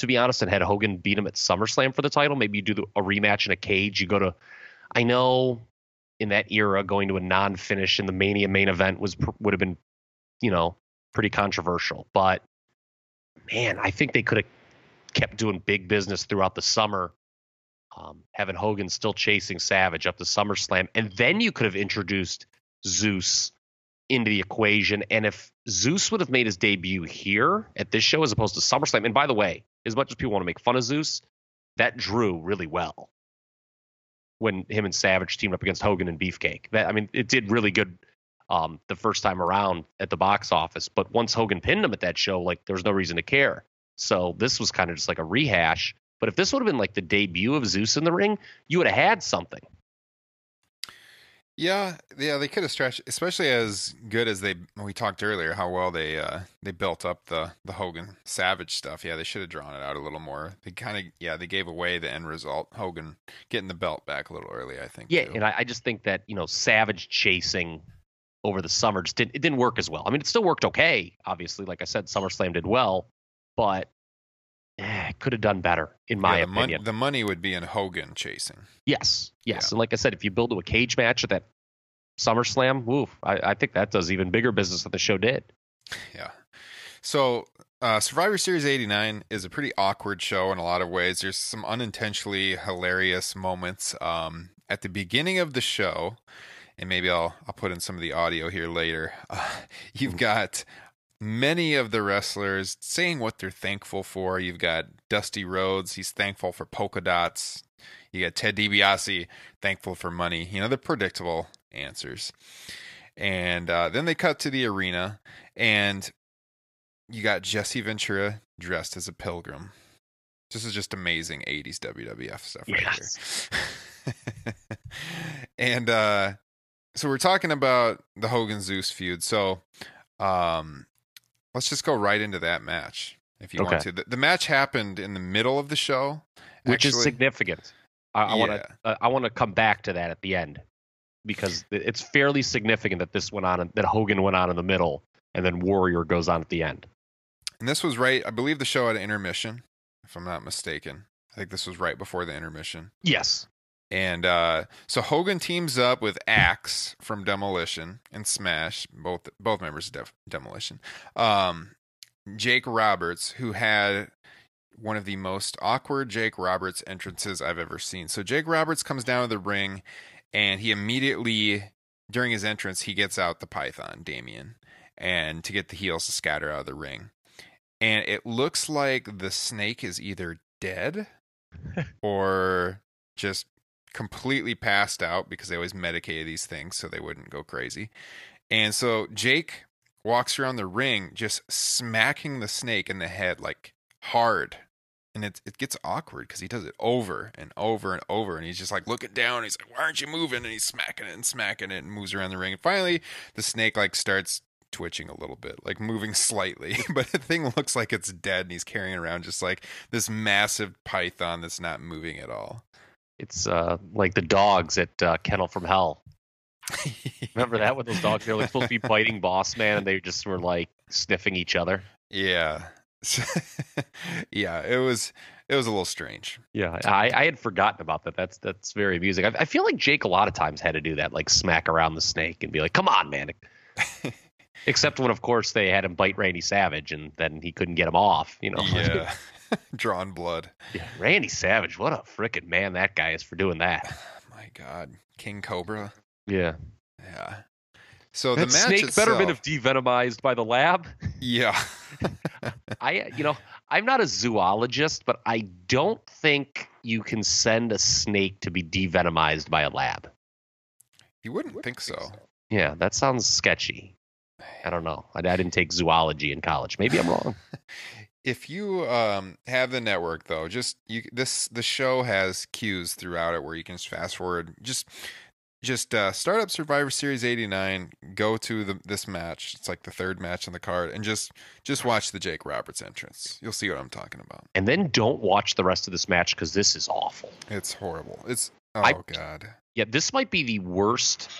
to be honest, and had Hogan beat him at SummerSlam for the title. Maybe you do the, a rematch in a cage. You go to, I know, in that era, going to a non-finish in the Mania main event was would have been, you know, pretty controversial. But man, I think they could have kept doing big business throughout the summer. Um, having Hogan still chasing Savage up to SummerSlam, and then you could have introduced Zeus into the equation. And if Zeus would have made his debut here at this show as opposed to SummerSlam, and by the way, as much as people want to make fun of Zeus, that drew really well when him and Savage teamed up against Hogan and Beefcake. That I mean, it did really good um, the first time around at the box office. But once Hogan pinned him at that show, like there was no reason to care. So this was kind of just like a rehash. But if this would have been like the debut of Zeus in the ring, you would have had something. Yeah, yeah, they could have stretched, especially as good as they. We talked earlier how well they uh, they built up the the Hogan Savage stuff. Yeah, they should have drawn it out a little more. They kind of yeah, they gave away the end result. Hogan getting the belt back a little early, I think. Yeah, too. and I, I just think that you know Savage chasing over the summer just didn't it didn't work as well. I mean, it still worked okay. Obviously, like I said, SummerSlam did well, but eh, could have done better in my Yeah, the, mon- opinion. the money would be in Hogan chasing. Yes, yes. Yeah. And like I said, if you build to a cage match at that SummerSlam, woof, I, I think that does even bigger business than the show did. Yeah. So uh, Survivor Series 89 is a pretty awkward show in a lot of ways. There's some unintentionally hilarious moments um, at the beginning of the show, and maybe I'll I'll put in some of the audio here later. Uh, you've got many of the wrestlers saying what they're thankful for. You've got Dusty Rhodes, he's thankful for polka dots. You got Ted DiBiase, thankful for money. You know the predictable answers. And uh, then they cut to the arena, and you got Jesse Ventura dressed as a pilgrim. This is just amazing 80s WWF stuff right here. and uh, so we're talking about the Hogan Zeus feud. So um, let's just go right into that match if you want to. The, the match happened in the middle of the show, which is significant. I, want to uh, I want to come back to that at the end because it's fairly significant that this went on that Hogan went on in the middle and then Warrior goes on at the end. And this was right, I believe the show had an intermission, if I'm not mistaken. I think this was right before the intermission. Yes. And uh, so Hogan teams up with Axe from Demolition and Smash, both both members of Def- Demolition. Um, Jake Roberts, who had one of the most awkward Jake Roberts entrances I've ever seen. So Jake Roberts comes down to the ring, and he immediately, during his entrance, he gets out the Python, Damien, and to get the heels to scatter out of the ring. And it looks like the snake is either dead or just completely passed out because they always medicated these things so they wouldn't go crazy. And so Jake walks around the ring just smacking the snake in the head like hard. And it it gets awkward because he does it over and over and over, and he's just like looking down. He's like, "Why aren't you moving?" And he's smacking it and smacking it and moves around the ring. And finally, the snake like starts twitching a little bit, like moving slightly, but the thing looks like it's dead, and he's carrying around just like this massive python that's not moving at all. It's uh, like the dogs at uh, Kennel from Hell. Remember that with those dogs? They were like supposed to be biting Boss Man, and they just were like sniffing each other. Yeah. yeah, it was it was a little strange. Yeah, I, I had forgotten about that. That's that's very amusing. I, I feel like Jake a lot of times had to do that, like smack around the snake and be like, "Come on, man." Except when, of course, they had him bite Randy Savage, and then he couldn't get him off. You know. Yeah. Drawn blood. Yeah, Randy Savage, what a freaking man that guy is for doing that. My god. King Cobra. Yeah. Yeah. So that the snake better been have devenomized by the lab. Yeah. I, you know, I'm not a zoologist, but I don't think you can send a snake to be devenomized by a lab. You wouldn't think so. Yeah, that sounds sketchy. I don't know. I, I didn't take zoology in college. Maybe I'm wrong. If you um, have the network though, just you this the show has cues throughout it where you can just fast forward. Just just uh, start up Survivor Series '89. Go to the this match. It's like the third match on the card, and just just watch the Jake Roberts entrance. You'll see what I'm talking about. And then don't watch the rest of this match because this is awful. It's horrible. It's oh I- god. Yeah, this might be the worst.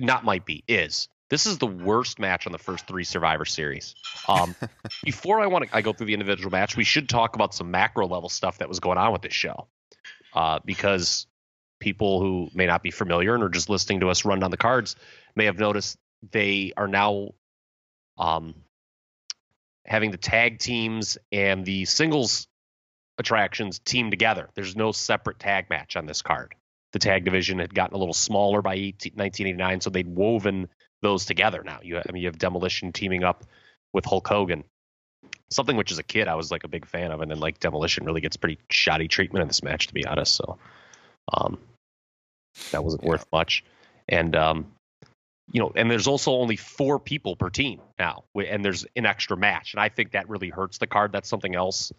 Not might be is. This is the worst match on the first three Survivor Series. Um, before I want to, I go through the individual match. We should talk about some macro level stuff that was going on with this show, uh, because people who may not be familiar and are just listening to us run down the cards may have noticed they are now um, having the tag teams and the singles attractions team together. There's no separate tag match on this card the tag division had gotten a little smaller by 18, 1989, so they'd woven those together. Now you, I mean, you have Demolition teaming up with Hulk Hogan, something which as a kid I was like a big fan of, and then like Demolition really gets pretty shoddy treatment in this match, to be honest. So, um, that wasn't worth much, and um, you know, and there's also only four people per team now, and there's an extra match, and I think that really hurts the card. That's something else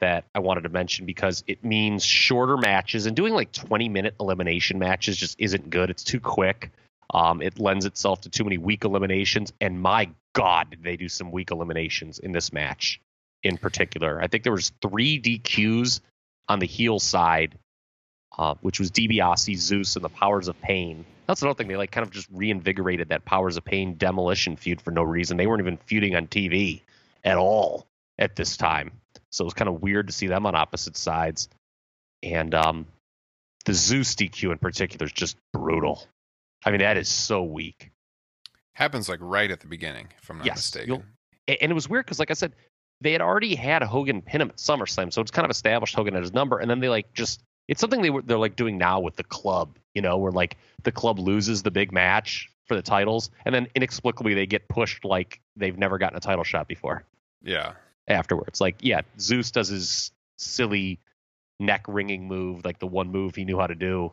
that I wanted to mention because it means shorter matches and doing like 20 minute elimination matches just isn't good. It's too quick. Um, it lends itself to too many weak eliminations, and my God, did they do some weak eliminations in this match in particular? I think there was three DQs on the heel side, uh, which was DiBiase, Zeus, and the Powers of Pain. That's another thing. They like kind of just reinvigorated that Powers of Pain demolition feud for no reason. They weren't even feuding on TV at all at this time, so it was kind of weird to see them on opposite sides. And um, the Zeus DQ in particular is just brutal. I mean, that is so weak. Happens like right at the beginning, if I'm not Yes, mistaken. And it was weird because, like I said, they had already had Hogan pin him at SummerSlam, so it's kind of established Hogan at his number, and then they like just it's something they were they're like doing now with the club, you know, where like the club loses the big match for the titles, and then inexplicably they get pushed like they've never gotten a title shot before Yeah. afterwards. Like, yeah, Zeus does his silly neck ringing move, like the one move he knew how to do,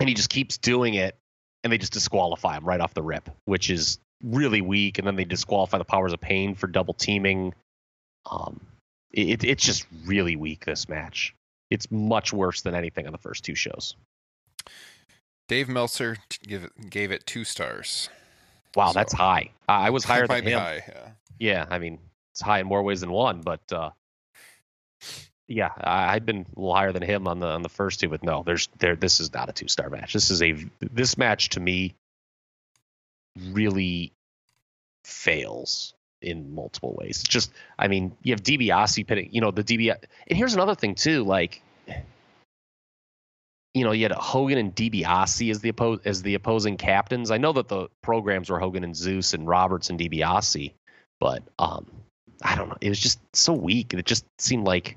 and he just keeps doing it, and they just disqualify him right off the rip, which is really weak. And then they disqualify the Powers of Pain for double teaming. Um, it, it's just really weak this match. It's much worse than anything on the first two shows. Dave Meltzer give gave it two stars. Wow, So- that's high. I was higher than him. high, yeah. Yeah, I mean, it's high in more ways than one, but uh, yeah, I, I'd been a little higher than him on the on the first two, but no, there's there. This is not a two star match. This is a this match to me really fails in multiple ways. It's just, I mean, you have DiBiase pitting, you know, the DB. And here's another thing too, like. You know, you had Hogan and DiBiase as the oppo- as the opposing captains. I know that the programs were Hogan and Zeus and Roberts and DiBiase, but um, I don't know. It was just so weak. It just seemed like,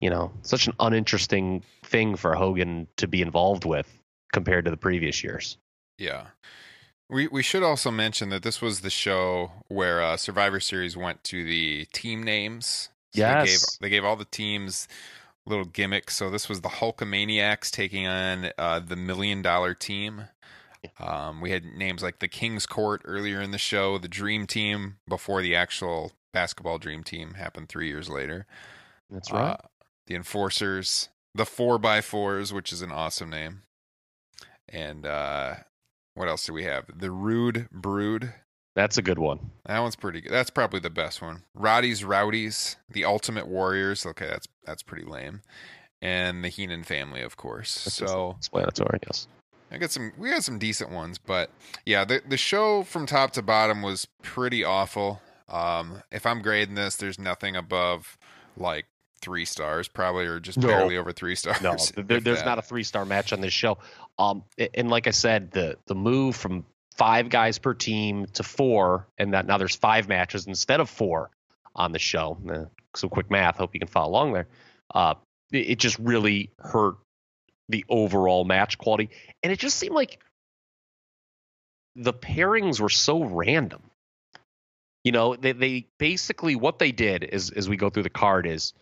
you know, such an uninteresting thing for Hogan to be involved with compared to the previous years. Yeah. We we should also mention that this was the show where uh, Survivor Series went to the team names. So They gave, Yes. they gave all the teams little gimmicks. So this was the Hulkamaniacs taking on uh, the Million Dollar Team. Um, we had names like the King's Court earlier in the show, the Dream Team before the actual basketball Dream Team happened three years later. That's Uh, the Enforcers, the Four by Fours, which is an awesome name, and uh, what else do we have? The Rude Brood. That's a good one. That one's pretty good. That's probably the best one. Roddy's Rowdies, the Ultimate Warriors. Okay, that's that's pretty lame. And the Heenan family, of course. That's so explanatory, yes. I got some. We got some decent ones, but yeah, the the show from top to bottom was pretty awful. Um, if I'm grading this, there's nothing above like three stars, probably, or just No. barely over three stars. No, there, there's that. not a three star match on this show. Um, and like I said, the the move from five guys per team to four, and that now there's five matches instead of four on the show. Eh, some quick math. Hope you can follow along there. Uh, it, it just really hurt the overall match quality, and it just seemed like the pairings were so random. You know, they they basically what they did is as we go through the card is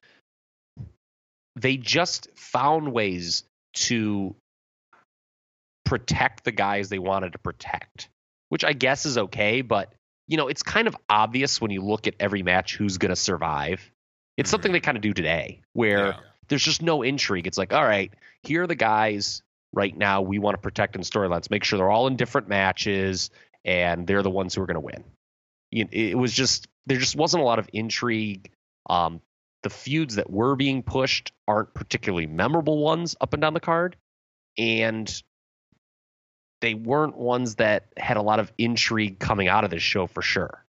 they just found ways to protect the guys they wanted to protect, which I guess is okay, but you know, it's kind of obvious when you look at every match who's going to survive. It's something they kind of do today where Yeah. there's just no intrigue. It's like, all right, here are the guys right now we want to protect in storylines. Make sure they're all in different matches and they're the ones who are going to win. It was just there just wasn't a lot of intrigue. Um, the feuds that were being pushed aren't particularly memorable ones up and down the card, and they weren't ones that had a lot of intrigue coming out of this show for sure.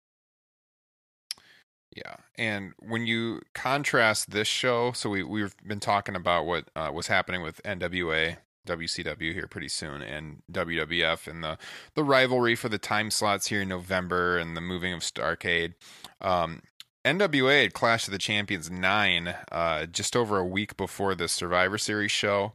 Yeah, and when you contrast this show, so we we've been talking about what uh, was happening with NWA, WCW here pretty soon, and WWF, and the the rivalry for the time slots here in November, and the moving of Starrcade. Um, NWA had Clash of the Champions nine, uh, just over a week before the Survivor Series show.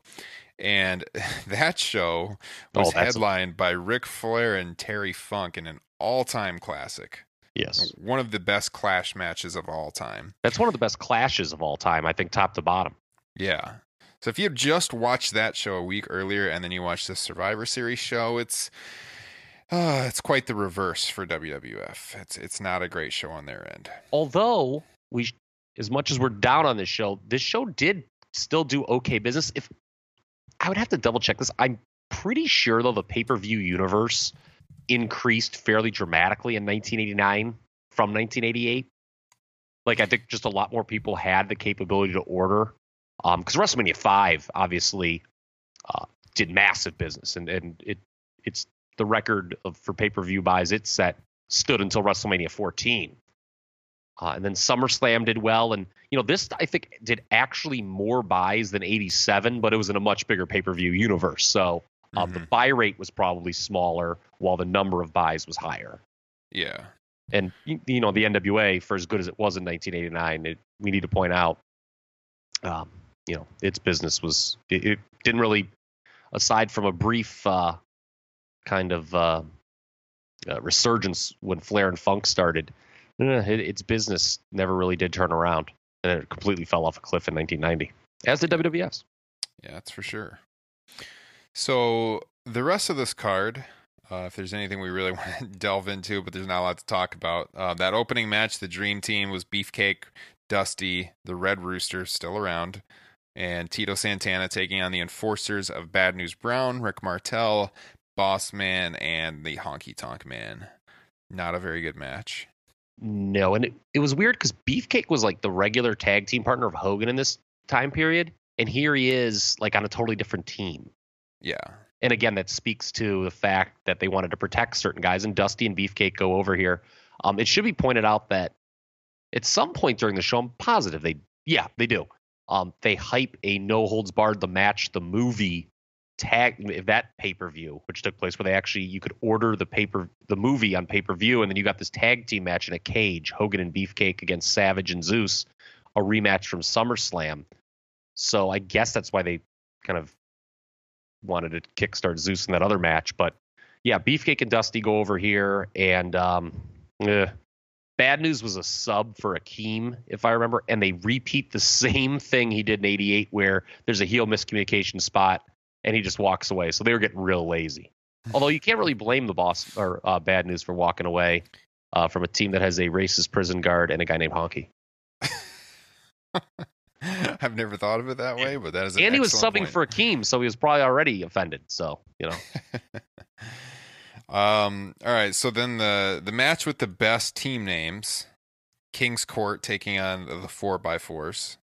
And that show Oh, was that's- headlined by Ric Flair and Terry Funk in an all-time classic Yes, one of the best clash matches of all time. that's one of the best clashes of all time. I think top to bottom. Yeah. So if you had just watched that show a week earlier and then you watch the Survivor Series show, it's uh, it's quite the reverse for WWF. It's it's not a great show on their end. although we as much as we're down on this show this show did still do okay business if i would have to double check this i'm pretty sure though the pay per view universe increased fairly dramatically in 1989 from 1988. Like I think just a lot more people had the capability to order. Um, because WrestleMania five obviously uh, did massive business, and and it it's the record of for pay per view buys it set stood until WrestleMania 14. Uh, and then SummerSlam did well, and you know this I think did actually more buys than '87, but it was in a much bigger pay-per-view universe. So uh, the buy rate was probably smaller, while the number of buys was higher. Yeah. And you, you know the NWA, for as good as it was in 1989, it, we need to point out, um, you know, its business was it, it didn't really, aside from a brief uh, kind of uh, uh, resurgence when Flair and Funk started its business never really did turn around, and it completely fell off a cliff in 1990, as did WWS. Yeah, that's for sure. So the rest of this card, uh, if there's anything we really want to delve into, but there's not a lot to talk about. Uh, that opening match, the Dream Team was Beefcake, Dusty, the Red Rooster, still around, and Tito Santana taking on the Enforcers of Bad News Brown, Rick Martel, Boss Man, and the Honky Tonk Man. Not a very good match. No, and it, it was weird because Beefcake was like the regular tag team partner of Hogan in this time period, and here he is like on a totally different team. Yeah. And again, that speaks to the fact that they wanted to protect certain guys, and Dusty and Beefcake go over here. Um, it should be pointed out that at some point during the show, I'm positive they, yeah, they do. Um, they hype a no holds barred the match, the movie tag that pay per view, which took place where they actually you could order the paper the movie on pay per view, and then you got this tag team match in a cage, Hogan and Beefcake against Savage and Zeus, a rematch from SummerSlam. So I guess that's why they kind of wanted to kickstart Zeus in that other match. But yeah, Beefcake and Dusty go over here, and um, eh. Bad News was a sub for Akeem, if I remember, and they repeat the same thing he did in '88, where there's a heel miscommunication spot, and he just walks away. So they were getting real lazy. Although you can't really blame the boss or uh, Bad News for walking away uh, from a team that has a racist prison guard and a guy named Honky. I've never thought of it that way, but that is. An and he was subbing point. for Akeem, so he was probably already offended. So you know, Um. All right. So then the the match with the best team names, King's Court taking on the four by fours.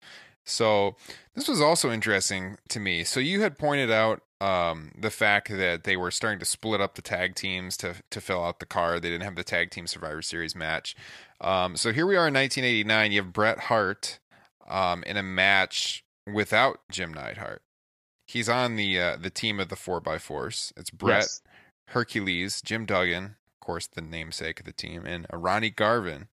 So this was also interesting to me. So you had pointed out um, the fact that they were starting to split up the tag teams to to fill out the card. They didn't have the tag team Survivor Series match. Um, so here we are in 1989. You have Bret Hart um, in a match without Jim Neidhart. He's on the uh, the team of the four by fours. It's Bret, Yes. Hercules, Jim Duggan, of course, the namesake of the team, and Ronnie Garvin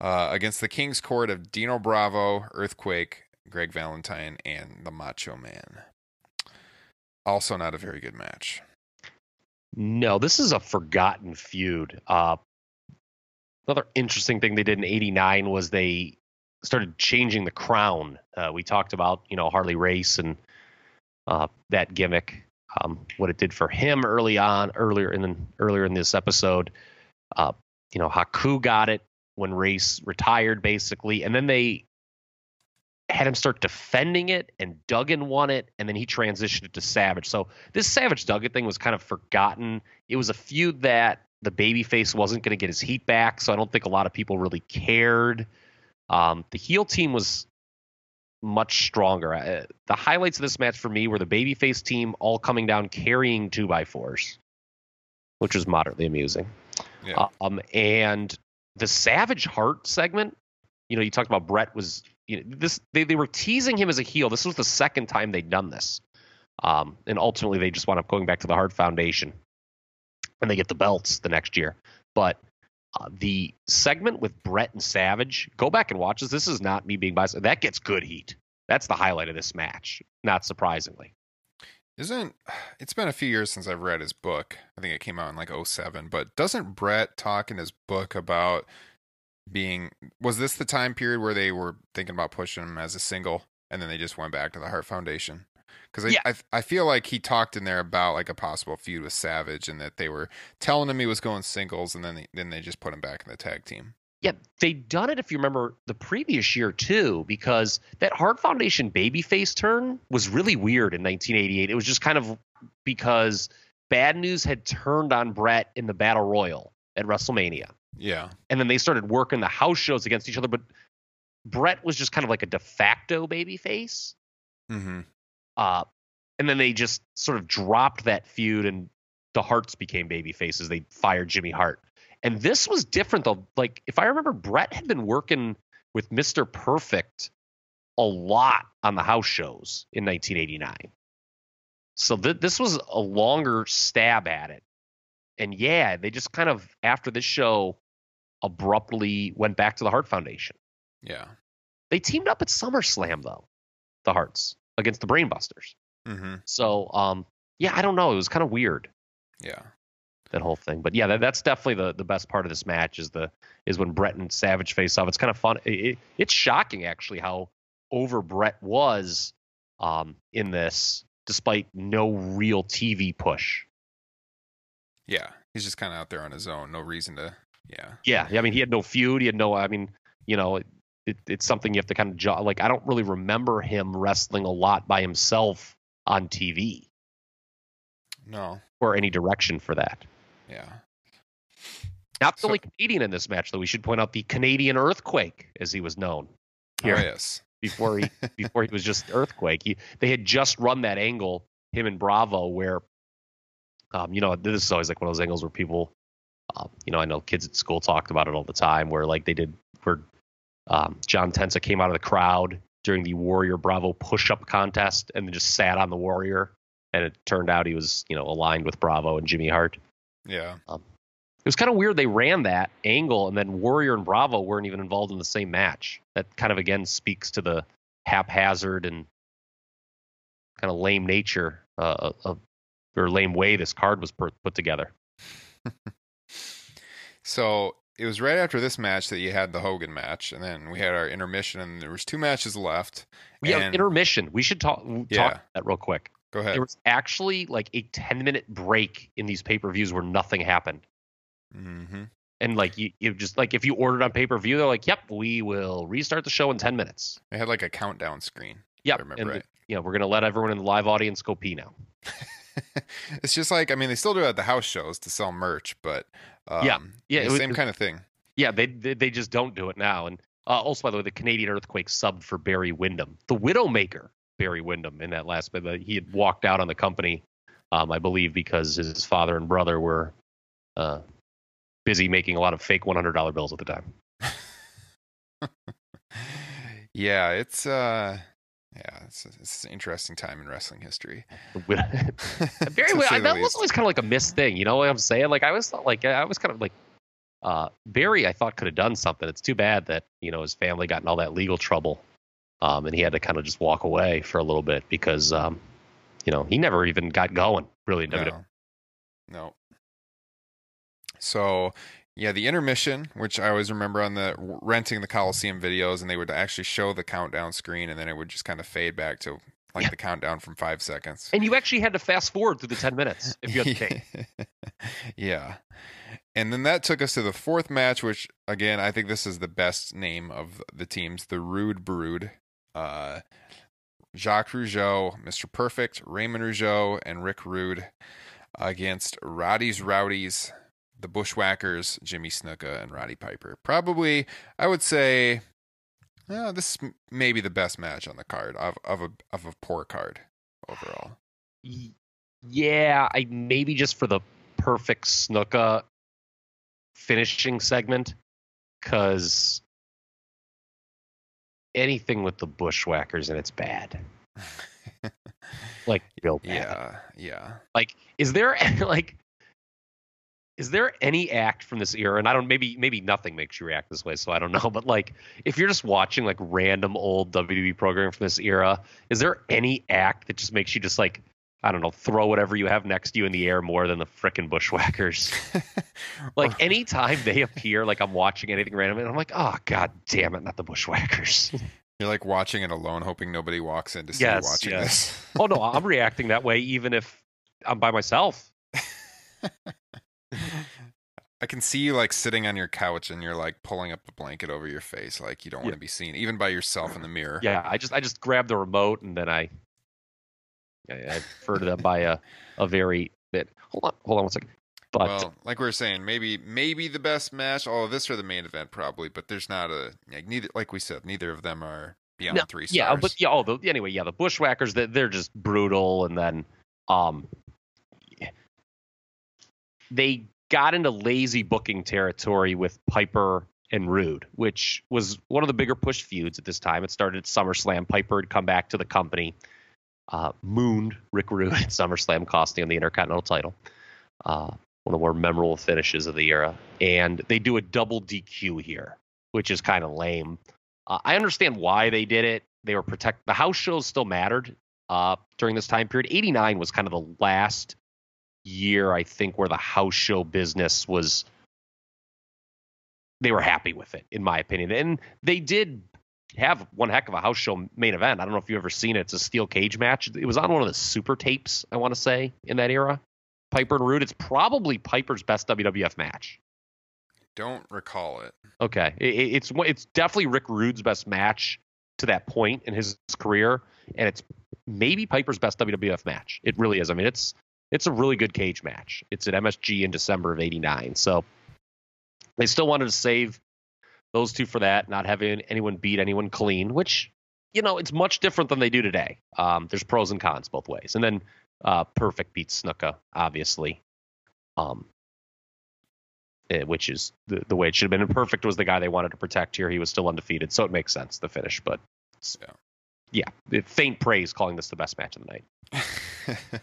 uh, against the King's Court of Dino Bravo, Earthquake, Greg Valentine, and the Macho Man. Also, not a very good match. No, this is a forgotten feud. Uh, another interesting thing they did in '89 was they started changing the crown. Uh, we talked about you know Harley Race and uh, that gimmick, um, what it did for him early on, earlier in earlier in this episode. Uh, you know, Haku got it when Race retired, basically, and then they had him start defending it, and Duggan won it, and then he transitioned it to Savage. So this Savage Duggan thing was kind of forgotten. It was a feud that the babyface wasn't going to get his heat back, so I don't think a lot of people really cared. Um, the heel team was much stronger. Uh, the highlights of this match for me were the babyface team all coming down carrying two by fours, which was moderately amusing. Yeah. Um, and the Savage Hart segment, you know, you talked about Bret was, you know, this they they were teasing him as a heel. This was the second time they'd done this, um, and ultimately they just wound up going back to the Hart Foundation, and they get the belts the next year. But uh, the segment with Bret and Savage, go back and watch this. This is not me being biased. That gets good heat. That's the highlight of this match, not surprisingly. Isn't it's been a few years since I've read his book. I think it came out in like 07, but doesn't Bret talk in his book about being was this the time period where they were thinking about pushing him as a single and then they just went back to the Hart Foundation? Cuz I, Yeah. I I feel like he talked in there about like a possible feud with Savage and that they were telling him he was going singles and then they, then they just put him back in the tag team. Yeah, they'd done it if you remember the previous year too, because that Hart Foundation babyface turn was really weird in 1988. It was just kind of because Bad News had turned on Bret in the Battle Royal at WrestleMania, Yeah. and then they started working the house shows against each other. But Bret was just kind of like a de facto babyface, Mm-hmm. uh, and then they just sort of dropped that feud, and the Harts became baby faces. They fired Jimmy Hart, and this was different though. Like if I remember, Bret had been working with Mister Perfect a lot on the house shows in 1989. So th- this was a longer stab at it, and yeah, they just kind of after this show abruptly went back to the Hart Foundation. Yeah. They teamed up at SummerSlam though, the Harts against the Brainbusters. Mm-hmm. So, um, yeah, I don't know. It was kind of weird Yeah. that whole thing, but yeah, that, that's definitely the, the best part of this match is the is when Bret and Savage face off. It's kind of fun. It, it- it's shocking actually how over Bret was um, in this, despite no real TV push. Yeah. He's just kind of out there on his own. No reason to. Yeah. Yeah, I mean, he had no feud. He had no. I mean, you know, it, it, it's something you have to kind of jo- like. I don't really remember him wrestling a lot by himself on TV No. or any direction for that. Yeah. Not the So- only Canadian in this match, though. We should point out the Canadian Earthquake, as he was known Oh, here yes. before he before he was just Earthquake. He they had just run that angle, him and Bravo, where, um, you know, this is always like one of those angles where people, um, you know, I know kids at school talked about it all the time, where like they did where um, John Tenta came out of the crowd during the Warrior Bravo push-up contest and then just sat on the Warrior, and it turned out he was you know aligned with Bravo and Jimmy Hart. Yeah. It was kind of weird they ran that angle and then Warrior and Bravo weren't even involved in the same match. That kind of again speaks to the haphazard and kind of lame nature uh, of or lame way this card was put together. So it was right after this match that you had the Hogan match, and then we had our intermission, and there was two matches left. We have intermission. We should talk Yeah. talk about that real quick. Go ahead. There was actually like a 10 minute break in these pay per views where nothing happened. Mm-hmm. And like you, you just like if you ordered on pay per view, they're like, "Yep, we will restart the show in 10 minutes." They had like a countdown screen. Yep, I remember and right. know we're gonna let everyone in the live audience go pee now. it's just like I mean they still do it at the house shows to sell merch, but um, Yeah. Yeah, the was- same kind of thing. Yeah, they they, they just don't do it now. And uh, also, by the way, the Canadian Earthquake subbed for Barry Windham, the Widowmaker Barry Windham, in that last bit. He had walked out on the company, um, I believe, because his father and brother were uh, busy making a lot of fake one hundred dollar bills at the time. Yeah, it's uh, yeah, it's, it's an interesting time in wrestling history. The Wid- Barry, To Wid- say the that was always kind of like a missed thing. You know what I'm saying? Like I was thought, like I was kind of like uh, Barry. I thought could have done something. It's too bad that you know his family got in all that legal trouble, um, and he had to kind of just walk away for a little bit because um, you know he never even got going really. No. no. So, yeah, the intermission, which I always remember on the renting the Coliseum videos, and they would actually show the countdown screen, and then it would just kind of fade back to like Yeah. the countdown from five seconds. And you actually had to fast forward through the ten minutes if you had the tape. yeah. And then that took us to the fourth match, which again, I think this is the best name of the teams, the Rude Brood. Uh, Jacques Rougeau, Mr. Perfect, Raymond Rougeau, and Rick Rude against Roddy's Rowdies, the Bushwhackers, Jimmy Snuka, and Roddy Piper. Probably, I would say, this may be the best match on the card of, of a of a poor card overall. Yeah, I maybe just for the perfect Snuka finishing segment, because anything with the bushwhackers and it's bad. Like real bad. Yeah, yeah. Like, is there like, is there any act from this era? And I don't. Maybe maybe nothing makes you react this way, so I don't know. But like, if you're just watching like random old WWE programming from this era, is there any act that just makes you just like, I don't know, throw whatever you have next to you in the air more than the frickin' bushwhackers? like anytime they appear, like I'm watching anything random, and I'm like, oh god damn it, not the bushwhackers. You're like watching it alone, hoping nobody walks in to see Yes, you watching yes. this. oh no, I'm reacting that way even if I'm by myself. I can see you like sitting on your couch and you're like pulling up a blanket over your face, like you don't want to be seen, even by yourself in the mirror. Yeah, I just I just grab the remote and then I I, I refer to them by a a very bit. Hold on, hold on one second. But well, like we were saying, maybe maybe the best match. All of this for the main event, probably, but there's not a like neither. Like we said, neither of them are beyond No, three stars. yeah, but yeah, the, anyway, yeah, the bushwhackers they, they're just brutal, and then um, they got into lazy booking territory with Piper and Rude, which was one of the bigger push feuds at this time. It started at SummerSlam. Piper had come back to the company, uh, mooned Rick Rude at SummerSlam, costing him the Intercontinental title. Uh, one of the more memorable finishes of the era, and they do a double DQ here, which is kind of lame. Uh, I understand why they did it. They were protect the house shows still mattered uh, during this time period. '89 was kind of the last year I think where the house show business was. They were happy with it, in my opinion, and they did have one heck of a house show main event. I don't know if you've ever seen it. It's a steel cage match. It was on one of the super tapes, I want to say, in that era. Piper and Rude. It's probably Piper's best WWF match. don't recall it. Okay, it, it- it's it's definitely Rick Rude's best match to that point in his career, and it's maybe Piper's best WWF match. It really is. I mean, it's it's a really good cage match. It's at MSG in December of '89, so they still wanted to save those two for that, not having anyone beat anyone clean, which you know it's much different than they do today. Um, there's pros and cons both ways, and then uh, Perfect beats Snuka, obviously. Um, eh, which is the, the way it should have been. And Perfect was the guy they wanted to protect here. He was still undefeated, so it makes sense the finish. But Yeah. yeah, faint praise calling this the best match of the night.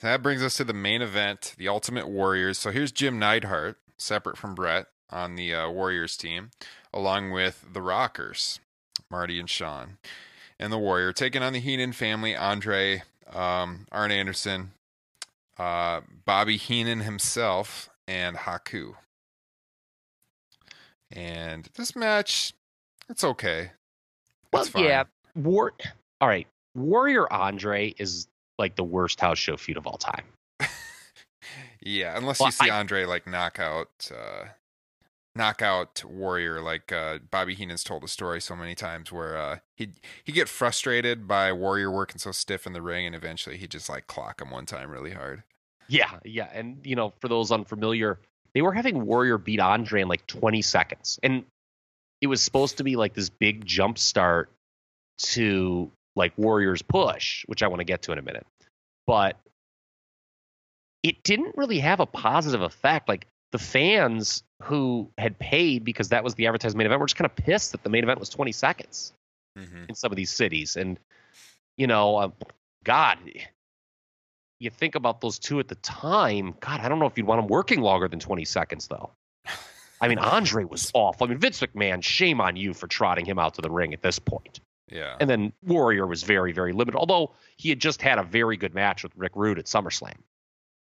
that brings us to the main event, the Ultimate Warriors. So here's Jim Neidhart, separate from Bret, on the uh, Warriors team, along with the Rockers, Marty and Shawn, and the Warrior, taking on the Heenan family, Andre, um, Arn Anderson, uh, Bobby Heenan himself, and Haku. And this match, it's okay. Well, It's fine. yeah, War. All right, Warrior Andre is like the worst house show feud of all time. Yeah, unless Well, you see I- Andre like knockout, uh, knockout warrior, like uh, Bobby Heenan's told a story so many times where uh, he he get frustrated by warrior working so stiff in the ring, and eventually he just like clock him one time really hard. Yeah, yeah, and you know, for those unfamiliar, they were having Warrior beat Andre in like 20 seconds, and it was supposed to be like this big jump start to like Warrior's push, which I want to get to in a minute, but it didn't really have a positive effect. Like the fans who had paid because that was the advertised main event were just kind of pissed that the main event was 20 seconds Mm-hmm. in some of these cities. And, you know, uh, God, you think about those two at the time. God, I don't know if you'd want them working longer than 20 seconds, though. I mean, Andre was awful. I mean, Vince McMahon, shame on you for trotting him out to the ring at this point. Yeah, And then Warrior was very, very limited, although he had just had a very good match with Rick Rude at SummerSlam,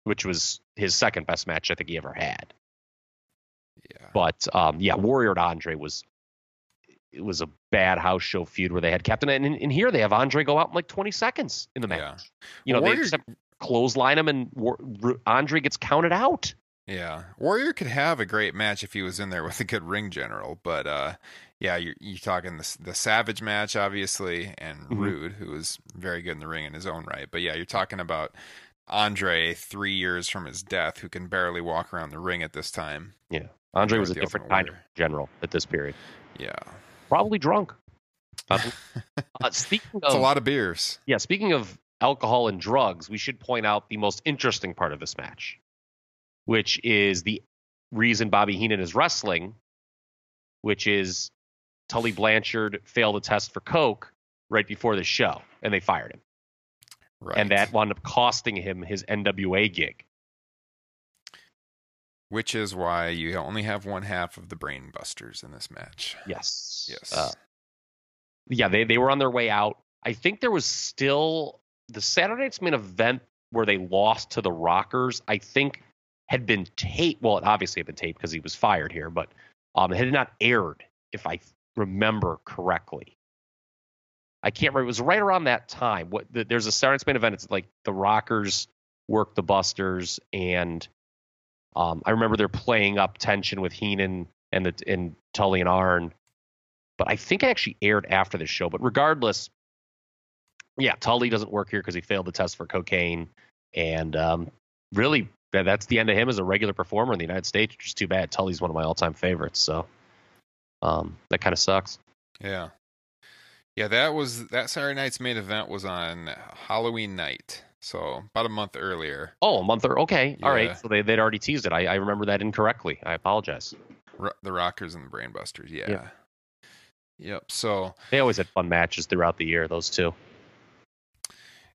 which was his second best match I think he ever had. yeah, But um, yeah, Warrior and Andre was it was a bad house show feud where they had Captain and, and here they have Andre go out in like 20 seconds in the match. Yeah. You know, Warrior- they just have clothesline him and War- Andre gets counted out. yeah. Warrior could have a great match if he was in there with a good ring general, but uh, yeah, you're you're talking the the Savage match, obviously, and Mhm. Rude, who was very good in the ring in his own right. But yeah, you're talking about Andre three years from his death, who can barely walk around the ring at this time. Yeah, Andre was a different kind of general at this period. Yeah, Probably drunk. Uh, uh, speaking it's of a lot of beers. Yeah, speaking of alcohol and drugs, we should point out the most interesting part of this match, which is the reason Bobby Heenan is wrestling, which is Tully Blanchard failed a test for coke right before the show, and they fired him, Right. and that wound up costing him his NWA gig. which is why you only have one half of the brain busters in this match. Yes. Yes. Uh, yeah, they they were on their way out. I think there was still the Saturday Night's main event where they lost to the Rockers. I think had been taped. Well, it obviously had been taped because he was fired here, but um, it had not aired, if I remember correctly. I can't remember. It was right around that time. What the, there's a Saturday Night's main event. It's like the Rockers work the Busters, and Um, I remember they're playing up tension with Heenan and the and Tully and Arn, but I think it actually aired after the show. But regardless, yeah, Tully doesn't work here because he failed the test for cocaine, and um, really that's the end of him as a regular performer in the United States, which is too bad. Tully's one of my all-time favorites, so um, that kind of sucks. Yeah. Yeah, that was that Saturday night's main event was on Halloween night. So about a month earlier. Oh, a month or okay. All Yeah. right. So they they'd already teased it. I, I remember that incorrectly. I apologize. Ro- the Rockers and the Brainbusters. Yeah. Yeah. Yep. So They always had fun matches throughout the year, those two.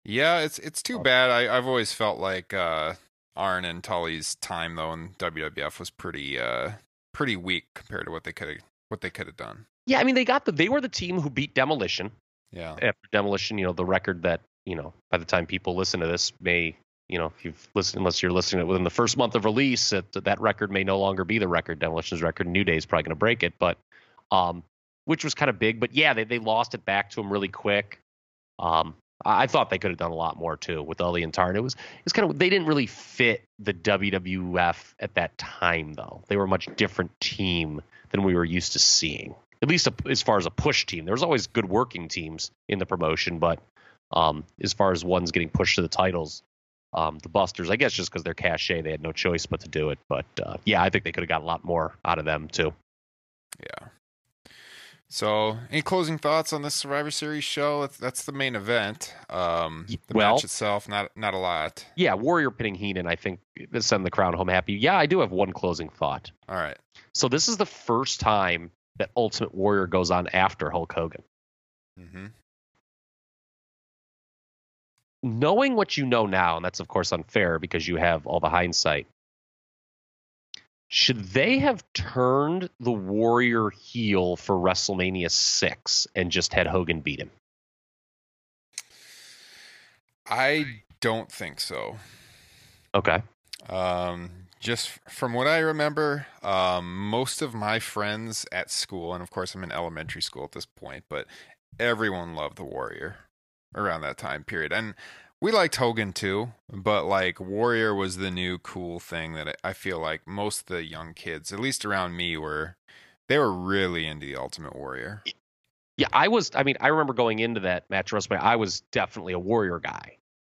yeah, it's it's too bad. I, I've always felt like uh Arn and Tully's time though in WWF was pretty uh pretty weak compared to what they could have what they could have done. Yeah, I mean they got the they were the team who beat Demolition. Yeah. After Demolition, you know, the record that, you know, by the time people listen to this may you know, if you've listened, unless you're listening to it within the first month of release, that that record may no longer be the record. Demolition's record. New Day is probably going to break it, but um, which was kind of big. But yeah, they they lost it back to him really quick. Um, I, I thought they could have done a lot more too with Ellie and Tarn. It was it's kind of they didn't really fit the WWF at that time though. They were a much different team than we were used to seeing. At least a, as far as a push team, there was always good working teams in the promotion, but um, as far as ones getting pushed to the titles, um, the Busters, I guess just because their cachet, they had no choice but to do it. But uh, yeah, I think they could have got a lot more out of them too. Yeah. So, any closing thoughts on this Survivor Series show? That's, that's the main event. Um, the well- match itself, not not a lot. Yeah, Warrior pinning Heenan, I think send the crown home happy. Yeah, I do have one closing thought. All right. So this is the first time that Ultimate Warrior goes on after Hulk Hogan. Mm-hmm. knowing what you know now, and that's of course unfair because you have all the hindsight, should they have turned the Warrior heel for WrestleMania 6 and just had Hogan beat him? I don't think so. Okay. Um, just from what I remember, um, most of my friends at school, and of course I'm in elementary school at this point, but everyone loved the Warrior around that time period, and we liked Hogan too. But like Warrior was the new cool thing that I feel like most of the young kids, at least around me, were they were really into the Ultimate Warrior. Yeah, I was, I mean, I remember going into that match WrestleMania, I was definitely a Warrior guy.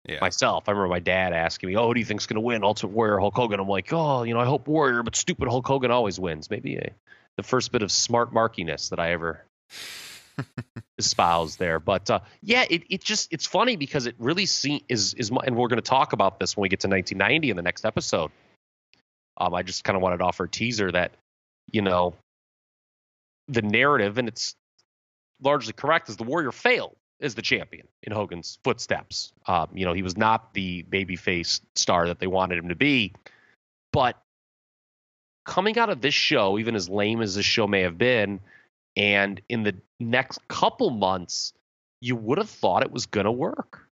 Yeah, myself. I remember my dad asking me, "Oh, who do you think's going to win, Ultimate Warrior, Hulk Hogan?" I'm like, "Oh, you know, I hope Warrior, but stupid Hulk Hogan always wins." Maybe a, the first bit of smart markiness that I ever espoused there. But uh, yeah, it, it just it's funny because it really see, is is and we're going to talk about this when we get to 1990 in the next episode. Um, I just kind of wanted to offer a teaser that you know the narrative, and it's largely correct, is the Warrior failed as the champion in Hogan's footsteps. Um, you know, he was not the babyface star that they wanted him to be, but coming out of this show, even as lame as this show may have been, and in the next couple months, you would have thought it was going to work.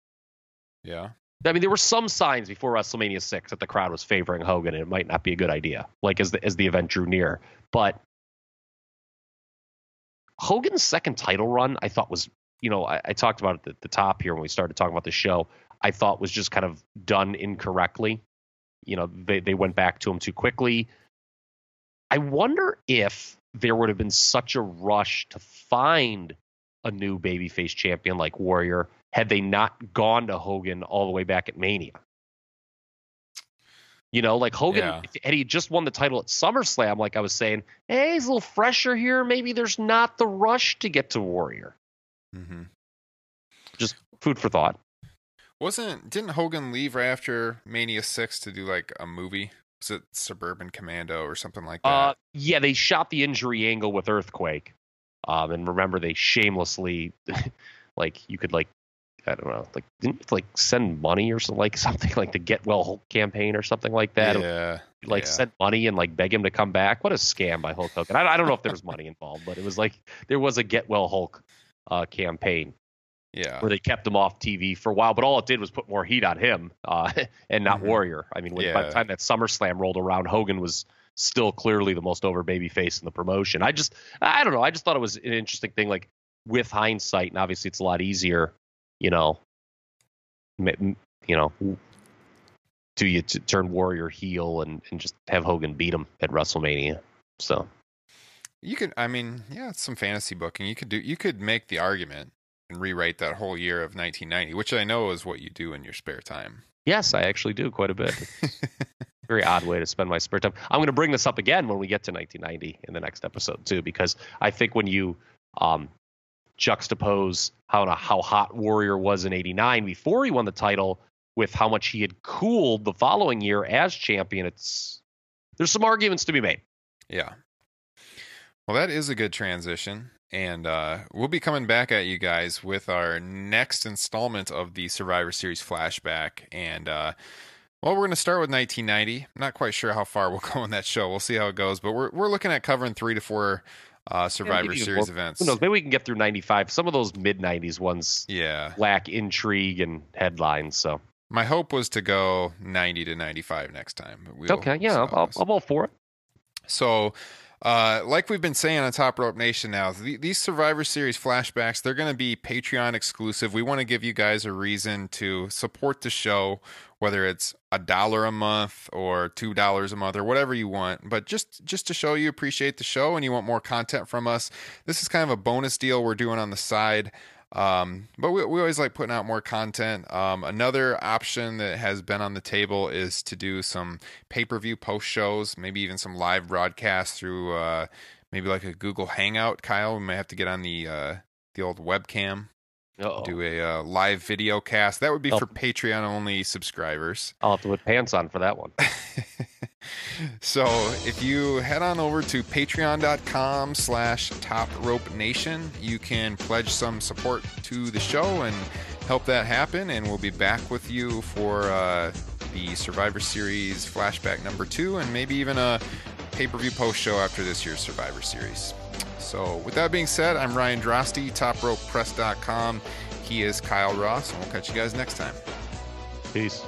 yeah, I mean, there were some signs before WrestleMania six that the crowd was favoring Hogan, and it might not be a good idea. Like as the as the event drew near, but Hogan's second title run, I thought was, you know, I, I talked about it at the top here when we started talking about the show. I thought was just kind of done incorrectly. You know, they they went back to him too quickly. I wonder if there would have been such a rush to find a new babyface champion like Warrior had they not gone to Hogan all the way back at Mania. You know, like Hogan, Yeah. had he just won the title at SummerSlam, like I was saying, hey, he's a little fresher here. Maybe there's not the rush to get to Warrior. Mm-hmm. Just food for thought. Wasn't didn't Hogan leave right after Mania Six to do like a movie? Was it Suburban Commando or something like that? Uh, yeah, they shot the injury angle with Earthquake. Um, and remember, they shamelessly, like, you could like, I don't know, like, didn't like send money or something like something like the Get Well Hulk campaign or something like that. yeah, like yeah. send money and like beg him to come back. What a scam by Hulk Hogan. I, I don't know if there was money involved, but it was like there was a Get Well Hulk uh, campaign yeah, where they kept him off TV for a while, but all it did was put more heat on him uh, and not Mhm. Warrior. I mean, when, by the time that SummerSlam rolled around, Hogan was still clearly the most over baby face in the promotion. I just, I don't know. I just thought it was an interesting thing. Like with hindsight, and obviously it's a lot easier, you know, you know, do you t- turn Warrior heel and, and just have Hogan beat him at WrestleMania. So You could, I mean, yeah, it's some fantasy booking. You could do, you could make the argument and rewrite that whole year of 1990, which I know is what you do in your spare time. yes, I actually do quite a bit. Very odd way to spend my spare time. I'm going to bring this up again when we get to 1990 in the next episode too, because I think when you um, juxtapose how how hot Warrior was in '89 before he won the title with how much he had cooled the following year as champion, it's there's some arguments to be made. Yeah. Well, that is a good transition. And uh, we'll be coming back at you guys with our next installment of the Survivor Series flashback. And, uh, well, we're going to start with 1990. I'm not quite sure how far we'll go in that show. We'll see how it goes. But we're, we're looking at covering three to four uh, Survivor maybe Series events. Who knows? Maybe we can get through '95. Some of those mid '90s ones Yeah. lack intrigue and headlines. So My hope was to go 90 to 95 next time. but we'll okay, yeah, I'll. I'm all for it. So, uh, like we've been saying on Top Rope Nation now, th- these Survivor Series flashbacks, they're going to be Patreon exclusive. We want to give you guys a reason to support the show, whether it's a dollar a month or two dollars a month or whatever you want. But just just to show you appreciate the show and you want more content from us, this is kind of a bonus deal we're doing on the side. Um, but we, we always like putting out more content. Um, another option that has been on the table is to do some pay per view post shows, maybe even some live broadcasts through uh, maybe like a Google Hangout. Kyle, we might have to get on the uh, the old webcam, Uh-oh. do a uh, live video cast. That would be Oh. for Patreon only subscribers. I'll have to put pants on for that one. so if you head on over to patreon.com slash top rope nation you can pledge some support to the show and help that happen and we'll be back with you for uh, the survivor series flashback number two and maybe even a pay-per-view post show after this year's survivor series. So with that being said i'm ryan drosty topropepress.com he is kyle ross and we'll catch you guys next time. Peace.